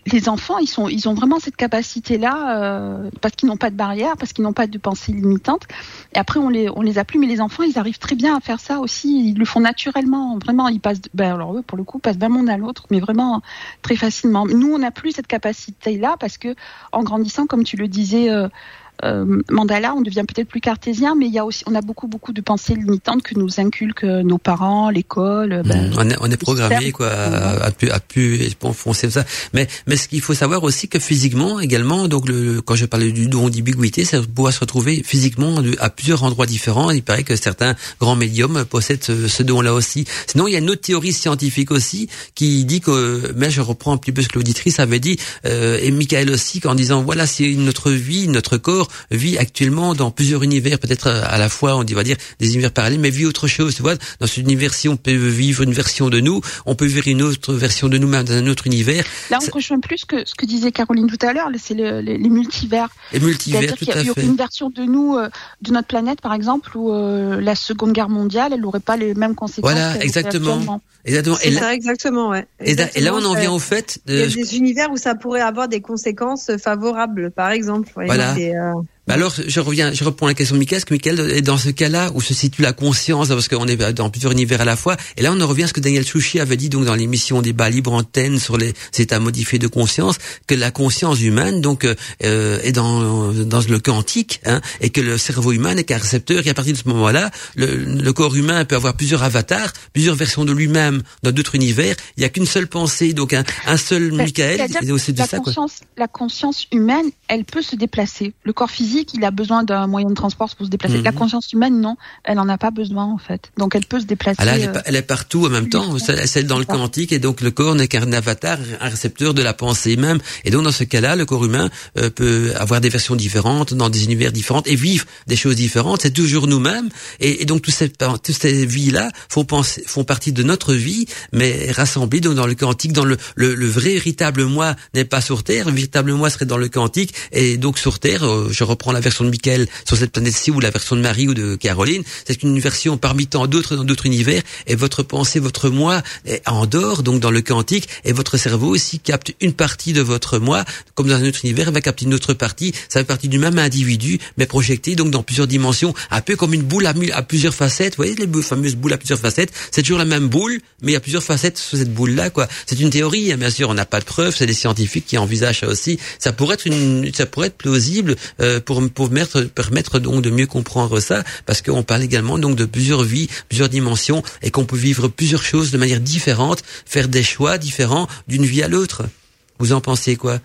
les enfants, ils sont, ils ont vraiment cette capacité-là euh, parce qu'ils n'ont pas de barrière, parce qu'ils n'ont pas de pensée limitante. Et après, on les, on les a plus, mais les enfants, ils arrivent très bien à faire ça aussi. Ils le font naturellement, vraiment. Ils passent, ben alors eux, pour le coup, passent d'un monde à l'autre, mais vraiment très facilement. Nous, on n'a plus cette capacité-là parce que, en grandissant, comme tu le disais. Euh, Mandala, on devient peut-être plus cartésien, mais il y a aussi, on a beaucoup, beaucoup de pensées limitantes que nous inculquent euh, nos parents, l'école. ben, Mm, on est, on est programmé quoi à, à plus à plus foncer ça. Mais mais ce qu'il faut savoir aussi que physiquement également donc le quand je parlais du don d'ubiquité, ça pourra se retrouver physiquement à plusieurs endroits différents. Il paraît que certains grands médiums possèdent ce, ce don-là aussi. Sinon il y a une autre théorie scientifique aussi qui dit que mais je reprends un petit peu ce que l'auditrice avait dit euh, et Michael aussi en disant voilà si notre vie notre corps vit actuellement dans plusieurs univers peut-être à la fois on dit- va dire des univers parallèles mais vit autre chose tu vois dans une univers si on peut vivre une version de nous on peut vivre une autre version de nous-mêmes dans un autre univers Là, on Ça- rejoint plus que ce que disait Caroline tout à l'heure. C'est le- les, les multivers. et multivers C'est-à-dire tout qu'il y a, à il y fait une version de nous, euh, de notre planète, par exemple, où euh, la Seconde Guerre mondiale, elle n'aurait pas les mêmes conséquences. Voilà, fait exactement. exactement et là, ça, exactement, ouais. et là- et là, on en vient au fait Il y a de des univers où ça pourrait avoir des conséquences favorables, par exemple. Voilà. euh, Bah alors, je reviens, je reprends la question de Michael, parce que Michael est dans ce cas-là où se situe la conscience, parce qu'on est dans plusieurs univers à la fois. Et là, on en revient à ce que Daniel Chouchi avait dit donc dans l'émission Débat libre antenne sur les états modifiés de conscience, que la conscience humaine donc euh, euh, est dans dans le quantique, hein, et que le cerveau humain n'est qu'un récepteur. Et à partir de ce moment-là, le, le corps humain peut avoir plusieurs avatars, plusieurs versions de lui-même dans d'autres univers. Il n'y a qu'une seule pensée, donc un, un seul Ben, Michael. Et ça, conscience, la conscience humaine, elle peut se déplacer. Le corps physique, il a besoin d'un moyen de transport pour se déplacer. Mhm. La conscience humaine, non, elle en a pas besoin en fait. Donc elle peut se déplacer. Ah là, elle, est, euh, elle est partout en même temps, celle, dans le quantique, et donc le corps n'est qu'un avatar, un récepteur de la pensée même. Et donc dans ce cas-là, le corps humain euh, peut avoir des versions différentes, dans des univers différents, et vivre des choses différentes. C'est toujours nous-mêmes. Et, et donc toutes ces, toutes ces vies-là font, penser, font partie de notre vie, mais rassemblées donc dans le quantique, dans le, le, le vrai véritable moi n'est pas sur Terre, le véritable moi serait dans le quantique, et donc sur Terre, euh, je reprends la version de Michael sur cette planète-ci, ou la version de Marie ou de Caroline, c'est une version parmi tant d'autres dans d'autres univers, et votre pensée, votre moi est en dehors, donc dans le quantique, et votre cerveau aussi capte une partie de votre moi, comme dans un autre univers, va capter une autre partie, ça fait partie du même individu, mais projeté donc dans plusieurs dimensions, un peu comme une boule à, à plusieurs facettes, vous voyez les fameuses boules à plusieurs facettes, c'est toujours la même boule, mais il y a plusieurs facettes sur cette boule-là, quoi. C'est une théorie, hein, bien sûr, on n'a pas de preuves, c'est des scientifiques qui envisagent ça aussi. Ça pourrait être une, ça pourrait être plausible euh, pour pour mettre, permettre donc de mieux comprendre ça, parce qu'on parle également donc de plusieurs vies, plusieurs dimensions, et qu'on peut vivre plusieurs choses de manière différente, faire des choix différents d'une vie à l'autre. Vous en pensez quoi?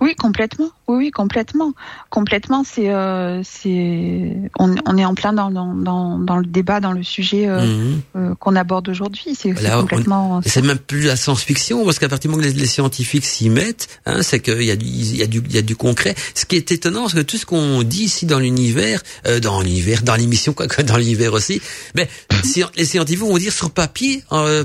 Oui, complètement. Oui, oui, complètement. Complètement, c'est, euh, c'est, on, on est en plein dans, dans, dans, dans le débat, dans le sujet euh, Mhm. euh, qu'on aborde aujourd'hui. C'est, Voilà, complètement. C'est même plus la science-fiction, parce qu'à partir du moment où les, les scientifiques s'y mettent, hein, c'est qu'il y a du, il y a du, il y a du concret. Ce qui est étonnant, c'est que tout ce qu'on dit ici dans l'univers, dans l'univers, dans l'émission, quoi, que dans l'univers aussi, mais les scientifiques vont dire sur papier,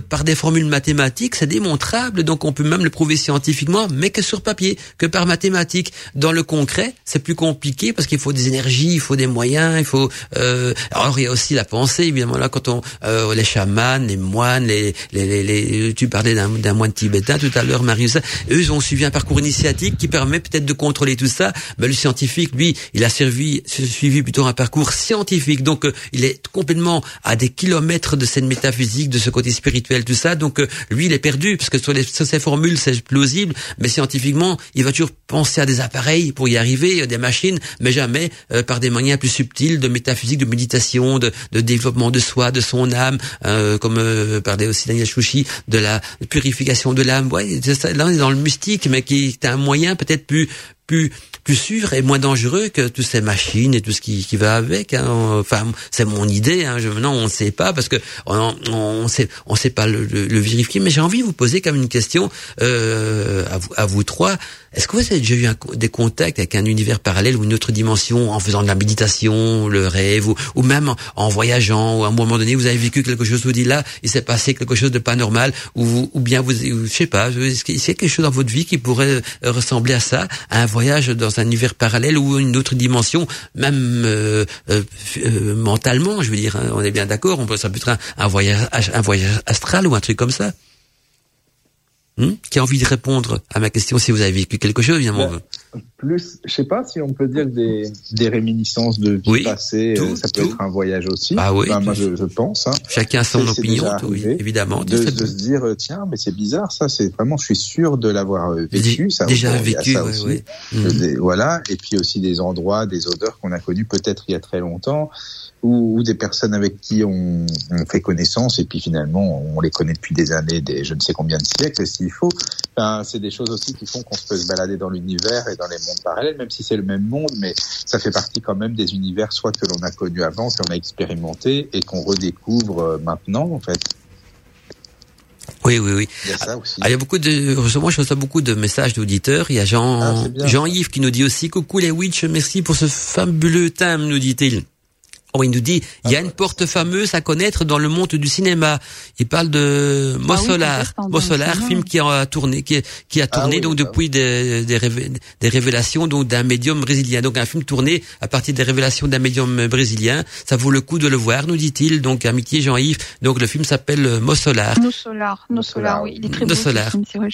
par des formules mathématiques, c'est démontrable, donc on peut même le prouver scientifiquement, mais que sur papier, que par mathématiques. Dans le concret, c'est plus compliqué parce qu'il faut des énergies, il faut des moyens, il faut. Euh, alors il y a aussi la pensée, évidemment là quand on euh, les chamans, les moines, les, les, les, tu parlais d'un moine tibétain tout à l'heure, Marius. Eux ils ont suivi un parcours initiatique qui permet peut-être de contrôler tout ça. Mais le scientifique, lui, il a servi, suivi plutôt un parcours scientifique. Donc euh, il est complètement à des kilomètres de cette métaphysique, de ce côté spirituel, tout ça. Donc euh, lui, il est perdu parce que sur, les, sur ces formules, c'est plausible, mais scientifiquement, il va toujours penser à des appareils pour y arriver, des machines, mais jamais euh, par des moyens plus subtils de métaphysique, de méditation, de, de développement de soi, de son âme, euh, comme euh, parlait aussi Daniel Chouchi, de la purification de l'âme. Ouais, là on est dans le mystique, mais qui est un moyen peut-être plus plus plus sûr et moins dangereux que toutes ces machines et tout ce qui, qui va avec. Hein. Enfin, c'est mon idée. Hein. Je, non, on ne sait pas parce que on, on sait on sait pas le, le, vérifier. Mais j'ai envie de vous poser comme une question euh, à vous à vous trois. Est-ce que vous avez déjà eu des contacts avec un univers parallèle ou une autre dimension en faisant de la méditation, le rêve, ou, même en, voyageant, ou à un moment donné vous avez vécu quelque chose, vous dites là, il s'est passé quelque chose de pas normal, ou, bien vous, je sais pas, est-ce qu'il y a quelque chose dans votre vie qui pourrait ressembler à ça, à un voyage dans un univers parallèle ou une autre dimension, même euh, euh, euh mentalement, je veux dire, hein, on est bien d'accord, on peut ça peut un, voyage, un voyage astral ou un truc comme ça. Hmm? qui a envie de répondre à ma question si vous avez vécu quelque chose, évidemment. Ben, plus, je sais pas si on peut dire des, des réminiscences de vie passée, euh, ça peut être un voyage aussi. Ah oui. moi, je, je, pense. Hein. Chacun a son opinion, oui, évidemment. De, de, se dire, euh, tiens, mais c'est bizarre, ça, c'est vraiment, je suis sûr de l'avoir euh, vécu. Ça, déjà vécu, ça aussi. Oui. Mhm. Voilà. Et puis aussi des endroits, des odeurs qu'on a connus peut-être il y a très longtemps ou, ou, des personnes avec qui on, on, fait connaissance et puis finalement on les connaît depuis des années, des je ne sais combien de siècles s'il faut. Enfin, c'est des choses aussi qui font qu'on se peut se balader dans l'univers et dans les mondes parallèles, même si c'est le même monde, mais ça fait partie quand même des univers soit que l'on a connus avant, qu'on a expérimenté et qu'on redécouvre euh, maintenant en fait. Oui, oui, oui. Il y a ça aussi. Ah, il y a beaucoup de, heureusement, je reçois beaucoup de messages d'auditeurs. Il y a Jean, ah, Jean-Yves qui nous dit aussi, coucou les witch, merci pour ce fabuleux thème, nous dit-il. Oh, il nous dit, il y a une porte fameuse à connaître dans le monde du cinéma. Il parle de ah Mossolar, Mossolar, film qui a tourné, qui, qui a ah tourné donc depuis des, des, des, révélations donc d'un médium brésilien. Donc un film tourné à partir des révélations d'un médium brésilien. Ça vaut le coup de le voir, nous dit-il. Donc amitié Jean-Yves. Donc le film s'appelle Mossolar. Mossolar, Mossolar, oui, il est très beau.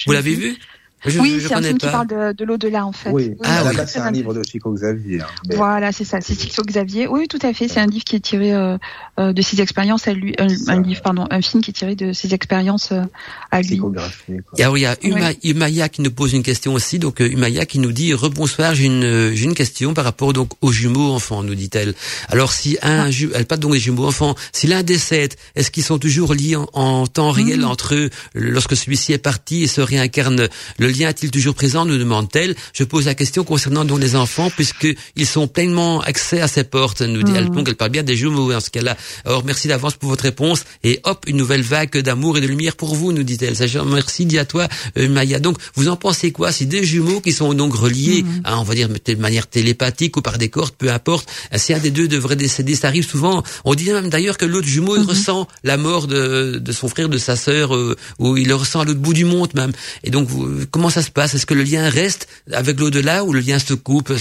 Vous l'avez vu? Oui, c'est un film qui parle de, de l'au-delà en fait. Oui, ah, oui. c'est un livre de Chico Xavier. Hein, Voilà, c'est ça, c'est Chico Xavier. Oui, tout à fait. C'est un livre qui est tiré euh, euh de ses expériences à lui, un, un, livre, pardon, un film qui est tiré de ses expériences euh, à lui. Il y a, il y a Uma, Umaya qui nous pose une question aussi. Donc euh, Umaya qui nous dit rebonsoir, j'ai une, j'ai une question par rapport donc aux jumeaux enfants, nous dit-elle. Alors si un, ah. elle pas donc les jumeaux enfants, si l'un décède, est-ce qu'ils sont toujours liés en, en temps réel hmm. entre eux lorsque celui-ci est parti et se réincarne le lien est-il toujours présent nous demande-t-elle. Je pose la question concernant donc les enfants, puisqu'ils sont pleinement accès à ces portes, nous dit-elle. Mmh. Donc elle parle bien des jumeaux en ce cas-là. Alors merci d'avance pour votre réponse. Et hop, une nouvelle vague d'amour et de lumière pour vous, nous dit-elle. Merci, dit à toi, euh, Maya. Donc vous en pensez quoi Si des jumeaux qui sont donc reliés, mmh. hein, on va dire de manière télépathique ou par des cordes, peu importe, si un des deux devrait décéder, ça arrive souvent. On dit même d'ailleurs que l'autre jumeau il mmh. ressent la mort de, de son frère, de sa sœur, euh, ou il le ressent à l'autre bout du monde même. Et donc comment ça se passe? Est-ce que le lien reste avec l'au-delà ou le lien se coupe?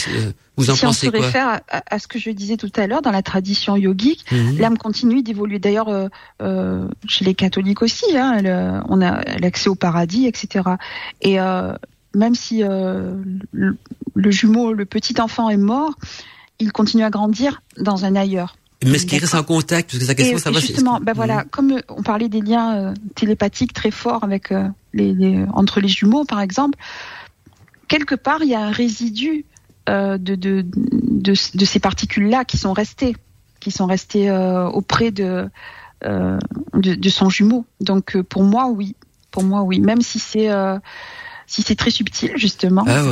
Vous en si pensez on se réfère à, ce que je disais tout à l'heure, dans la tradition yogique, mhm. l'âme continue d'évoluer. D'ailleurs, euh, euh, chez les catholiques aussi, hein, on a l'accès au paradis, etc. Et euh, même si le, jumeau, le petit enfant est mort, il continue à grandir dans un ailleurs. Mais ce qui reste en contact, parce que sa question, ça va. Justement, ben voilà, mhm. comme on parlait des liens télépathiques très forts avec les, entre les jumeaux, par exemple, quelque part, il y a un résidu euh, de, de, de, de, ces particules-là qui sont restées, qui sont restées euh, auprès de, euh, de, de, son jumeau. Donc, pour moi, oui. Pour moi, oui. Même si c'est si c'est très subtil justement ah,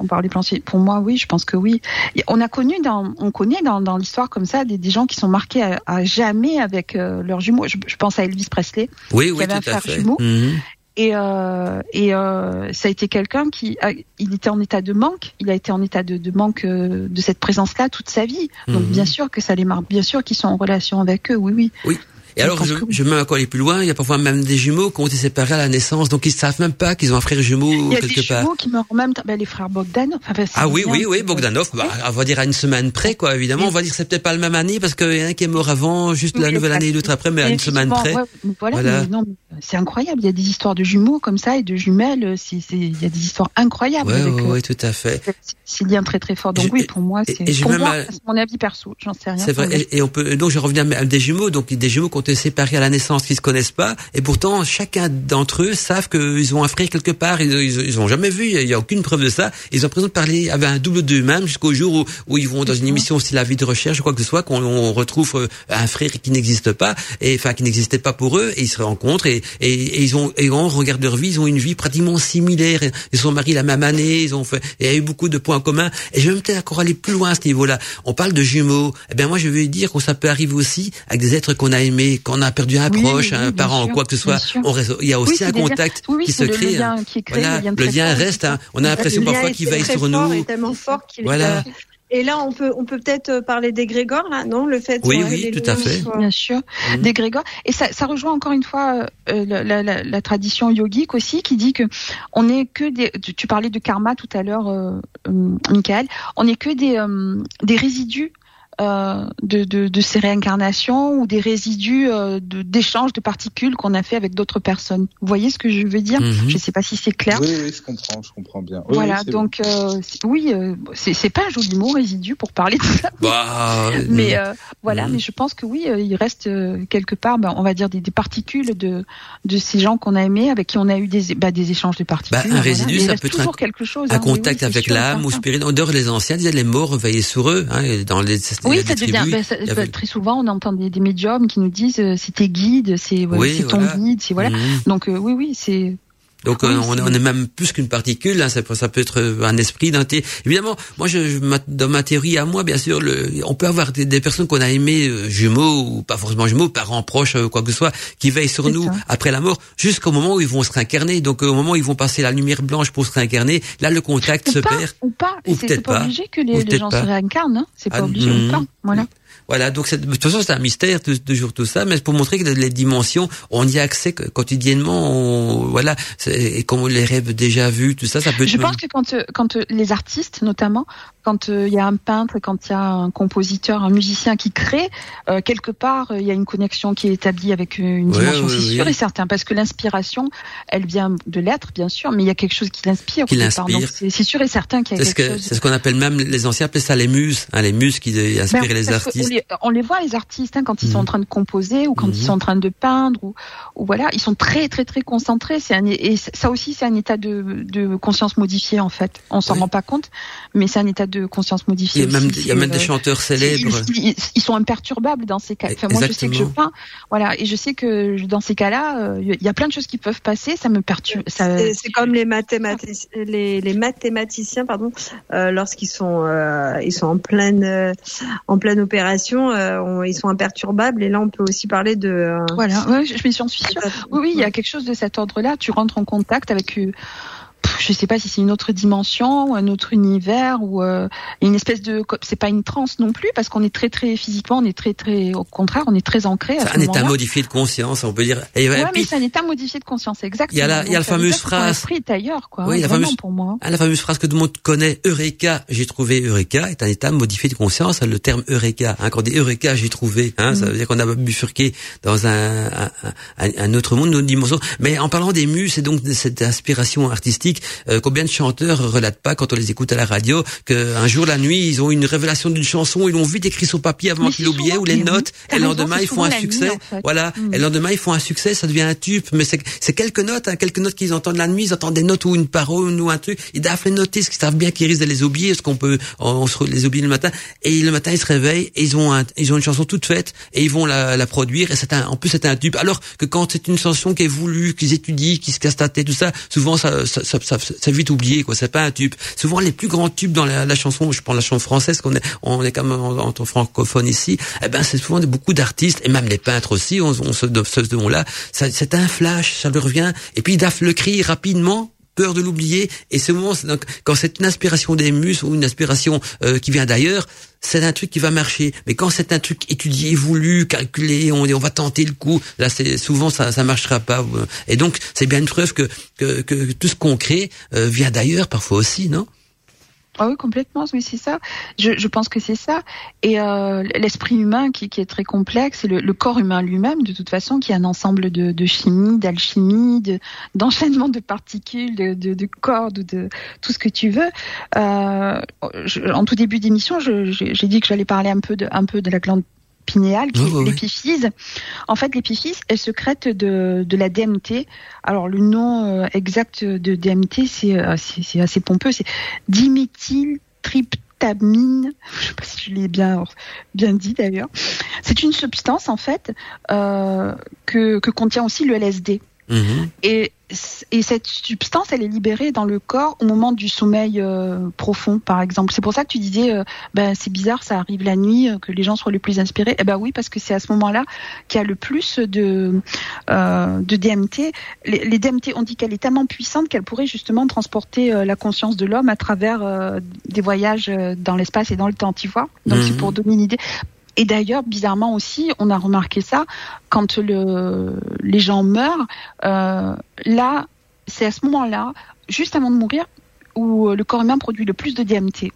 on, parle des planchers pour moi oui je pense que oui on a connu dans on connaît dans, dans l'histoire comme ça des, des, gens qui sont marqués à, jamais avec leurs jumeaux je, je, pense à Elvis Presley oui, qui oui, avait un frère jumeau mhm. Et, euh, et euh, ça a été quelqu'un qui, a, il était en état de manque. Il a été en état de, de manque euh, de cette présence-là toute sa vie. Donc Mhm. bien sûr que ça les marque. Bien sûr qu'ils sont en relation avec eux. Oui, oui. Oui. Et alors, je, je même encore aller plus loin. Il y a parfois même des jumeaux qui ont été séparés à la naissance, donc ils savent même pas qu'ils ont un frère jumeau Il y a quelque des part. jumeaux qui meurent en même temps. Ben, les frères Bogdanov. Enfin, Ah oui, oui, oui, Bogdanov, bah, on va dire à une semaine près, quoi, évidemment. On va dire que c'est peut-être pas la même année, parce qu'il y en a un qui est mort avant, juste la Oui, nouvelle année et l'autre après, mais à une semaine près. ouais, voilà, Voilà. c'est incroyable. Il y a des histoires de jumeaux comme ça et de jumelles. C'est, il y a des histoires incroyables ouais, euh, ouais, tout à fait. ces- liens très très forts. Donc Je- oui, pour moi, c'est, mon avis perso. J'en sais rien. C'est vrai. Et, on peut donc je reviens à des jumeaux, donc des jumeaux ont été séparés à la naissance, qui se connaissent pas, et pourtant chacun d'entre eux savent qu'ils ont un frère quelque part. Ils, ils, ils ont jamais vu, il y a aucune preuve de ça. Ils ont l'impression de parler avec un double d'eux-mêmes jusqu'au jour où, où ils vont dans une émission style la vie de recherche ou quoi que ce soit, qu'on on retrouve euh, un frère qui n'existe pas, et enfin qui n'existait pas pour eux, et ils se rencontrent et, et, et ils ont et on regarde leur vie, ils ont une vie pratiquement similaire. Ils sont mariés la même année, ils ont fait, il y a eu beaucoup de points communs. Et je vais peut-être encore aller plus loin à ce niveau-là. On parle de jumeaux. Eh bien moi je veux dire que ça peut arriver aussi avec des êtres qu'on a aimés, qu'on a perdu un Oui, proche, oui, un oui, parent, sûr, quoi que ce soit. On reste- il y a Oui, aussi un contact oui, oui, qui se crée. le lien hein. qui est créé, Voilà, le lien le lien fort. reste. hein. On a l'impression parfois est qu'il veille sur nous. et tellement fort qu'il Voilà. euh, Et là, on peut, on peut peut-être euh, parler d'égrégore, là, non? Le fait Oui, oui, tout à fait. Bien sûr, des Grégor. Et ça, ça rejoint encore une fois euh, la, la- tradition yogique aussi, qui dit que on n'est que des. Tu, parlais de karma tout à l'heure, euh, euh, Michael. On n'est que des euh, des résidus. Euh, de, de, de ces réincarnations ou des résidus euh, d'échanges de, particules qu'on a fait avec d'autres personnes. Vous voyez ce que je veux dire Mhm. Je ne sais pas si c'est clair. Oui, oui, je comprends, je comprends bien. Oui, voilà, donc euh, oui, euh, c'est pas un joli mot résidu pour parler de ça. Bah, Mais euh, voilà, Mhm. mais je pense que oui, euh, il reste euh, quelque part, ben, on va dire des, des particules de de ces gens qu'on a aimés, avec qui on a eu des bah, des échanges de particules. Bah, un résidu, il ça peut être toujours un- quelque chose. un hein, contact oui, avec l'âme ou spirit. En dehors, les anciens disaient les morts veillez sur eux. Hein, dans les, il y Oui, ça devient. ben, ça- y avait- très souvent, on entend des, des médiums qui nous disent euh, c'est tes guides, c'est Oui, ton guide, c'est voilà. Mhm. Donc euh, oui, oui, c'est Donc Oui, euh, on, est- c'est- on est même plus qu'une particule, hein, ça, peut- ça peut être euh, un esprit d'un thé. Évidemment, moi je, ma- dans ma théorie à moi, bien sûr, le, on peut avoir des, des personnes qu'on a aimées euh, jumeaux ou pas forcément jumeaux, parents proches, euh, quoi que ce soit, qui veillent sur nous ça. après la mort, jusqu'au moment où ils vont se réincarner. Donc euh, au moment où ils vont passer la lumière blanche pour se réincarner, là le contact se pas, perd. ou pas. Ou peut-être pas, pas. obligé que les, gens pas. se réincarnent. Hein. C'est pas Ah, obligé ou pas. Voilà. Voilà, donc de toute façon c'est un mystère toujours tout ça, mais pour montrer que les dimensions, on y a accès quotidiennement. On, voilà, et comme on les rêve déjà vus, tout ça, ça peut. Je pense que quand, quand les artistes, notamment, quand euh, il y a un peintre, quand il y a un compositeur, un musicien qui crée, euh, quelque part, euh, il y a une connexion qui est établie avec euh, une dimension, ouais, c'est sûr et certain, parce que l'inspiration, elle vient de l'être, bien sûr, mais il y a quelque chose qui l'inspire. Qui l'inspire. C'est sûr et certain qu'il y a C'est ce quelque que chose. c'est ce qu'on appelle même les anciens appelaient ça les muses, hein, les muses qui euh, inspirent Ben, les artistes. Les, on les voit les artistes hein, quand ils sont Mhm. en train de composer ou quand Mhm. ils sont en train de peindre ou, ou voilà, ils sont très très très concentrés. C'est un et ça aussi c'est un état de, de conscience modifié en fait. On s'en Oui. rend pas compte, mais c'est un état de conscience Il modifié. y a même, aussi. il y a même C'est, des euh, chanteurs célèbres. Ils, ils- ils sont imperturbables dans ces cas. Enfin, moi, je sais que je peins, voilà, et je sais que dans ces cas-là, euh, il y a plein de choses qui peuvent passer. Ça me perturbe. Ça, C'est c'est comme les, mathématiciens, les, les mathématiciens, pardon, euh, lorsqu'ils sont, euh, ils sont en pleine, euh, en pleine opération, euh, on- ils sont imperturbables. Et là, on peut aussi parler de. euh, voilà, ouais, je, je suis sûre. Oui, oui, il y a quelque chose de cet ordre-là. Tu rentres en contact avec, euh, je sais pas si c'est une autre dimension ou un autre univers ou euh, une espèce de, c'est pas une transe non plus parce qu'on est très très physiquement, on est très très, au contraire, on est très ancré. à C'est ce un état modifié de conscience, on peut dire. Et, Ouais, mais c'est un état modifié de conscience, exactement. Il y a la- il y a la fameuse phrase- est ailleurs, quoi. Oui, hein, la fameuse- pour moi. ah, la fameuse phrase que tout le monde connaît, Eureka, j'ai trouvé Eureka, est un état modifié de conscience. Le terme Eureka, hein, quand on dit Eureka, j'ai trouvé, hein, ça veut dire qu'on a bifurqué dans un, un, un- un autre monde, une autre dimension. Mais en parlant des muses et donc de cette inspiration artistique, euh, combien de chanteurs relatent pas quand on les écoute à la radio qu'un jour la nuit ils ont une révélation d'une chanson, ils l'ont vite écrit sur papier avant qu'ils souvent- ou les oui, notes. et le lendemain ils font un nuit, succès. en fait. Voilà. Mm. Et le lendemain ils font un succès, ça devient un tube. Mais c'est quelques notes, hein, quelques notes qu'ils entendent la nuit, ils entendent des notes ou une parole ou un truc. Ils doivent les noter, parce qu'ils savent bien qu'ils risquent de les oublier, ce qu'on peut, on, se les oublie le matin. Et le matin ils se réveillent et ils ont un, ils ont une chanson toute faite et ils vont la, la produire. Et c'est en plus c'est un tube. Alors que quand c'est une chanson qui est voulue, qu'ils étudient, qui se casse la tête, tout ça, souvent ça, ça, ça, ça, ça vite oublié quoi. C'est pas un tube. Souvent les plus grands tubes dans la, la chanson, je prends la chanson française, qu'on est, on est quand même en- entre francophones ici. Eh ben c'est souvent de, beaucoup d'artistes et même les peintres aussi. On, on se, don là, c'est un flash, ça leur vient. Et puis ils doivent le crier rapidement peur de l'oublier. Et ce moment, donc, quand c'est une inspiration des muscles ou une inspiration euh, qui vient d'ailleurs, c'est un truc qui va marcher. Mais quand c'est un truc étudié, voulu, calculé, on, on va tenter le coup, là, c'est souvent ça, ça marchera pas. Et donc, c'est bien une preuve que que, que tout ce qu'on crée euh, vient d'ailleurs, parfois aussi, non? Ah oui, complètement, oui, c'est ça. Je, je, pense que c'est ça. Et euh, l'esprit humain qui, qui, est très complexe, et le, le corps humain lui-même, de toute façon, qui est un ensemble de, de chimie, d'alchimie, d'enchaînement de, particules, de, de, de cordes, de tout ce que tu veux. Euh, je, en tout début d'émission, j'ai dit que j'allais parler un peu de, un peu de la glande pinéale, qui est l'épiphyse. En fait, l'épiphyse, elle secrète de, de la DMT. Alors, le nom euh, exact de DMT, euh, c'est assez pompeux, c'est diméthyltryptamine. Je sais pas si je l'ai bien bien dit d'ailleurs. C'est une substance en fait euh, que, que contient aussi le LSD. Mhm. Et, et, cette substance, elle est libérée dans le corps au moment du sommeil euh, profond, par exemple. C'est pour ça que tu disais, euh, ben c'est bizarre, ça arrive la nuit, euh, que les gens soient le plus inspirés. Eh ben oui, parce que c'est à ce moment-là qu'il y a le plus de de DMT. Les, les, DMT, on dit qu'elle est tellement puissante qu'elle pourrait justement transporter la conscience de l'homme à travers des voyages dans l'espace et dans le temps, tu vois. Donc c'est mhm. pour donner une idée. Et d'ailleurs, bizarrement aussi, on a remarqué ça quand le, les gens meurent. Euh, là, c'est à ce moment-là, juste avant de mourir, où le corps humain produit le plus de DMT.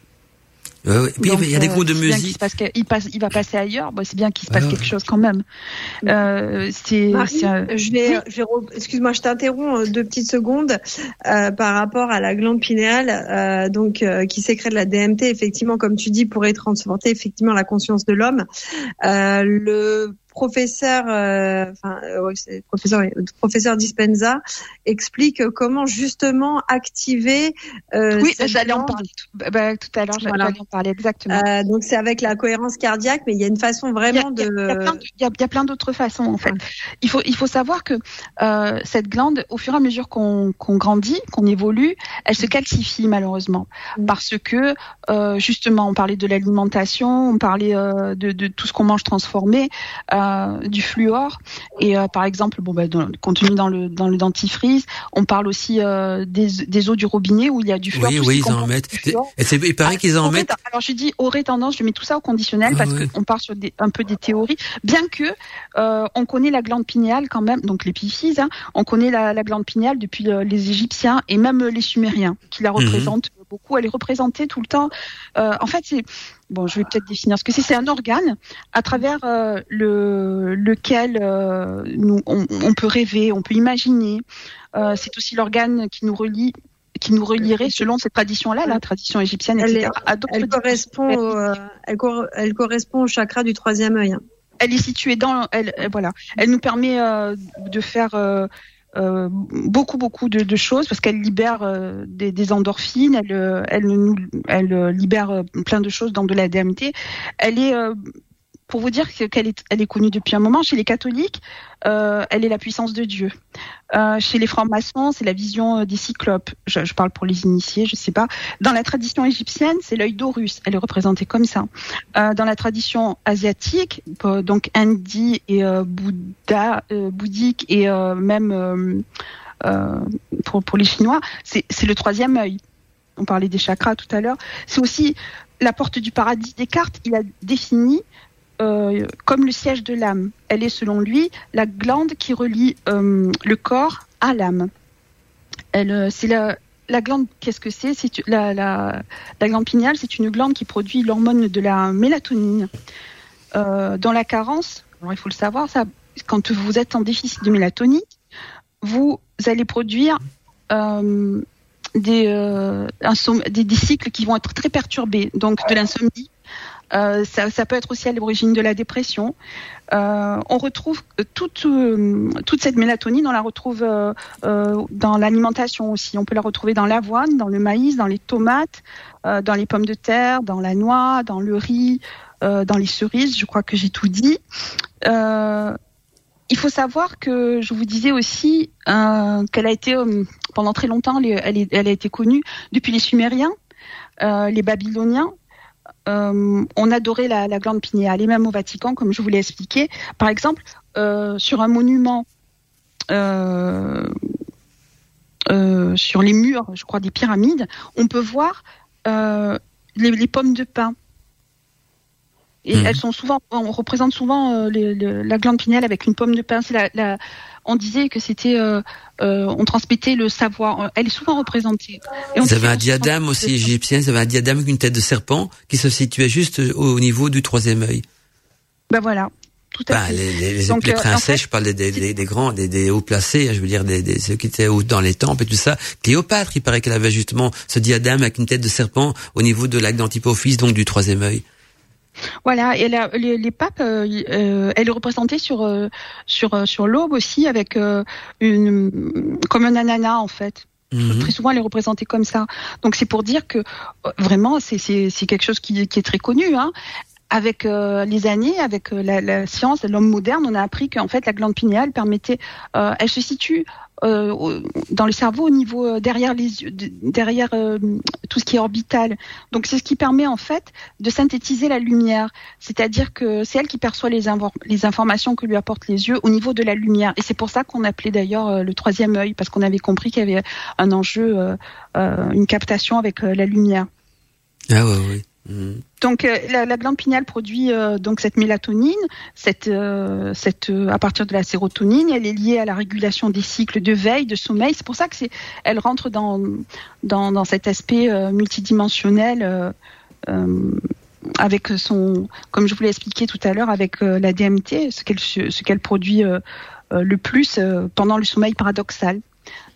Euh, puis il y a des groupes de euh, musique. Passe, il va passer ailleurs. Bon, c'est bien qu'il se passe quelque chose quand même. Euh, c'est, je vais, je vais excuse-moi, je t'interromps euh, deux petites secondes euh, par rapport à la glande pinéale, euh, donc qui sécrète la DMT. Effectivement, comme tu dis, pourrait transporter effectivement la conscience de l'homme. le professeur, euh, enfin, euh, professeur, professeur Dispenza explique comment justement activer. Euh, oui, j'allais en parler bah, bah, tout, à l'heure. J'allais en parler exactement. Donc c'est avec la cohérence cardiaque, mais il y a une façon vraiment de. Il y a, plein d'autres façons en fait. Il faut il faut savoir que cette glande, au fur et à mesure qu'on grandit, qu'on évolue, elle se calcifie malheureusement mm. parce que euh, justement on parlait de l'alimentation, on parlait de, de tout ce qu'on mange transformé. Euh, du fluor. Et euh, par exemple, bon, bah, dans, contenu dans le dans le dentifrice, on parle aussi euh, des, des, eaux du robinet où il y a du fluor. Oui, oui, ils en mettent. Et il paraît qu'ils en mettent. Alors je dis aurait tendance, je mets tout ça au conditionnel ah parce qu'on part sur des, un peu des théories, bien que on connaît la glande pinéale quand même, donc l'épiphyse. Hein, on connaît la, la, glande pinéale depuis les Égyptiens et même les Sumériens qui la mhm. représentent beaucoup. Elle est représentée tout le temps. en fait, c'est bon, je vais peut-être définir ce que c'est. C'est un organe à travers euh, le, lequel euh, nous, on, on, peut rêver, on peut imaginer. Euh, c'est aussi l'organe qui nous relie qui nous relierait selon cette tradition-là, la tradition égyptienne, etc. Elle, elle correspond, au, elle, elle, correspond au chakra du troisième œil. Hein. Elle est située dans, elle, voilà, elle nous permet de faire euh, beaucoup beaucoup de, choses parce qu'elle libère euh, des, endorphines, elle euh, elle libère plein de choses dans de la DMT. Elle est pour vous dire qu'elle est, connue depuis un moment. Chez les catholiques, euh, elle est la puissance de Dieu. Euh, chez les francs-maçons, c'est la vision des cyclopes. Je, parle pour les initiés, je sais pas. Dans la tradition égyptienne, c'est l'œil d'Horus. Elle est représentée comme ça. Euh, dans la tradition asiatique, donc Indi et bouddhique et même pour, pour les Chinois, c'est le troisième œil. On parlait des chakras tout à l'heure. C'est aussi la porte du paradis. Descartes, il a défini euh, comme le siège de l'âme. Elle est, selon lui, la glande qui relie euh, le corps à l'âme. Elle, euh, c'est la, la glande, qu'est-ce que c'est? C'est la, la, la, glande pinéale, c'est une glande qui produit l'hormone de la mélatonine. Euh, dans la carence, alors il faut le savoir, ça, quand vous êtes en déficit de mélatonine, vous allez produire euh, des, euh, des, des, cycles qui vont être très perturbés, donc de l'insomnie, euh, ça, ça, peut être aussi à l'origine de la dépression. Euh, on retrouve toute, euh, toute cette mélatonine, on la retrouve euh, euh, dans l'alimentation aussi. On peut la retrouver dans l'avoine, dans le maïs, dans les tomates, dans les pommes de terre, dans la noix, dans le riz, dans les cerises. Je crois que j'ai tout dit. il faut savoir que je vous disais aussi qu'elle a été pendant très longtemps, elle, elle a été connue depuis les Sumériens, les Babyloniens, euh, on adorait la, la, glande pinéale et même au Vatican, comme je vous l'ai expliqué. Par exemple, euh, sur un monument, euh, sur les murs, je crois, des pyramides, on peut voir les, les pommes de pin. Et Mhm. elles sont souvent, on représente souvent les- la glande pinéale avec une pomme de pin. C'est la, la- on disait que c'était, euh, euh, on transmettait le savoir. Elle est souvent représentée. Et on avaient disait un diadème aussi égyptien, ils avaient un diadème avec une tête de serpent qui se situait juste au niveau du troisième œil. Ben voilà, tout à Bah, fait. les, les, Donc, les euh, en princesses, fait, je parle des, des, des, des grands, des, hauts placés, hein, je veux dire des, ceux qui étaient dans les temples et tout ça. Cléopâtre, il paraît qu'elle avait justement ce diadème avec une tête de serpent au niveau de l'acte d'antipophyse, donc du troisième œil. Voilà, et la- les, les papes, euh, euh, elle est représentée sur euh, sur euh, sur l'aube aussi avec euh, une comme un ananas en fait. Mhm. Très souvent, elle est représentée comme ça. Donc c'est pour dire que vraiment, c'est c'est c'est quelque chose qui, qui est très connu. Hein. Avec euh, les années, avec la, la science, l'homme moderne, on a appris qu'en fait la glande pinéale permettait, elle se situe euh, dans le cerveau au niveau euh, derrière les yeux, de- derrière euh, tout ce qui est orbital. Donc c'est ce qui permet en fait de synthétiser la lumière. C'est-à-dire que c'est elle qui perçoit les, informations que lui apportent les yeux au niveau de la lumière. Et c'est pour ça qu'on appelait d'ailleurs euh, le troisième œil, parce qu'on avait compris qu'il y avait un enjeu, euh, une captation avec la lumière. Ah ouais. Donc euh, la, la glande pinéale produit euh, donc cette mélatonine, cette, euh, à partir de la sérotonine, elle est liée à la régulation des cycles de veille, de sommeil. C'est pour ça que c'est, elle rentre dans dans, dans cet aspect multidimensionnel. avec son, comme je vous l'ai expliqué tout à l'heure, avec la DMT, ce qu'elle ce qu'elle produit le plus pendant le sommeil paradoxal.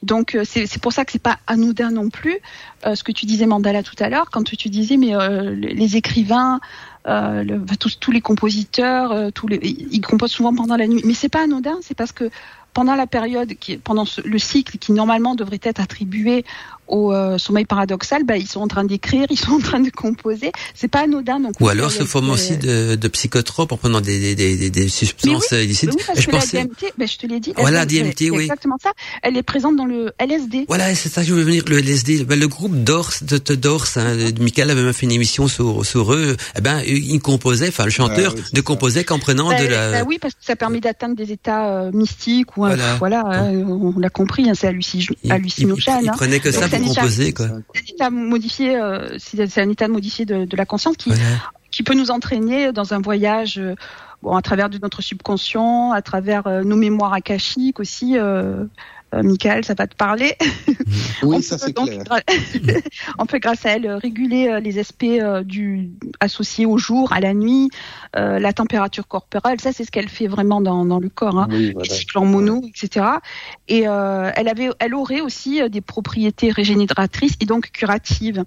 Donc euh, c'est pour ça que c'est pas anodin non plus. Euh, ce que tu disais Mandala tout à l'heure, quand tu disais mais euh, les écrivains, tous, les compositeurs, ils composent souvent pendant la nuit. Mais c'est pas anodin, c'est parce que pendant la période, qui, pendant ce- le cycle qui normalement devrait être attribué au euh, sommeil paradoxal, bah, ils sont en train d'écrire, ils sont en train de composer. C'est pas anodin. Donc Ou alors se forment aussi de, de psychotropes en prenant des, des, des, des- substances illicites. Oui, parce Et je que pensais, la DMT, ben, je te l'ai dit. Voilà, DMT, c'est oui. Exactement ça. Elle est présente dans le LSD. Voilà, c'est ça que je voulais venir, le LSD. Ben, le groupe Dors, de, de Dors, hein, Michael avait même fait une émission sur, sur eux. Eh ben, il composait, enfin, le chanteur Ah oui, ne composait qu'en prenant Ben, de la... ben oui, parce que ça permet d'atteindre des états euh, mystiques Voilà. voilà, hein, on l'a compris, hein, c'est halluci- il, il, hallucinogène. il hein. prenait que ça pour composer, quoi. C'est un état modifié, euh, c'est c'est un état modifié de, de la conscience qui, Voilà. qui peut nous entraîner dans un voyage, euh, bon, à travers de notre subconscient, à travers euh, nos mémoires akashiques aussi. Euh, euh, Michael, ça va te parler. Oui, on ça c'est clair. on peut grâce à elle réguler euh, les aspects euh, du associés au jour, à la nuit, euh, la température corporelle. Ça, c'est ce qu'elle fait vraiment dans, dans le corps. Hein Oui, les cycles en mono, etc. Et euh, elle avait, elle aurait aussi des propriétés régénératrices et donc curatives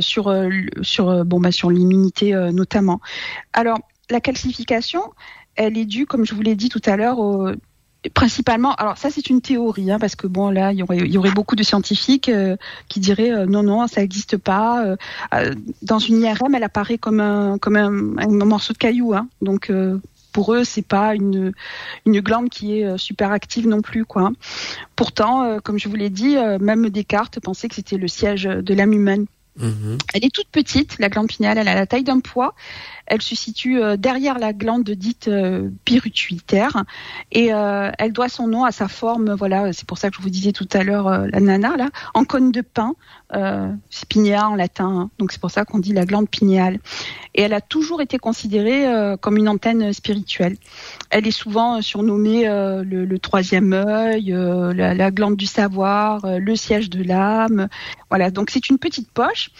sur sur bon bah sur l'immunité notamment. Alors la calcification, elle est due, comme je vous l'ai dit tout à l'heure, au principalement, alors ça c'est une théorie, hein, parce que bon là il y aurait, il y aurait beaucoup de scientifiques euh, qui diraient euh, non non ça n'existe pas. euh, dans une IRM elle apparaît comme un comme un, un morceau de caillou, hein, donc euh, pour eux c'est pas une une glande qui est super active non plus quoi. Pourtant, euh, comme je vous l'ai dit, euh, même Descartes pensait que c'était le siège de l'âme humaine. Mhm. Elle est toute petite, la glande pinéale, elle a la taille d'un pois. Elle se situe euh, derrière la glande dite euh, pituitaire et euh, elle doit son nom à sa forme. Voilà, c'est pour ça que je vous disais tout à l'heure la nana là, en cône de pin. C'est pinéa en latin, hein. donc c'est pour ça qu'on dit la glande pinéale. Et elle a toujours été considérée comme une antenne spirituelle. Elle est souvent surnommée le, troisième œil, la, la glande du savoir, le siège de l'âme. Voilà, donc c'est une petite poche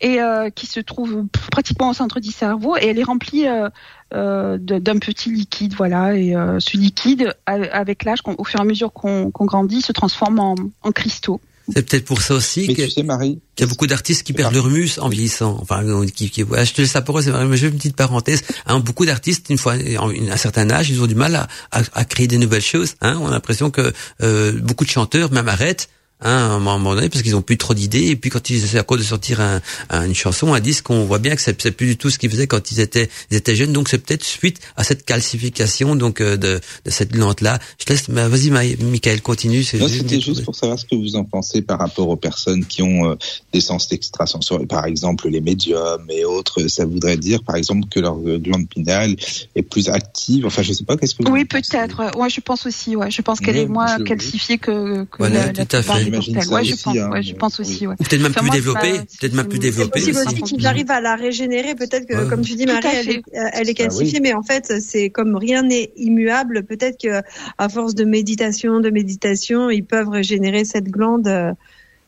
et qui se trouve pratiquement au centre du cerveau et elle est remplie euh, euh, d'un petit liquide, voilà. Et euh, ce liquide, avec l'âge, au fur et à mesure qu'on grandit, se transforme en, en cristaux. C'est peut-être pour ça aussi Mais que- tu sais, Marie, qu'il y a beaucoup d'artistes qui perdent leur mus en vieillissant. Enfin, qui, qui, ouais, je te laisse ça pour eux, c'est vrai, mais j'ai une petite parenthèse. Hein, beaucoup d'artistes, une fois à un certain âge, ils ont du mal à, à, à créer des nouvelles choses. Hein. On a l'impression que euh, beaucoup de chanteurs même arrêtent. Hein, à un moment donné, parce qu'ils ont plus trop d'idées, et puis quand ils essaient encore de sortir un, un- une chanson, un disque, on voit bien que c'est c'est plus du tout ce qu'ils faisaient quand ils étaient, ils étaient jeunes. Donc c'est peut-être suite à cette calcification donc euh, de, de cette glande-là. Je te laisse, mais vas-y, Ma- Michael, continue. c'est Non, juste- c'était juste pour savoir ce que vous en pensez par rapport aux personnes qui ont euh, des sens extrasensoriels, par exemple les médiums et autres. Ça voudrait dire, par exemple, que leur euh, glande pinéale est plus active. Enfin, je sais pas, qu'est-ce que vous Oui, peut-être. Ouais, je pense aussi. Ouais, je pense qu'elle est moins calcifiée que, que Voilà, la, la tout à fait. J'imagine ça Ouais, je aussi, pense, hein, ouais, je pense aussi, ouais. Ou peut-être même Enfin, plus développé, peut-être même plus c'est C'est développé possible aussi. qu'ils arrivent à la régénérer. Peut-être que, Ouais. comme tu dis, Marie, à elle est, elle est Ah calcifiée, oui. mais en fait, c'est comme rien n'est immuable. Peut-être que à force de méditation, de méditation, ils peuvent régénérer cette glande euh,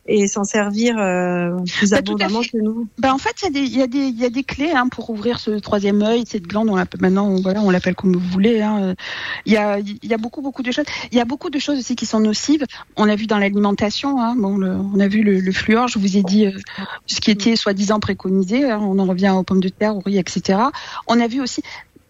et s'en servir euh, plus Bah, abondamment que nous. Bah en fait, il y a des, il y a des, il y a des clés hein, pour ouvrir ce troisième œil, cette glande. On maintenant, voilà, on l'appelle comme vous voulez. Hein. Il y a, il y a beaucoup, beaucoup de choses. Il y a beaucoup de choses aussi qui sont nocives. On a vu dans l'alimentation. Hein, bon, le- on a vu le, le fluor. Je vous ai dit euh, ce qui était soi-disant préconisé. hein, on en revient aux pommes de terre, aux riz, etc. On a vu aussi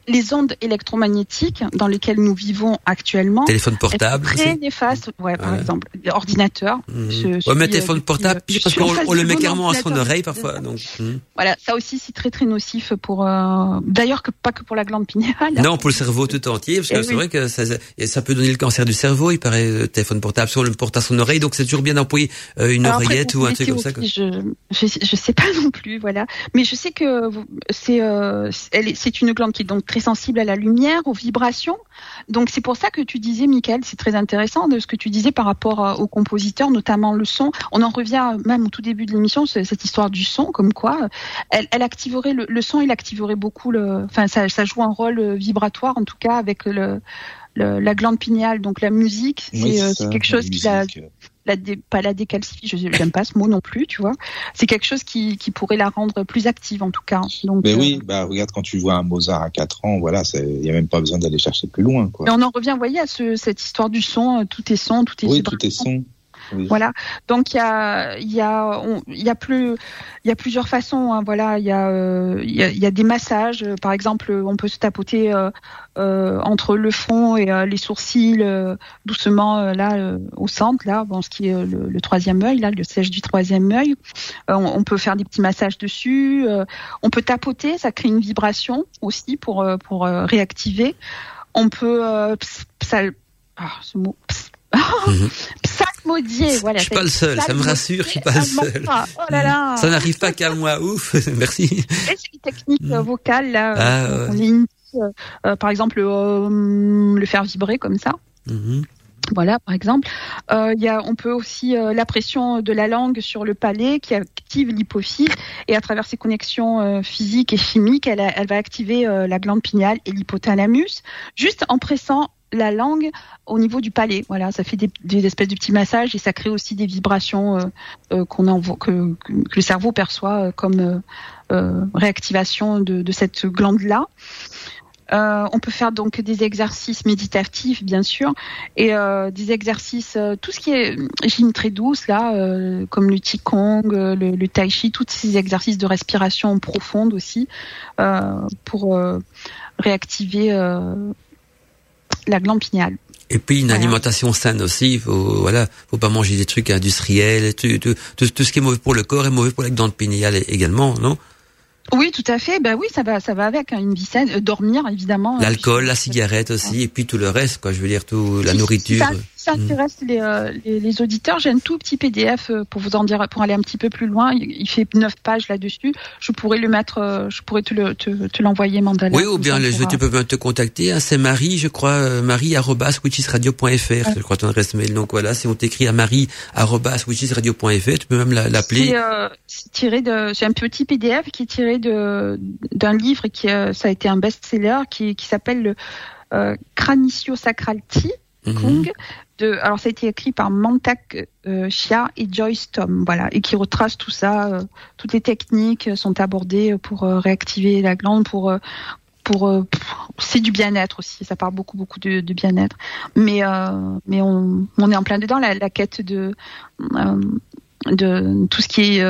les ondes électromagnétiques dans lesquelles nous vivons actuellement. Téléphone portable. très aussi. néfastes. Ouais, par exemple, ordinateur. Mhm. Je Ouais, suis, mais euh, téléphone portable, euh, je parce qu'on le met carrément à son oreille parfois. Donc, mhm. Voilà, ça aussi c'est très très nocif pour. euh, D'ailleurs que pas que pour la glande pinéale. Non, pour le cerveau tout entier, parce que Eh c'est oui. vrai que ça, ça peut donner le cancer du cerveau, il paraît, le téléphone portable, si on le porte à son oreille, donc c'est toujours bien d'employer euh, une Alors oreillette ou un truc comme ça. quoi. Je, je je sais pas non plus, voilà. Mais je sais que c'est euh, c'est une glande qui est donc très sensible à la lumière, aux vibrations. Donc c'est pour ça que tu disais, Michael, c'est très intéressant de ce que tu disais par rapport euh, aux compositeurs, notamment le son. On en revient même au tout début de l'émission, ce- cette histoire du son, comme quoi euh, elle, elle activerait le, le son, il activerait beaucoup le, enfin ça, ça joue un rôle euh, vibratoire en tout cas avec le, le- la glande pinéale. Donc la musique, c'est Oui, quelque chose qui la. La dé- pas la décalcifie, je j'aime pas ce mot non plus, tu vois. C'est quelque chose qui, qui pourrait la rendre plus active en tout cas. Donc, Mais euh, oui, bah regarde quand tu vois un Mozart à 4 ans, voilà, il y a même pas besoin d'aller chercher plus loin, quoi. mais on en revient, vous voyez, à ce, cette histoire du son, euh, tout est son, tout est Oui, tout est son. Voilà. Donc il y a, il y a, il y a plus, il y a plusieurs façons. hein. Voilà, il y a, euh, y y a des massages. Par exemple, on peut se tapoter euh, euh, entre le front et euh, les sourcils, doucement là au centre, là, bon, ce qui est le, le troisième œil, là, le siège du troisième œil. On, on peut faire des petits massages dessus. on peut tapoter, ça crée une vibration aussi pour pour réactiver. On peut ah, ce mot. Mhm. Psalmodier, voilà. Je suis pas le seul, ça me rassure, je suis pas le seul. Oh là là. Ça n'arrive pas qu'à moi, ouf, merci. C'est une technique euh, vocale là. Ah, euh, ouais. on initie, euh, par exemple, euh, le faire vibrer comme ça. Mhm. Voilà, par exemple. Euh, y a, on peut aussi euh, la pression de la langue sur le palais qui active l'hypophyse et à travers ses connexions euh, physiques et chimiques, elle, va activer la glande pinéale et l'hypothalamus juste en pressant la langue au niveau du palais. Voilà, ça fait des, espèces de petits massages et ça crée aussi des vibrations euh, euh, que, le cerveau perçoit euh, comme réactivation de, cette glande là. Euh, on peut faire donc des exercices méditatifs, bien sûr, et des exercices, tout ce qui est gym très douce, là, comme le qigong, le, le tai chi, tous ces exercices de respiration profonde aussi, pour réactiver la glande pinéale. Et puis une Voilà. alimentation saine aussi, il faut, voilà, faut pas manger des trucs industriels, tout, tout, tout, tout ce qui est mauvais pour le corps est mauvais pour la glande pinéale également, non? Oui, tout à fait. Ben oui, ça va, ça va avec hein, une vie saine. Euh, dormir, évidemment. L'alcool, Euh, la cigarette aussi, et puis tout le reste, quoi. Je veux dire tout, la nourriture. Ça, ça intéresse les, euh, les, les auditeurs, j'ai un tout petit PDF euh, pour vous en dire, pour aller un petit peu plus loin. Il, fait neuf pages là-dessus. Je pourrais le mettre, euh, je pourrais te le, te, te l'envoyer, Mandala. Oui, ou bien les pourra- tu peux même te contacter. Hein, c'est Marie, je crois, euh, Marie arobase witchesradio.fr, je crois ton adresse mail. Donc voilà, si on t'écrit à Marie arobase witchesradio.fr, tu peux même la- l'appeler. C'est euh, c'est tiré de, c'est un petit PDF qui est tiré de d'un livre qui euh, ça a été un best-seller qui, qui s'appelle le euh, Cranicio Sacral Tea. Mhm. Kung. De, alors ça a été écrit par Mantak euh, Chia et Joyce Tom, voilà, et qui retrace tout ça. euh, toutes les techniques sont abordées pour euh, réactiver la glande, pour euh, pour euh, c'est du bien-être aussi. Ça parle beaucoup beaucoup de, de bien-être, mais mais on, on est en plein dedans la, la quête de de tout ce qui est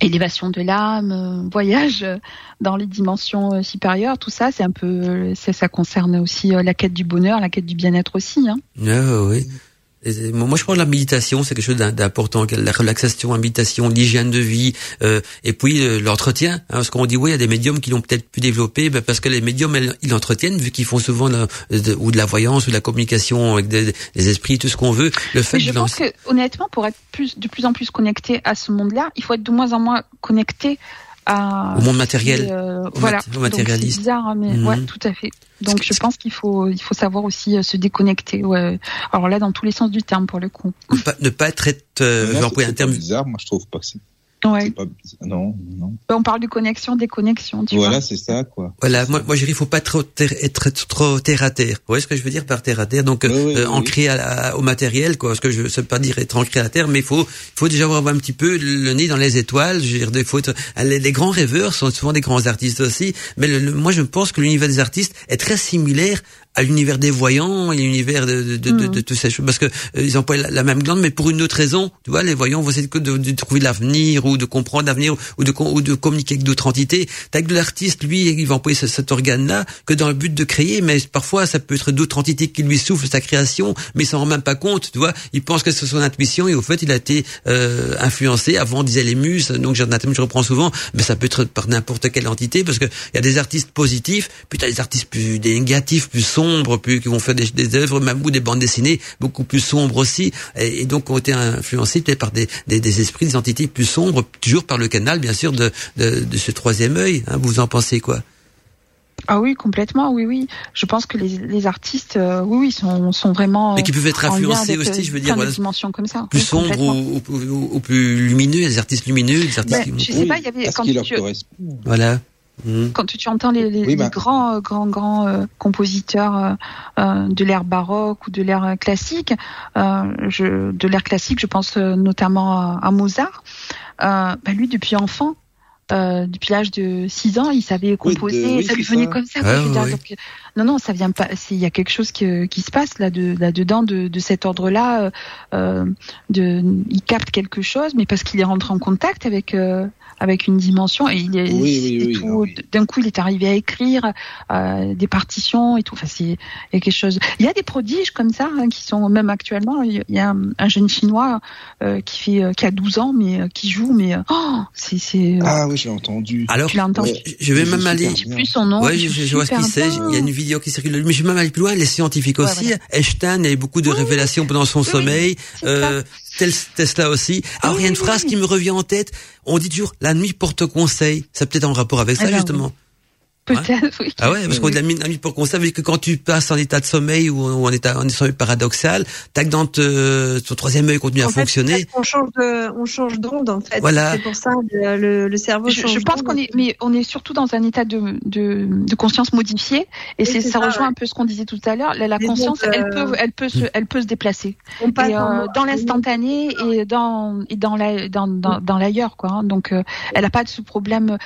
élévation de l'âme, voyage dans les dimensions euh, supérieures, tout ça, c'est un peu, euh, ça, ça concerne aussi euh, la quête du bonheur, la quête du bien-être aussi. Hein. Ah, oui. Moi, je pense que la méditation, c'est quelque chose d'im- d'important. La relaxation, la méditation, l'hygiène de vie, euh, et puis euh, l'entretien. Hein, parce qu'on dit, oui, il y a des médiums qui l'ont peut-être plus développé, ben, parce que les médiums, elles- ils l'entretiennent, vu qu'ils font souvent de- de- ou de la voyance, ou de la communication avec des, des esprits, tout ce qu'on veut. Le fait Mais je de pense que honnêtement, pour être plus, de plus en plus connecté à ce monde-là, il faut être de moins en moins connecté à Au monde matériel. euh, Au voilà, mat- au matérialiste. c'est bizarre, hein, mais Mhm. ouais, tout à fait. Donc je pense qu'il faut il faut savoir aussi euh, se déconnecter. Ouais. Alors là, dans tous les sens du terme pour le coup. Ne pas, ne pas être, euh, c'est un terme. bizarre, moi je trouve pas que c'est Ouais. pas. Non, non. On parle de connexion, déconnexion, tu Voilà, c'est ça, quoi. Voilà, moi, moi je dirais, il faut pas trop ter- être trop terre à terre. Vous voyez ce que je veux dire par terre à terre? Donc, euh, Oui, oui, euh, oui. ancré à la- au matériel, quoi. Ce que je veux, ça veut pas dire être ancré à terre, mais il faut, il faut déjà avoir un petit peu le nez dans les étoiles. Je veux dire, il faut être- les, les grands rêveurs sont souvent des grands artistes aussi. Mais le- le- moi, je pense que l'univers des artistes est très similaire à l'univers des voyants et l'univers de, de, de, de, de toutes ces choses parce que euh, ils emploient la, la même glande mais pour une autre raison tu vois les voyants vont essayer de, de, de trouver l'avenir ou de comprendre l'avenir ou de ou de communiquer avec d'autres entités. T'as que l'artiste lui il va employer ce- cet organe là que dans le but de créer mais parfois ça peut être d'autres entités qui lui soufflent sa création mais il s'en rend même pas compte tu vois. Il pense que c'est son intuition et au fait il a été euh, influencé. Avant on disait les muses donc j'ai un je reprends souvent mais ça peut être par n'importe quelle entité parce que il y a des artistes positifs puis t'as des artistes plus des négatifs plus sombres plus qui vont faire des, des œuvres même ou des bandes dessinées beaucoup plus sombres aussi et, donc ont été influencés peut-être par des, des esprits des entités plus sombres toujours par le canal bien sûr de, de, de ce troisième œil hein, vous en pensez quoi? Ah oui, complètement, oui, oui. Je pense que les, les artistes, euh, oui, oui, sont, sont vraiment. mais qui peuvent être influencés aussi euh, je veux dire voilà dimensions comme ça. plus Oui, sombres ou, ou, ou- ou plus lumineux des artistes lumineux des artistes Ben, qui- je sais Oui, pas, il y avait quand qui leur tu, correspond. voilà quand tu entends les, les, Oui, les grands, euh, grands, grands euh, compositeurs euh, euh, de l'ère baroque ou de l'ère classique, euh, je, de l'ère classique, je pense euh, notamment à, à Mozart. Euh, bah, lui, depuis enfant, euh, depuis l'âge de 6 ans, il savait composer, oui, ça lui venait ça. comme ça. Donc, euh, non, non, ça vient pas. c'est- Il y a quelque chose qui, qui se passe là, de, là dedans, de, de cet ordre-là. euh, euh, de, il capte quelque chose, mais parce qu'il est rentré en contact avec avec avec une dimension et il est Oui, oui, et oui, tout, non, oui. d'un coup il est arrivé à écrire euh, des partitions et tout enfin c'est il y a quelque chose il y a des prodiges comme ça hein, qui sont même actuellement il y a un, un jeune chinois euh, qui fait euh, qui a 12 ans mais euh, qui joue mais euh, oh, c'est c'est euh, Ah oui, j'ai entendu. alors tu l'as entendu? Ouais. je- je vais même aller j'ai bien. plus son nom Ouais, je, je- je vois ce qu'il c'est. bien. Il y a une vidéo qui circule. Mais je vais même aller plus loin. Les scientifiques Ouais, aussi. voilà. Einstein a eu beaucoup de Oui, révélations pendant son oui, sommeil. c'est Euh, Tesla aussi. Alors il y a une phrase qui me revient en tête. On dit toujours la nuit porte conseil. Ça peut être en rapport avec ça justement. Peut-être oui. Ah ouais, parce qu'on Oui, dit la porte conseil, veut dire que quand tu passes en état de sommeil ou en, ou en état en sommeil paradoxal, tac dans te- ton troisième œil continue à fait, fonctionner. On change de, on change d'onde en fait. Voilà. C'est pour ça le, le, le cerveau je, change. je pense qu'on est, mais on est surtout dans un état de, de, de conscience modifié, et c'est c'est ça, ça, rejoint ouais. un peu ce qu'on disait tout à l'heure. La, conscience, elle euh, peut, elle peut se, elle peut se déplacer. On passe Et, euh, dans l'instantané et dans et dans la dans dans, dans l'ailleurs quoi. hein. Donc euh, elle n'a pas de ce problème.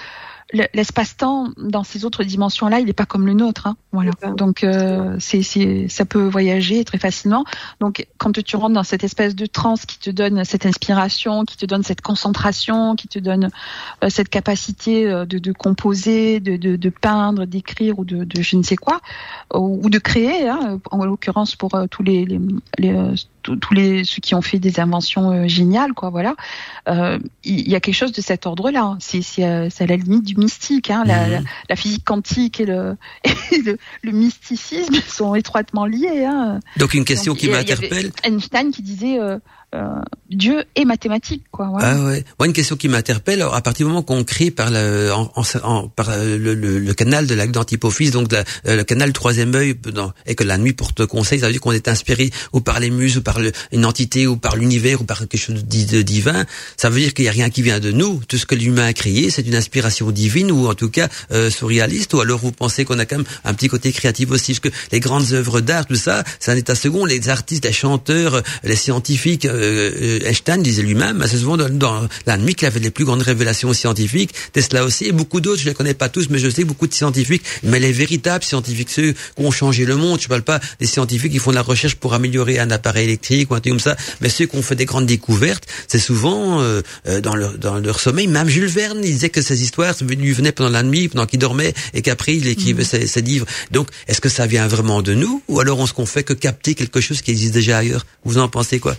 Le- L'espace-temps dans ces autres dimensions-là, il n'est pas comme le nôtre. Hein. Voilà. Donc euh, c'est c'est ça peut voyager très facilement. Donc quand tu rentres dans cette espèce de transe qui te donne cette inspiration, qui te donne cette concentration, qui te donne euh, cette capacité euh, de, de composer, de, de, de peindre, d'écrire ou de, de je ne sais quoi, ou, ou de créer. Hein, en l'occurrence pour euh, tous les, les, les, euh, tous les ceux qui ont fait des inventions euh, géniales, quoi. Voilà, Euh, il il y, a quelque chose de cet ordre-là. C'est euh, à la limite du mystique. Hein, la, Mhm. la, la physique quantique et le et le, le mysticisme sont étroitement liés. Hein. Donc une question Donc, qui y y m'interpelle. Einstein qui disait euh, euh, Dieu est mathématique, quoi. Voilà. Ah ouais. Moi, une question qui m'interpelle, à partir du moment qu'on crée par le, en, par euh, le, le- le canal de la d'antipophyse, donc euh, le canal troisième œil, et que la nuit porte conseil, ça veut dire qu'on est inspiré ou par les muses, ou par une entité, ou par l'univers, ou par quelque chose de, di- de divin. Ça veut dire qu'il n'y a rien qui vient de nous. Tout ce que l'humain a créé, c'est une inspiration divine, ou en tout cas euh, surréaliste. Ou alors vous pensez qu'on a quand même un petit côté créatif aussi, parce que les grandes œuvres d'art, tout ça, c'est un état second. Les artistes, les chanteurs, les scientifiques, euh, euh, Einstein disait lui-même, c'est souvent dans, dans la nuit qu'il avait les plus grandes révélations scientifiques. Tesla aussi, et beaucoup d'autres, je les connais pas tous, mais je sais beaucoup de scientifiques, mais les véritables scientifiques, ceux qui ont changé le monde, je parle pas des scientifiques qui font de la recherche pour améliorer un appareil électrique ou un truc comme ça, mais ceux qui ont fait des grandes découvertes, c'est souvent euh, euh, dans, leur, dans leur sommeil. Même Jules Verne, il disait que ces histoires lui venaient pendant la nuit, pendant qu'il dormait, et qu'après il écrivait ses, ses livres. Donc, est-ce que ça vient vraiment de nous, ou alors on se qu'on fait que capter quelque chose qui existe déjà ailleurs? Vous en pensez quoi?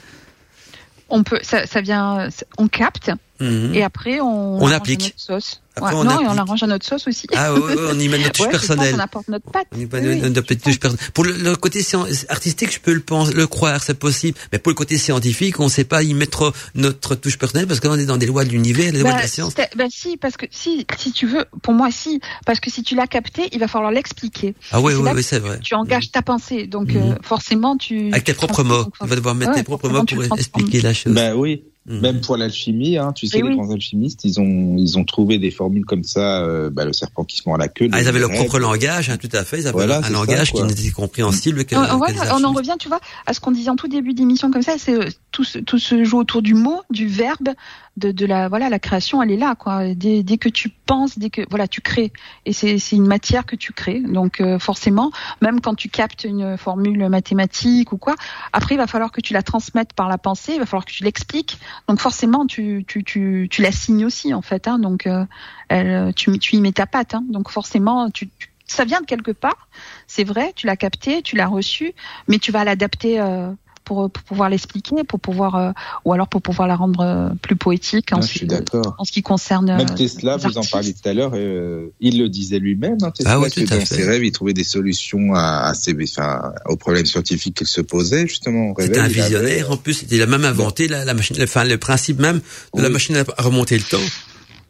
On peut, ça, ça vient, on capte Mhm. et après on, On applique. sauce. Après, Ouais, on non, applique- et on l'arrange à notre sauce aussi. Ah ouais, ouais, on y met notre touche personnelle. On apporte notre patte. On y met Oui, oui. notre petite touche personnelle. Pour le, le côté artistique, je peux le, penser, le croire, c'est possible. Mais pour le côté scientifique, on ne sait pas y mettre notre touche personnelle parce qu'on est dans des lois de l'univers, les lois de Bah, la science. c'était- bah si, parce que si, si tu veux, pour moi si, parce que si tu l'as capté, il va falloir l'expliquer. Ah oui, oui, oui, c'est vrai. Tu engages ta pensée, donc euh, forcément tu. Avec tes propres mots. Tu vas devoir mettre ouais, tes propres mots pour expliquer la chose. Bah oui. Mhm. Même pour l'alchimie, hein, tu sais, Eh les oui. grands alchimistes, ils ont, ils ont trouvé des formules comme ça, euh, bah, le serpent qui se mord la queue. Ah, ils avaient leur propre langage, hein, tout à fait. Ils avaient Voilà, un ça, langage qui n'était compréhensible que, que ouais, on en revient, tu vois, à ce qu'on disait en tout début d'émission comme ça, c'est euh, tout, se- tout se joue autour du mot, du verbe, de, de la voilà, la création, elle est là, quoi. Dès, dès que tu penses, dès que voilà, tu crées, et c'est c'est une matière que tu crées. Donc euh, forcément, même quand tu captes une formule mathématique ou quoi, après il va falloir que tu la transmettes par la pensée, il va falloir que tu l'expliques. Donc forcément, tu tu tu tu la signes aussi en fait, hein. Donc euh, elle, tu tu y mets ta patte, hein. Donc forcément, tu, tu- ça vient de quelque part, c'est vrai, tu l'as capté, tu l'as reçu, mais tu vas l'adapter euh, pour, pour pouvoir l'expliquer, pour pouvoir, euh, ou alors pour pouvoir la rendre euh, plus poétique en, Ah, ce, je suis qui- d'accord. en ce qui concerne. Même euh, Tesla, vous en parliez tout à l'heure, euh, il le disait lui-même, hein, Tesla, Ah oui, que tout à dans fait. ses rêves, il trouvait des solutions à, à ses, enfin, aux problèmes scientifiques qu'il se posait, justement. C'était un avait- visionnaire en plus. Il a même inventé la, la machine, enfin le principe même de la machine à remonter le temps.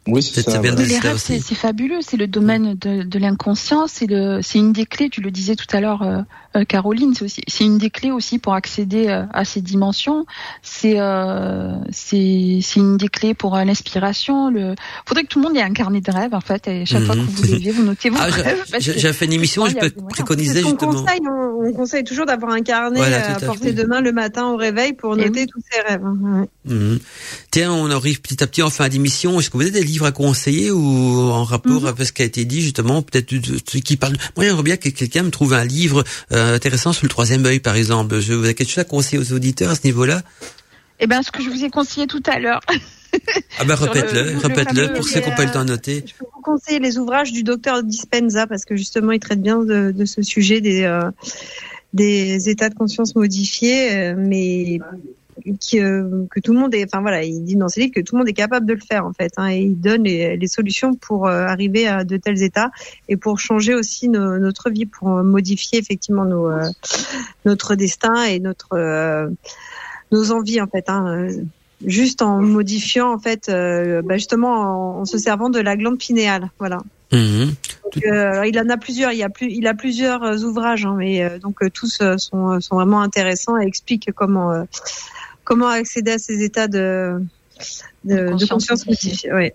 Oui, c'est ça. bien Les rêves, c'est c'est fabuleux, c'est le domaine de, de l'inconscient, c'est le, c'est une des clés. Tu le disais tout à l'heure, euh, euh, Caroline, c'est aussi, c'est une des clés aussi pour accéder euh, à ces dimensions. C'est, euh, c'est, c'est une des clés pour euh, l'inspiration. Le, faudrait que tout le monde ait un carnet de rêves en fait. Et chaque fois que Mhm. vous vous levez, vous notez vos Ah, rêves. j'ai fait une émission, je peux préconiser qu'on justement. conseille, on, on conseille toujours d'avoir un carnet Voilà, à à portée de main le matin au réveil pour noter oui. tous ses rêves. hein. Ouais. Tiens, on arrive petit à petit en fin d'émission. Est-ce que vous avez des livres à conseiller ou en rapport Mhm. avec ce qui a été dit justement, peut-être qui parlent? Moi, j'aimerais bien que quelqu'un me trouve un livre euh, intéressant sur le troisième œil, par exemple. Je vous avez quelque chose à conseiller aux auditeurs à ce niveau-là? Eh ben, ce que je vous ai conseillé tout à l'heure. Ah ben répète-le, le répète-le pour ceux qui n'ont pas eu le temps de noter. Je peux vous conseiller les ouvrages du docteur Dispenza parce que justement il traite bien de, de ce sujet des euh, des états de conscience modifiés, euh, mais qui, euh, que tout le monde est, enfin voilà, il dit dans ses livres que tout le monde est capable de le faire en fait, hein, et il donne les, les solutions pour euh, arriver à de tels états et pour changer aussi nos- notre vie, pour modifier effectivement nos, euh, notre destin et notre euh, nos envies en fait. Hein, juste en modifiant en fait, euh, bah, justement en, en se servant de la glande pinéale, voilà. Mhm. Donc, euh, il en a plusieurs, il y a plus, il a plusieurs ouvrages, hein, mais euh, donc tous euh, sont, sont vraiment intéressants et expliquent comment euh, comment accéder à ces états de de, de Conscience conscience modifiée. modifiée. Ouais.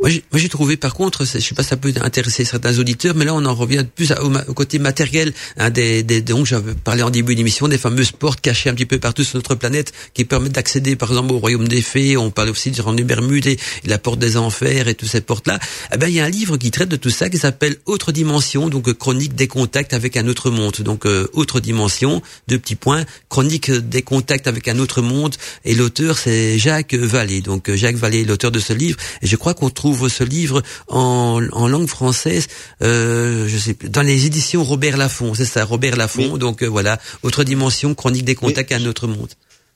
Moi, j'ai trouvé, par contre, je sais pas si ça peut intéresser certains auditeurs, mais là, on en revient plus à- au, au côté matériel. Hein, des, des, donc, j'avais parlé en début d'émission des fameuses portes cachées un petit peu partout sur notre planète qui permettent d'accéder, par exemple, au royaume des fées. On parle aussi du royaume des Bermudes et, la porte des enfers et toutes ces portes-là. Eh ben, il y a un livre qui traite de tout ça qui s'appelle Autre dimension, donc chronique des contacts avec un autre monde. Donc, euh, autre dimension, deux petits points, chronique des contacts avec un autre monde. Et l'auteur, c'est Jacques Vallée. Donc, Jacques Vallée est l'auteur de ce livre. Et je crois qu'on trouve ce livre en, en langue française, euh, je sais plus, dans les éditions Robert Laffont, c'est ça, Robert Laffont. Mais- Donc euh, voilà, autre dimension, chronique des contacts à un autre monde.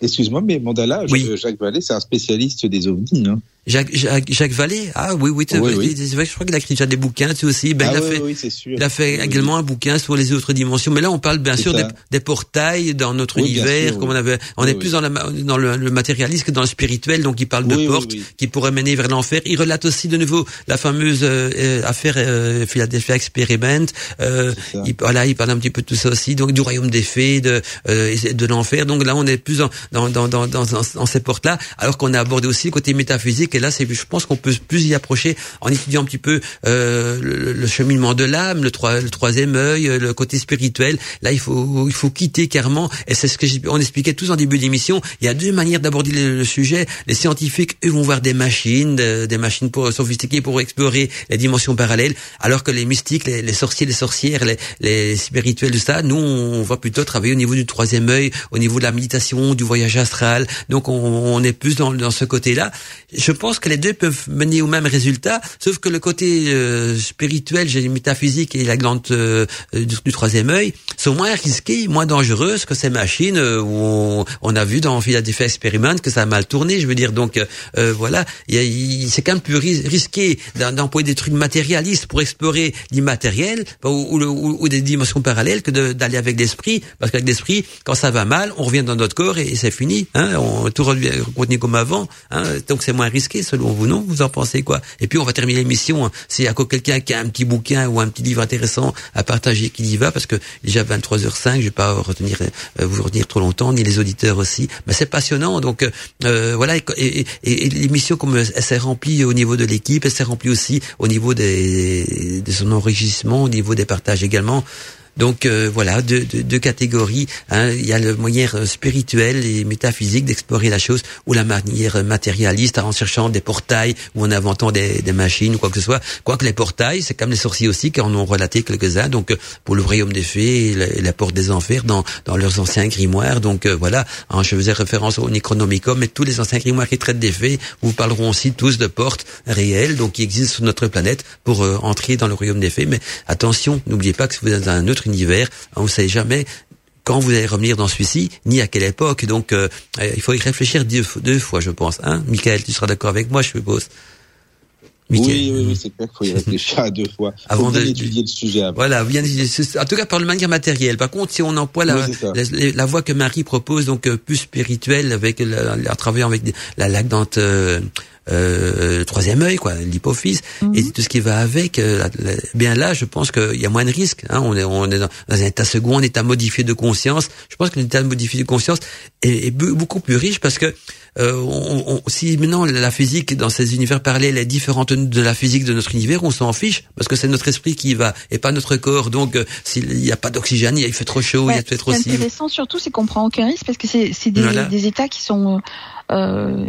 Excuse-moi, mais Mandala, Oui. Jacques Vallée, c'est un spécialiste des ovnis. Hein. Jacques, Jacques, Jacques Vallée, ah oui, oui, Oui, oui. je crois qu'il a écrit déjà des bouquins, tu aussi. Ben, ah il a oui, fait, sûr. Il a fait également un bouquin sur les autres dimensions, mais là on parle bien sûr des, portails dans notre univers, sûr, comme on avait, on est plus dans, la, dans le, le matérialiste que dans le spirituel, donc il parle de portes qui pourraient mener vers l'enfer. Il relate aussi de nouveau la fameuse euh, euh, affaire euh, Philadelphia Experiment. Euh, il, voilà, il parle un petit peu de tout ça aussi, donc du royaume des fées, de, euh, de l'enfer. Donc là on est plus dans dans dans dans, dans, dans- dans ces portes-là, alors qu'on a abordé aussi le côté métaphysique. Et là c'est, je pense qu'on peut plus y approcher en étudiant un petit peu euh, le, le cheminement de l'âme, le, troi- le troisième œil, euh, le côté spirituel. Là, il faut il faut quitter carrément. Et c'est ce que on expliquait tous en début d'émission. Il y a deux manières d'aborder le, le sujet. Les scientifiques, eux, vont voir des machines, de- des machines pour sophistiquées pour explorer les dimensions parallèles, alors que les mystiques, les, les sorciers, les sorcières, les, les spirituels, tout ça, nous, on va plutôt travailler au niveau du troisième œil, au niveau de la méditation, du voyage astral. Donc, on, on est plus dans, dans ce côté-là. Je pense que les deux peuvent mener au même résultat, sauf que le côté euh, spirituel, j'ai métaphysique et la glande euh, du, troisième œil sont moins risqués, moins dangereuses que ces machines euh, où on, on, a vu dans Philadelphia Experiment que ça a mal tourné. Je veux dire, donc euh, voilà, c'est quand même plus risqué d'employer des trucs matérialistes pour explorer l'immatériel ou, ou, ou, des dimensions parallèles que d'aller avec l'esprit, parce qu'avec l'esprit, quand ça va mal, on revient dans notre corps et, c'est fini. Hein, on tout revient comme avant. Hein, donc c'est moins risqué selon vous, non Vous en pensez quoi Et puis on va terminer l'émission. Hein. S'il y a quelqu'un qui a un petit bouquin ou un petit livre intéressant à partager, qui y va, parce que déjà 23h05, je vais pas retenir euh, vous retenir trop longtemps, ni les auditeurs aussi. Mais c'est passionnant. Donc euh, voilà. Et, et, l'émission comme elle s'est remplie au niveau de l'équipe, elle s'est remplie aussi au niveau des, de son enregistrement, au niveau des partages également. Donc euh, voilà, deux, deux, catégories. Hein. Il y a le moyen euh, spirituel et métaphysique d'explorer la chose, ou la manière matérialiste en cherchant des portails ou en inventant des, des machines ou quoi que ce soit. Quoique les portails, c'est comme les sorciers aussi qui en ont relaté quelques-uns. Donc euh, pour le royaume des fées et la, porte des enfers dans, dans leurs anciens grimoires. Donc voilà, hein, je faisais référence au Necronomicon, mais tous les anciens grimoires qui traitent des fées vous parleront aussi tous de portes réelles, donc qui existent sur notre planète pour entrer dans le royaume des fées. Mais attention, n'oubliez pas que si vous êtes dans un autre univers. On ne sait jamais quand vous allez revenir dans celui-ci, ni à quelle époque. Donc, euh, il faut y réfléchir deux, fois, je pense. Hein Michael, tu seras d'accord avec moi, je suppose. Oui, oui, oui, c'est clair qu'il faut y réfléchir à deux fois. Avant d'étudier le sujet. Avant. Voilà, bien, en tout cas par le manière matérielle. Par contre, si on emploie la, la, voie que Marie propose, donc euh, plus spirituelle, avec la, en travaillant avec la lacdante euh, euh, le troisième œil, quoi, l'hypophyse, mhm. et tout ce qui va avec. Euh, bien là, je pense qu'il y a moins de risques. Hein. On est, on est dans, un état second, un état modifié de conscience. Je pense qu'un état modifié de conscience est, est, beaucoup plus riche parce que euh, on, on, si maintenant la physique dans ces univers parallèles est différente de la physique de notre univers, on s'en fiche parce que c'est notre esprit qui va et pas notre corps. Donc euh, s'il n'y a pas d'oxygène, il fait trop chaud, il y a trop Ce qui est intéressant surtout, c'est qu'on prend aucun risque parce que c'est des, des états qui sont euh,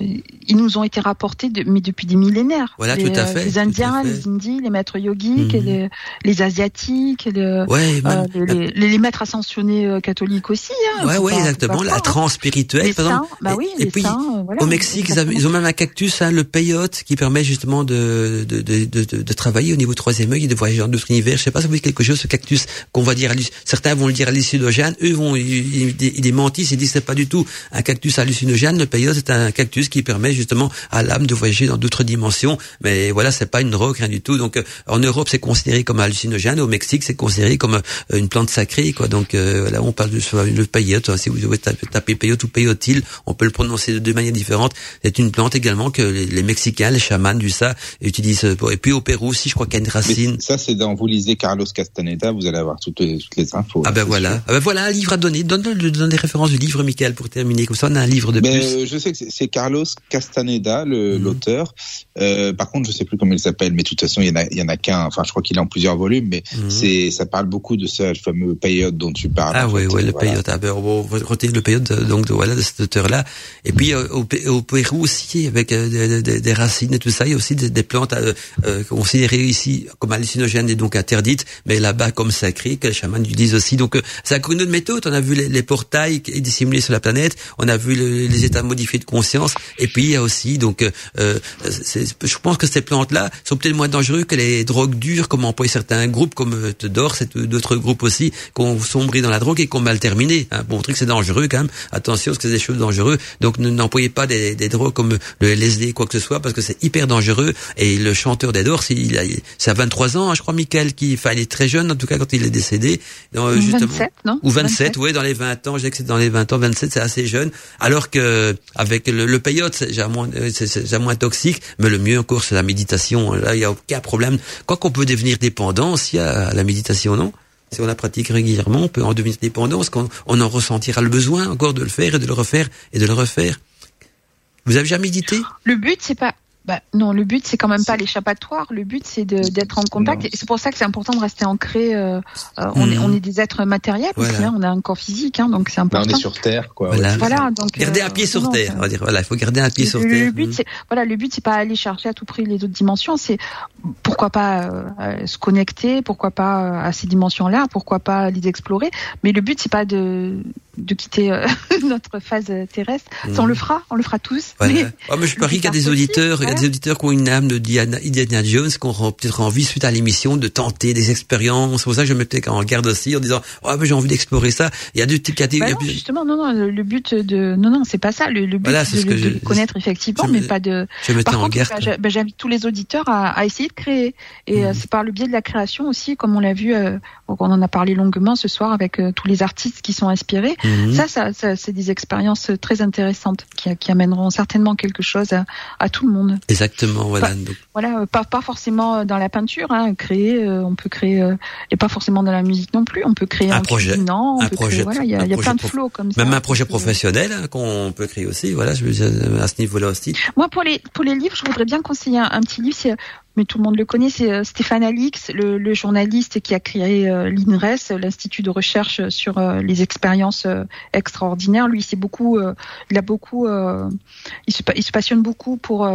ils nous ont été rapportés, de, mais depuis des millénaires. Voilà, les, tout à fait. Les Indiens, les Indies, les maîtres yogiques, mhm. les, les, Asiatiques, les, ouais, euh, les, les, maîtres ascensionnés euh, catholiques aussi. Hein, ouais, ouais, exactement. la transe spirituelle, par exemple. Bah oui, et, puis, saints, voilà, au Mexique, ils, ont même un cactus, hein, le peyote, qui permet justement de, de, de, de, de travailler au niveau troisième œil et de voyager dans d'autres univers. Je sais pas si vous voyez quelque chose, ce cactus qu'on va dire, certains vont le dire hallucinogène, eux vont, ils, ils, démentissent, ils disent c'est pas du tout un cactus hallucinogène, le peyote c'est un cactus qui permet justement à l'âme de voyager dans d'autres dimensions. Mais voilà, c'est pas une drogue, rien du tout. Donc euh, en Europe, c'est considéré comme hallucinogène. Au Mexique, c'est considéré comme euh, une plante sacrée. Quoi. Donc euh, là, on parle de le peyote. Si vous devez taper peyote ou peyotile, on peut le prononcer de deux manières différentes. C'est une plante également que les, Mexicains, les chamans du ça utilisent. Et puis au Pérou aussi, je crois qu'il y a une racine. ça, c'est dans vous lisez Carlos Castaneda, vous allez avoir toutes les, toutes les infos. Ah ben voilà. Ah ben voilà un livre à donner. Donne, donne, des références du livre, Michael, pour terminer. Comme ça, on a un livre de plus. je sais que c'est Carlos Castaneda, mhm. l'auteur. Euh, par contre, je sais plus comment il s'appelle, mais de toute façon, il y en a, il y en a qu'un. Enfin, je crois qu'il est en plusieurs volumes, mais mhm. c'est, ça parle beaucoup de ce fameux payote dont tu parles. Ah oui, oui, le payote. Ah, ben, retenir le payote, donc voilà, de cet auteur-là. Et puis euh, au, au, Pérou aussi, avec euh, des, des, racines et tout ça, il y a aussi des, des plantes euh, considérées ici comme hallucinogènes et donc interdites, mais là-bas comme sacrées, que les chamans utilisent aussi. Donc, c'est une autre méthode. On a vu les, les portails dissimulés sur la planète, on a vu les états modifiés de conscience, et puis il y a aussi donc euh, euh je pense que ces plantes-là sont peut-être moins dangereuses que les drogues dures, comme emploient certains groupes comme euh, Tedor, d'autres groupes aussi qui ont sombré dans la drogue et qui ont mal terminé. Hein. Bon, truc c'est dangereux quand même. Attention, parce que c'est des choses dangereuses. Donc n'employez pas des, des, drogues comme le LSD quoi que ce soit parce que c'est hyper dangereux. Et le chanteur d'Edor, c'est à 23 ans, hein, je crois, Michael, qui fallait très jeune en tout cas quand il est décédé. Donc, justement, 27, non? Ou 27, oui, dans les 20 ans. Je sais que c'est dans les 20 ans, 27, c'est assez jeune. Alors que avec le, le peyote, c'est moins, c'est moins toxique, mais le mieux encore, c'est la méditation. Là, il n'y a aucun problème. Quoi qu'on peut devenir dépendant aussi à la méditation, non si on la pratique régulièrement, on peut en devenir dépendant, parce qu'on en ressentira le besoin encore de le faire et de le refaire et de le refaire. Vous avez jamais médité? Le but, c'est pas bah, non, le but c'est quand même pas l'échappatoire. Le but c'est d'être en contact. Et c'est pour ça que c'est important de rester ancré. Euh, euh on, est, hmm. on est des êtres matériels aussi. Hein, on a un corps physique, hein, donc c'est important. on est sur terre, quoi. Voilà. donc garder un pied sur euh, terre. On va dire. Voilà, il faut garder un pied sur terre. Le but c'est voilà, le but c'est pas aller chercher à tout prix les autres dimensions. C'est pourquoi pas euh, se connecter, pourquoi pas à ces dimensions-là, pourquoi pas les explorer. Mais le but c'est pas de de quitter euh, notre phase terrestre. Ça, on le fera, on le fera tous. Voilà. Mais, Oh, mais je parie qu'il y a des auditeurs, il y a des auditeurs qui ont une âme de Diana, Indiana Jones, qui auront peut-être envie, suite à l'émission, de tenter des expériences. C'est pour ça que je me peut-être en garde aussi, en disant, oh, mais j'ai envie d'explorer ça. Il y a deux types Bah catégories. non, justement, non, non, le but de, non, non, c'est pas ça. Le, le but Voilà, c'est de, ce que de je- les connaître effectivement, je mais me- pas de. je me Par en garde. bah, bah, j'invite tous les auditeurs à, à essayer de créer. Et Mhm. euh, c'est par le biais de la création aussi, comme on l'a vu, euh, on en a parlé longuement ce soir avec euh, tous les artistes qui sont inspirés. Mhm. Ça, ça, ça c'est des expériences très intéressantes qui, qui amèneront certainement quelque chose à, à tout le monde. Exactement, voilà. Bah, Donc, Voilà, euh, pas pas forcément euh, dans la peinture, hein, créer, euh, on peut créer, euh, et pas forcément dans la musique non plus. On peut créer Un en projet. cuisinant, Un projet créer, voilà, il y un a, y plein de flots comme ça. même un projet euh, professionnel hein, qu'on peut créer aussi, voilà, je veux dire, à ce niveau-là aussi. Moi, pour les pour les livres, je voudrais bien conseiller un, un petit livre. C'est, mais tout le monde le connaît, c'est euh, Stéphane Alix, le, journaliste qui a créé euh, l'INRES, l'institut de recherche sur euh, les expériences extraordinaires. Lui, c'est beaucoup, il a beaucoup, il, se, il se passionne beaucoup pour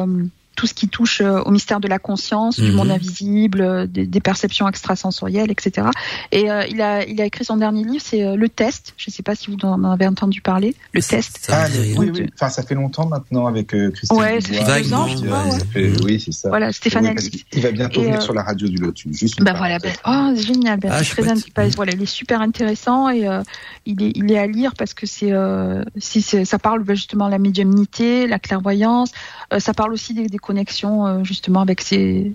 tout ce qui touche euh, au mystère de la conscience, du Mhm. monde invisible, euh, des, des perceptions extrasensorielles, etc. Et euh, il a il a écrit son dernier livre, c'est euh, Le Test. Je ne sais pas si vous en avez entendu parler. Le Test. Ça Ah, oui, oui. Enfin, ça fait longtemps maintenant avec euh, Christine. Ouais, ça fait deux ans, je crois, ouais. Oui, c'est ça. Voilà, Stéphane Alix. qu'il va bientôt venir euh, sur la radio du Lotus. Juste Ben voilà, parenthèse. oh, c'est génial, ben, Ah, très Mhm. voilà, il est super intéressant et euh, il est il est à lire parce que c'est euh, si c'est- ça parle ben, justement de la médiumnité, la clairvoyance, euh, ça parle aussi des, des connexions euh, justement avec ces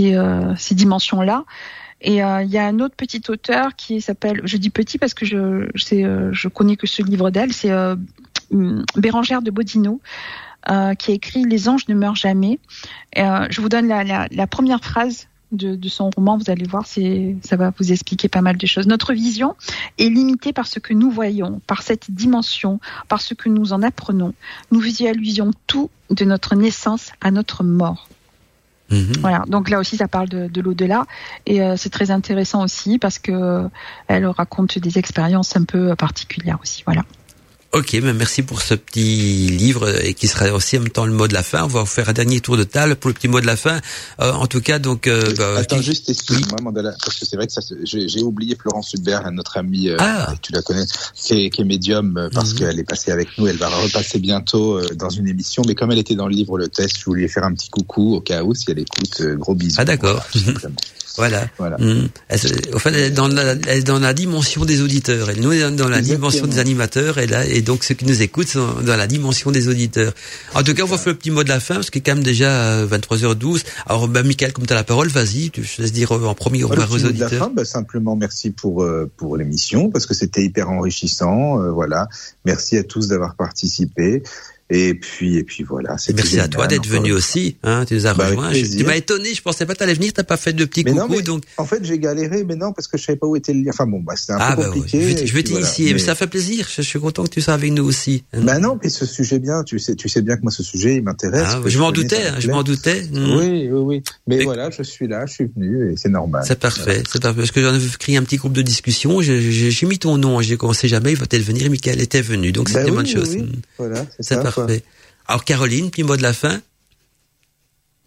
euh, ces dimensions là. Et euh, il y a un autre petit auteur qui s'appelle, je dis petit parce que je je, connais que ce livre d'elle, c'est hum, Bérangère de Bodino. qui a écrit Les anges ne meurent jamais. Je vous donne la première phrase de, de son roman, vous allez voir, c'est, ça va vous expliquer pas mal de choses. Notre vision est limitée par ce que nous voyons, par cette dimension, par ce que nous en apprenons. Nous visualisons tout de notre naissance à notre mort. Mhm. Voilà. Donc là aussi, ça parle de, de l'au-delà et euh, c'est très intéressant aussi parce que euh, elle raconte des expériences un peu particulières aussi. Voilà. Ok, mais merci pour ce petit livre euh, et qui sera aussi en même temps le mot de la fin. On va vous faire un dernier tour de table pour le petit mot de la fin. Euh, en tout cas, donc. Euh, bah, Attends, juste, excuse-moi, Mandala, parce que c'est vrai que ça, j'ai oublié Florence Hubert, notre amie, euh, Ah. tu la connais, qui est, qui est médium, euh, parce Mhm. qu'elle est passée avec nous, elle va repasser bientôt euh, dans une émission, mais comme elle était dans le livre Le Test, je voulais faire un petit coucou au cas où, si elle écoute, euh, gros bisous. Ah, d'accord. Voilà, tout simplement. Voilà. Voilà. Mhm. Elle se- Au fait, elle est dans la, elle est dans la dimension des auditeurs. Elle nous est dans la Exactement. dimension des animateurs. Et là, et donc ceux qui nous écoutent sont dans la dimension des auditeurs. En tout cas, on va faire le petit mot de la fin parce qu'il est quand même déjà euh, 23h12. Alors, bah, Michael, comme tu as la parole, vas-y. Je te laisse dire euh, en premier au revoir aux mot de la auditeurs. fin, bah, simplement merci pour euh, pour l'émission parce que c'était hyper enrichissant. euh, voilà, merci à tous d'avoir participé. Et puis et puis voilà. Merci à toi d'être venu aussi. Hein, tu nous as Bah. Je- plaisir. Tu m'as étonné. Je pensais pas que t'allais venir. T'as pas fait de petits Mais non, coucou. mais donc, En fait, j'ai galéré, mais non, parce que je savais pas où était le lien. Enfin bon, bah, c'était un ah peu bah, ouais. compliqué. je vais, et je vais voilà. t'initier. Mais Mais- ça fait plaisir. Je, je suis content que tu sois avec nous aussi. hein. Bah non, puis ce sujet bien, tu sais, tu sais bien que moi ce sujet il m'intéresse. Ah, je m'en doutais. hein, je m'en doutais. Mhm. Oui, oui, oui. Mais voilà, je suis là, je suis venu et c'est normal. C'est parfait, c'est parfait. Parce que j'en ai créé un petit groupe de discussion. J'ai- mis ton nom. J'ai commencé jamais. Il va peut-être venir. Michael était venu. Donc Bah c'était une bonne chose. Mhm. Voilà, c'est quoi. Parfait. Alors Caroline, petit mot de la fin.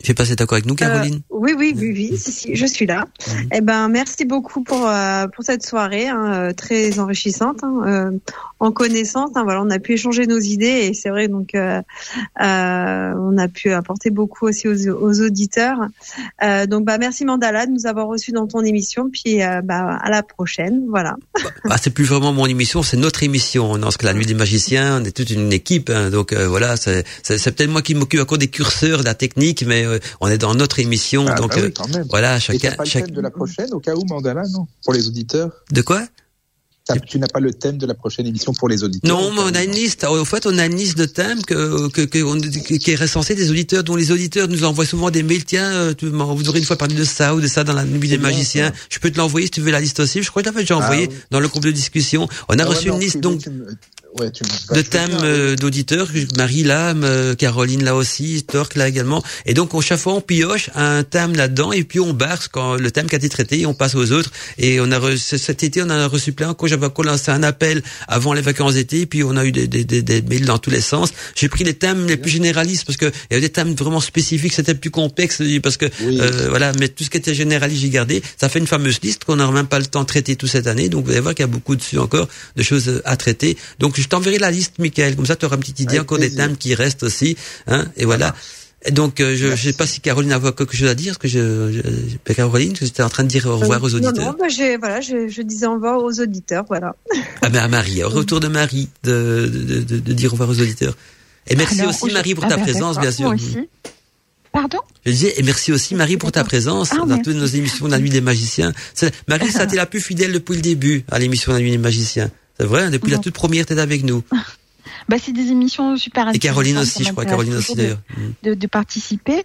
Je sais pas si d'accord avec nous, Caroline. Euh, oui, oui, oui, oui, si, si, je suis là. Mhm. Eh ben, merci beaucoup pour euh, pour cette soirée hein, euh, très enrichissante, hein, euh, en connaissance. hein, voilà, on a pu échanger nos idées et c'est vrai donc euh, euh, on a pu apporter beaucoup aussi aux, aux auditeurs. Euh, donc, bah, merci Mandala de nous avoir reçus dans ton émission. Puis, euh, bah, à la prochaine. Voilà. Ah, c'est plus vraiment mon émission, c'est notre émission. Dans ce que la nuit des magiciens, on est toute une équipe. hein. donc euh, voilà, c'est peut-être moi qui m'occupe encore des curseurs, de la technique, mais euh, on est dans notre émission. Ah, donc bah oui, quand même. voilà, Et chacun. pas le chaque- thème de la prochaine au cas où Mandala, non? Pour les auditeurs? De quoi? Tu n'as pas le thème de la prochaine émission pour les auditeurs Non, mais on a où, une liste. En fait, on a une liste de thèmes que, que, que on- qui est recensée des auditeurs, dont les auditeurs nous envoient souvent des mails. Tiens, euh, tu vous aurez une fois parlé de ça ou de ça dans la nuit des magiciens. ça. Je peux te l'envoyer si tu veux la liste aussi. Je crois que l'avais déjà Ah, envoyé oui. dans le groupe de discussion. On a Ah reçu une liste donc. tu me- ouais, tu de thèmes euh, d'auditeurs, Marie là, euh, Caroline là aussi, Torque là également. Et donc on chaque fois on pioche un thème là-dedans et puis on barre quand le thème qui a été traité et on passe aux autres. Et on a reçu, cet été on a reçu plein. Quand j'avais lancé un appel avant les vacances d'été, puis on a eu des, des, des, des mails dans tous les sens. J'ai pris les thèmes les plus généralistes parce que il y avait des thèmes vraiment spécifiques, c'était plus complexe parce que Oui. euh, voilà. Mais tout ce qui était généraliste j'ai gardé. Ça fait une fameuse liste qu'on n'aura même pas le temps de traiter tout cette année. Donc vous allez voir qu'il y a beaucoup dessus encore de choses à traiter. Donc je t'enverrai la liste, Michael. Comme ça, tu auras une petite idée Avec encore des thèmes qui restent aussi. Hein, et voilà. Et donc, euh, je ne sais pas si Caroline a quelque chose à dire, parce que je, je Caroline, tu étais en train de dire au revoir aux Euh, auditeurs. Non, non, bah, voilà, je, je disais au revoir aux auditeurs, voilà. Ah ben à Marie, au retour de Marie, de, de, de, de dire au revoir aux auditeurs. Et merci Alors, aussi Marie pour ah ta ben, présence, bien sûr. Moi aussi. Pardon? Je disais, et merci aussi Marie pour ta présence Ah, dans toutes nos émissions de la nuit des magiciens. Marie, ça t'es la plus fidèle depuis le début à l'émission de la nuit des magiciens. C'est vrai, hein, depuis la toute première, t'es avec nous. bah, C'est des émissions super Et Caroline intéressantes, aussi, je crois, Caroline aussi de- d'ailleurs. Mm. de, de participer.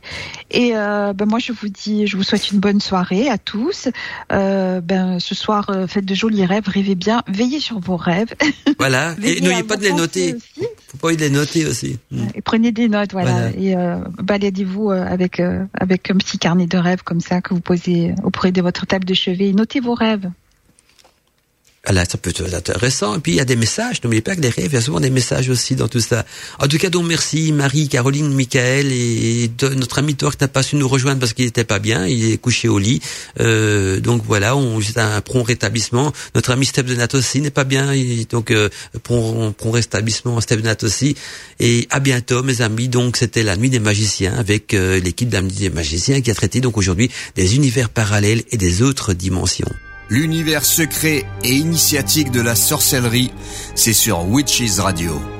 Et euh, ben moi, je vous dis, je vous souhaite une bonne soirée à tous. Euh, ben ce soir, euh, faites de jolis rêves, rêvez bien, veillez sur vos rêves. Voilà, et n'oubliez pas de les noter. aussi. Faut pas oublier de les noter aussi. Mm. Et prenez des notes, voilà. Voilà. Et baladez-vous avec avec un petit carnet de rêves comme ça que vous posez auprès de votre table de chevet. Et notez vos rêves. Là, ça peut être intéressant. Et puis, il y a des messages. N'oubliez pas que les rêves, il y a souvent des messages aussi dans tout ça. En tout cas, donc, merci Marie, Caroline, Michael et notre ami Thor qui n'a pas su nous rejoindre parce qu'il n'était pas bien. Il est couché au lit. Euh, donc voilà, on c'est un prompt rétablissement. Notre ami Steph de Nat aussi n'est pas bien. Et donc, euh, prompt, prompt rétablissement Steph de Nat aussi. Et à bientôt, mes amis. Donc, c'était la nuit des magiciens avec euh, l'équipe de des magiciens qui a traité donc aujourd'hui des univers parallèles et des autres dimensions. L'univers secret et initiatique de la sorcellerie, c'est sur Witches Radio.